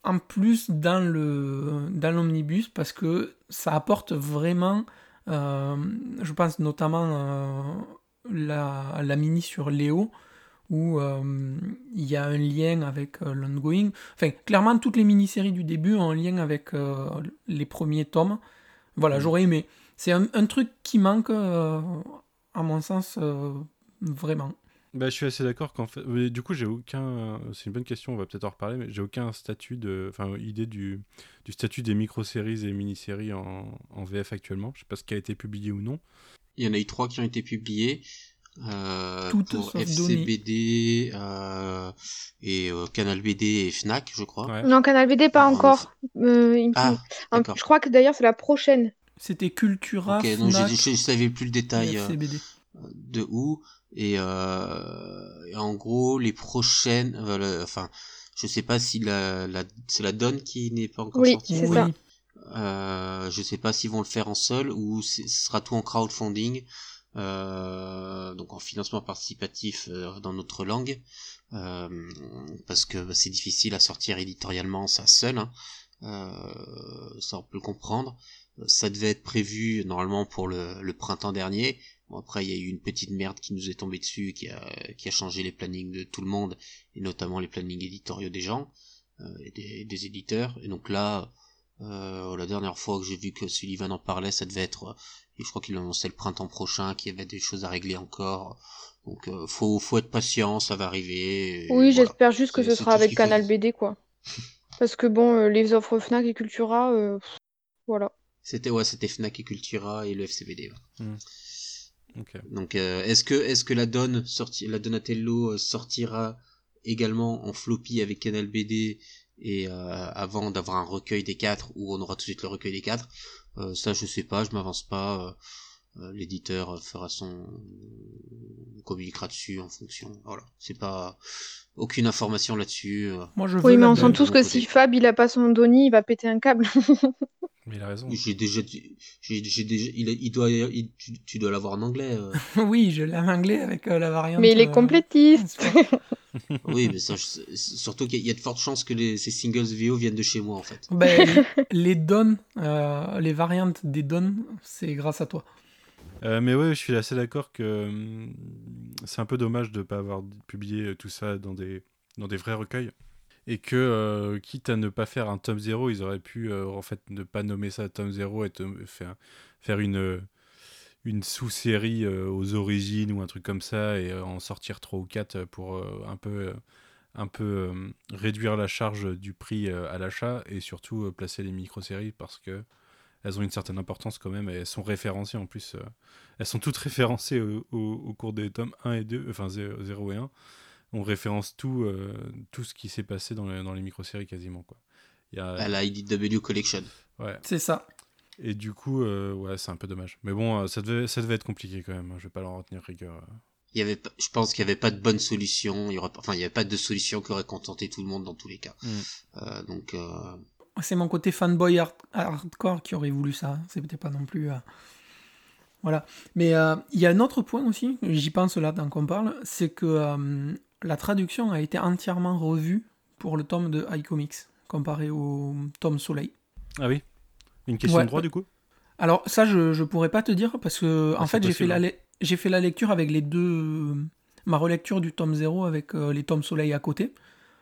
en plus dans le dans l'omnibus parce que ça apporte vraiment, euh, je pense notamment euh, la, la mini sur Léo où euh, il y a un lien avec euh, l'ongoing. Enfin, clairement, toutes les mini-séries du début ont un lien avec euh, les premiers tomes. Voilà, j'aurais aimé. C'est un, un truc qui manque, euh, à mon sens, euh, vraiment. Bah, je suis assez d'accord qu'en fait. mais du coup, j'ai aucun. C'est une bonne question, on va peut-être en reparler, mais j'ai aucun statut de. Enfin, idée du, du statut des micro-séries et mini-séries en, en VF actuellement. Je sais pas ce qui a été publié ou non. Il y en a eu trois qui ont été publiés. Euh, Toutes pour sauf FCBD euh, et euh, Canal BD et Fnac, je crois. Ouais. Non, Canal BD, pas Ah, encore. Euh, il Ah, je crois que d'ailleurs, c'est la prochaine. C'était Cultura, Ok, Fnac, je, je, je savais plus le détail. et euh, de où et, euh, et en gros les prochaines euh, le- enfin je sais pas si la, la c'est la donne qui n'est pas encore Oui, sortie c'est ça. euh, je sais pas s'ils vont le faire en seul ou c'est- ce sera tout en crowdfunding euh, donc en financement participatif euh, dans notre langue euh, parce que bah, c'est difficile à sortir éditorialement ça seul hein. Euh, ça on peut le comprendre ça devait être prévu normalement pour le, le printemps dernier Bon, après, il y a eu une petite merde qui nous est tombée dessus, qui a, qui a changé les plannings de tout le monde, et notamment les plannings éditoriaux des gens, euh, et des, des éditeurs. Et donc là, euh, la dernière fois que j'ai vu que Sullivan en parlait, ça devait être, euh, et je crois qu'il annonçait le printemps prochain, qu'il y avait des choses à régler encore. Donc, euh, faut, faut être patient, ça va arriver. Oui, voilà. j'espère juste que ce sera ce avec faut Canal. BD, quoi. Parce que bon, euh, les offres Fnac et Cultura, euh, voilà. C'était, ouais, c'était Fnac et Cultura et le FCBD. ouais. Ok. Donc euh, est-ce que est-ce que la donne sorti la Donatello euh, sortira également en floppy avec Canal BD et euh, avant d'avoir un recueil des quatre où on aura tout de suite le recueil des quatre? Euh, ça je sais pas je m'avance pas euh, l'éditeur fera son communiquera dessus en fonction voilà c'est pas aucune information là-dessus euh. Moi, je Oui, mais on sent tous que si. Fab, il a pas son Donny, il va péter un câble. Mais il a raison. j'ai déjà j'ai j'ai déjà il, il doit il- tu, tu dois l'avoir en anglais euh. oui, je l'ai en anglais avec euh, la variante. Mais il est euh, complétiste. oui mais ça je- surtout qu'il y a de fortes chances que les, ces singles VO viennent de chez moi en fait Ben, les donnes, euh, les variantes des donnes, c'est grâce à toi. Euh, mais ouais, je suis assez d'accord que hum, c'est un peu dommage de ne pas avoir publié euh, tout ça dans des, dans des vrais recueils. Et que, euh, quitte à ne pas faire un tome 0, ils auraient pu en fait ne pas nommer ça tome 0 et faire, faire une, une sous-série aux origines ou un truc comme ça et en sortir 3 ou 4 pour un peu, un peu euh, réduire la charge du prix à l'achat et surtout placer les micro-séries parce que elles ont une certaine importance quand même et elles sont référencées en plus. euh, elles sont toutes référencées au, au- au cours des tomes 1 et 2, enfin 0, 0 et 1. On référence tout, euh, tout ce qui s'est passé dans les, dans les micro-séries quasiment. Quoi. Il y a, à la IDW Collection ouais. C'est ça. Et du coup, euh, ouais, c'est un peu dommage. Mais bon, euh, ça devait, ça devait être compliqué quand même. hein. Je vais pas leur retenir rigueur. euh. il y avait je pense qu'il n'y avait pas de bonne solution il y enfin il y avait pas de solution qui aurait contenté tout le monde dans tous les cas Mm. Euh, donc euh, C'est mon côté fanboy hard- hardcore qui aurait voulu ça. C'est peut-être pas non plus. euh, Voilà. Mais euh, il y a un autre point aussi, j'y pense là tant qu'on parle, c'est que euh, la traduction a été entièrement revue pour le tome de iComics, comparé au tome Soleil. Ah oui? Une question Ouais. de droit du coup? Alors ça, je, je pourrais pas te dire parce que en Ah, fait j'ai fait la hein. j'ai fait la lecture avec les deux ma relecture du tome 0 avec les tomes Soleil à côté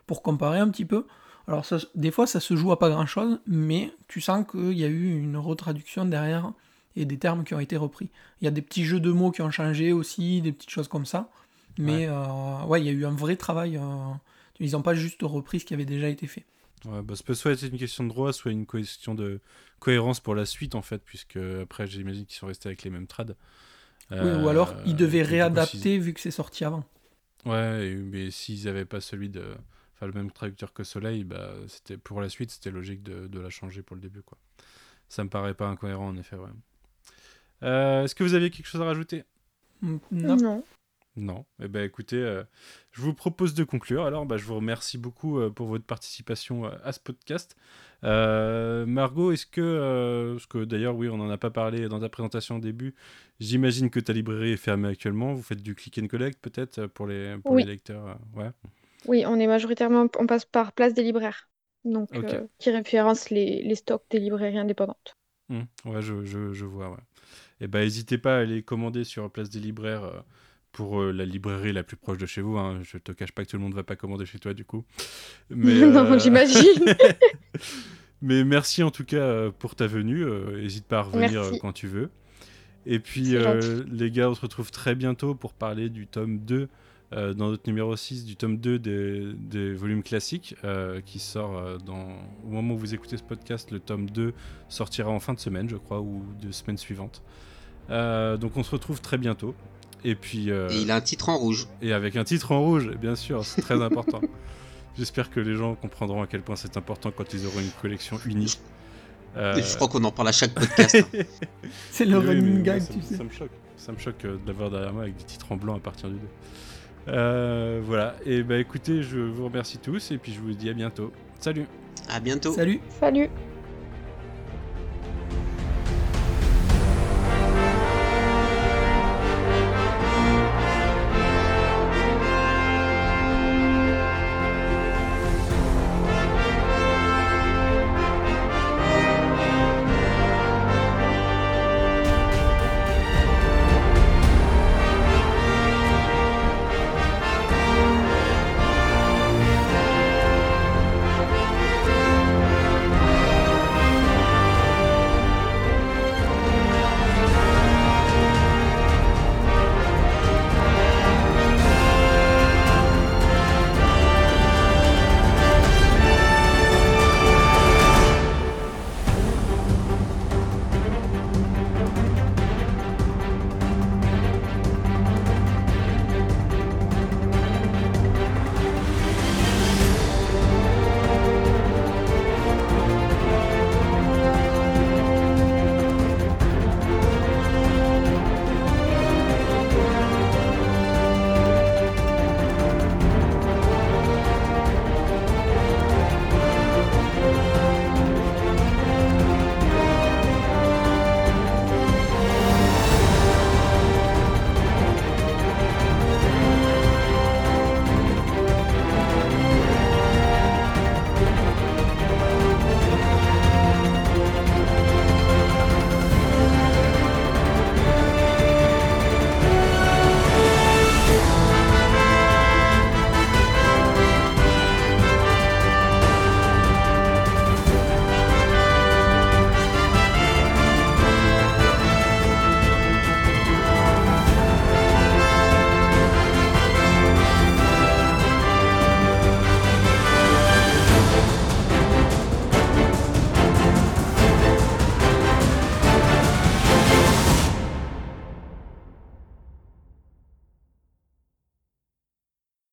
pour comparer un petit peu. Alors ça, des fois ça se joue à pas grand chose, mais tu sens qu'il y a eu une retraduction derrière et des termes qui ont été repris. Il y a des petits jeux de mots qui ont changé aussi, des petites choses comme ça. Mais euh, ouais, il y a eu un vrai travail. euh, ils n'ont pas juste repris ce qui avait déjà été fait. Ouais, bah, ça peut soit être une question de droit, soit une question de cohérence pour la suite en fait, puisque après j'imagine qu'ils sont restés avec les mêmes trades. Oui, ou alors Euh, ils devaient coup, réadapter vu que c'est sorti avant. Ouais, mais s'ils n'avaient pas celui de. Enfin, le même traducteur que Soleil, bah, c'était pour la suite, c'était logique de, de la changer pour le début, quoi. Ça me paraît pas incohérent, en effet, ouais. Euh, Est-ce que vous aviez quelque chose à rajouter? Non. Non. Non. Eh ben, écoutez, euh, je vous propose de conclure. Alors, bah, je vous remercie beaucoup euh, pour votre participation euh, à ce podcast. Margot, est-ce que, parce que d'ailleurs, oui, on n'en a pas parlé dans ta présentation au début, j'imagine que ta librairie est fermée actuellement. Vous faites du click and collect peut-être pour les, pour Oui. les lecteurs ouais. Oui, on est majoritairement, on passe par Place des libraires, donc euh, qui référence les, les stocks des librairies indépendantes. Hmm, ouais, je, je, je vois, ouais. Et ben, n'hésitez pas à les commander sur Place des Libraires euh, pour euh, la librairie la plus proche de chez vous. Hein. Je te cache pas que tout le monde va pas commander chez toi, du coup. Mais, Non, euh, j'imagine. Mais merci en tout cas pour ta venue. N'hésite pas à revenir Merci. quand tu veux. Et puis, euh, les gars, on se retrouve très bientôt pour parler du tome 2, euh, dans notre numéro 6, du tome 2 des, des volumes classiques, euh, qui sort euh, dans... au moment où vous écoutez ce podcast. Le tome 2 sortira en fin de semaine, je crois, ou de semaine suivante. Euh, donc, on se retrouve très bientôt. Et puis, euh, Et il a un titre en rouge. et avec un titre en rouge, bien sûr, c'est très important. J'espère que les gens comprendront à quel point c'est important quand ils auront une collection unie. Euh, Je crois qu'on en parle à chaque podcast. hein. C'est le oui, running gag, ça, tu me- sais. ça me choque. Ça me choque de l'avoir derrière moi avec des titres en blanc à partir du 2. Euh, voilà, et bah écoutez, je vous remercie tous et puis je vous dis à bientôt. Salut à bientôt. Salut Salut.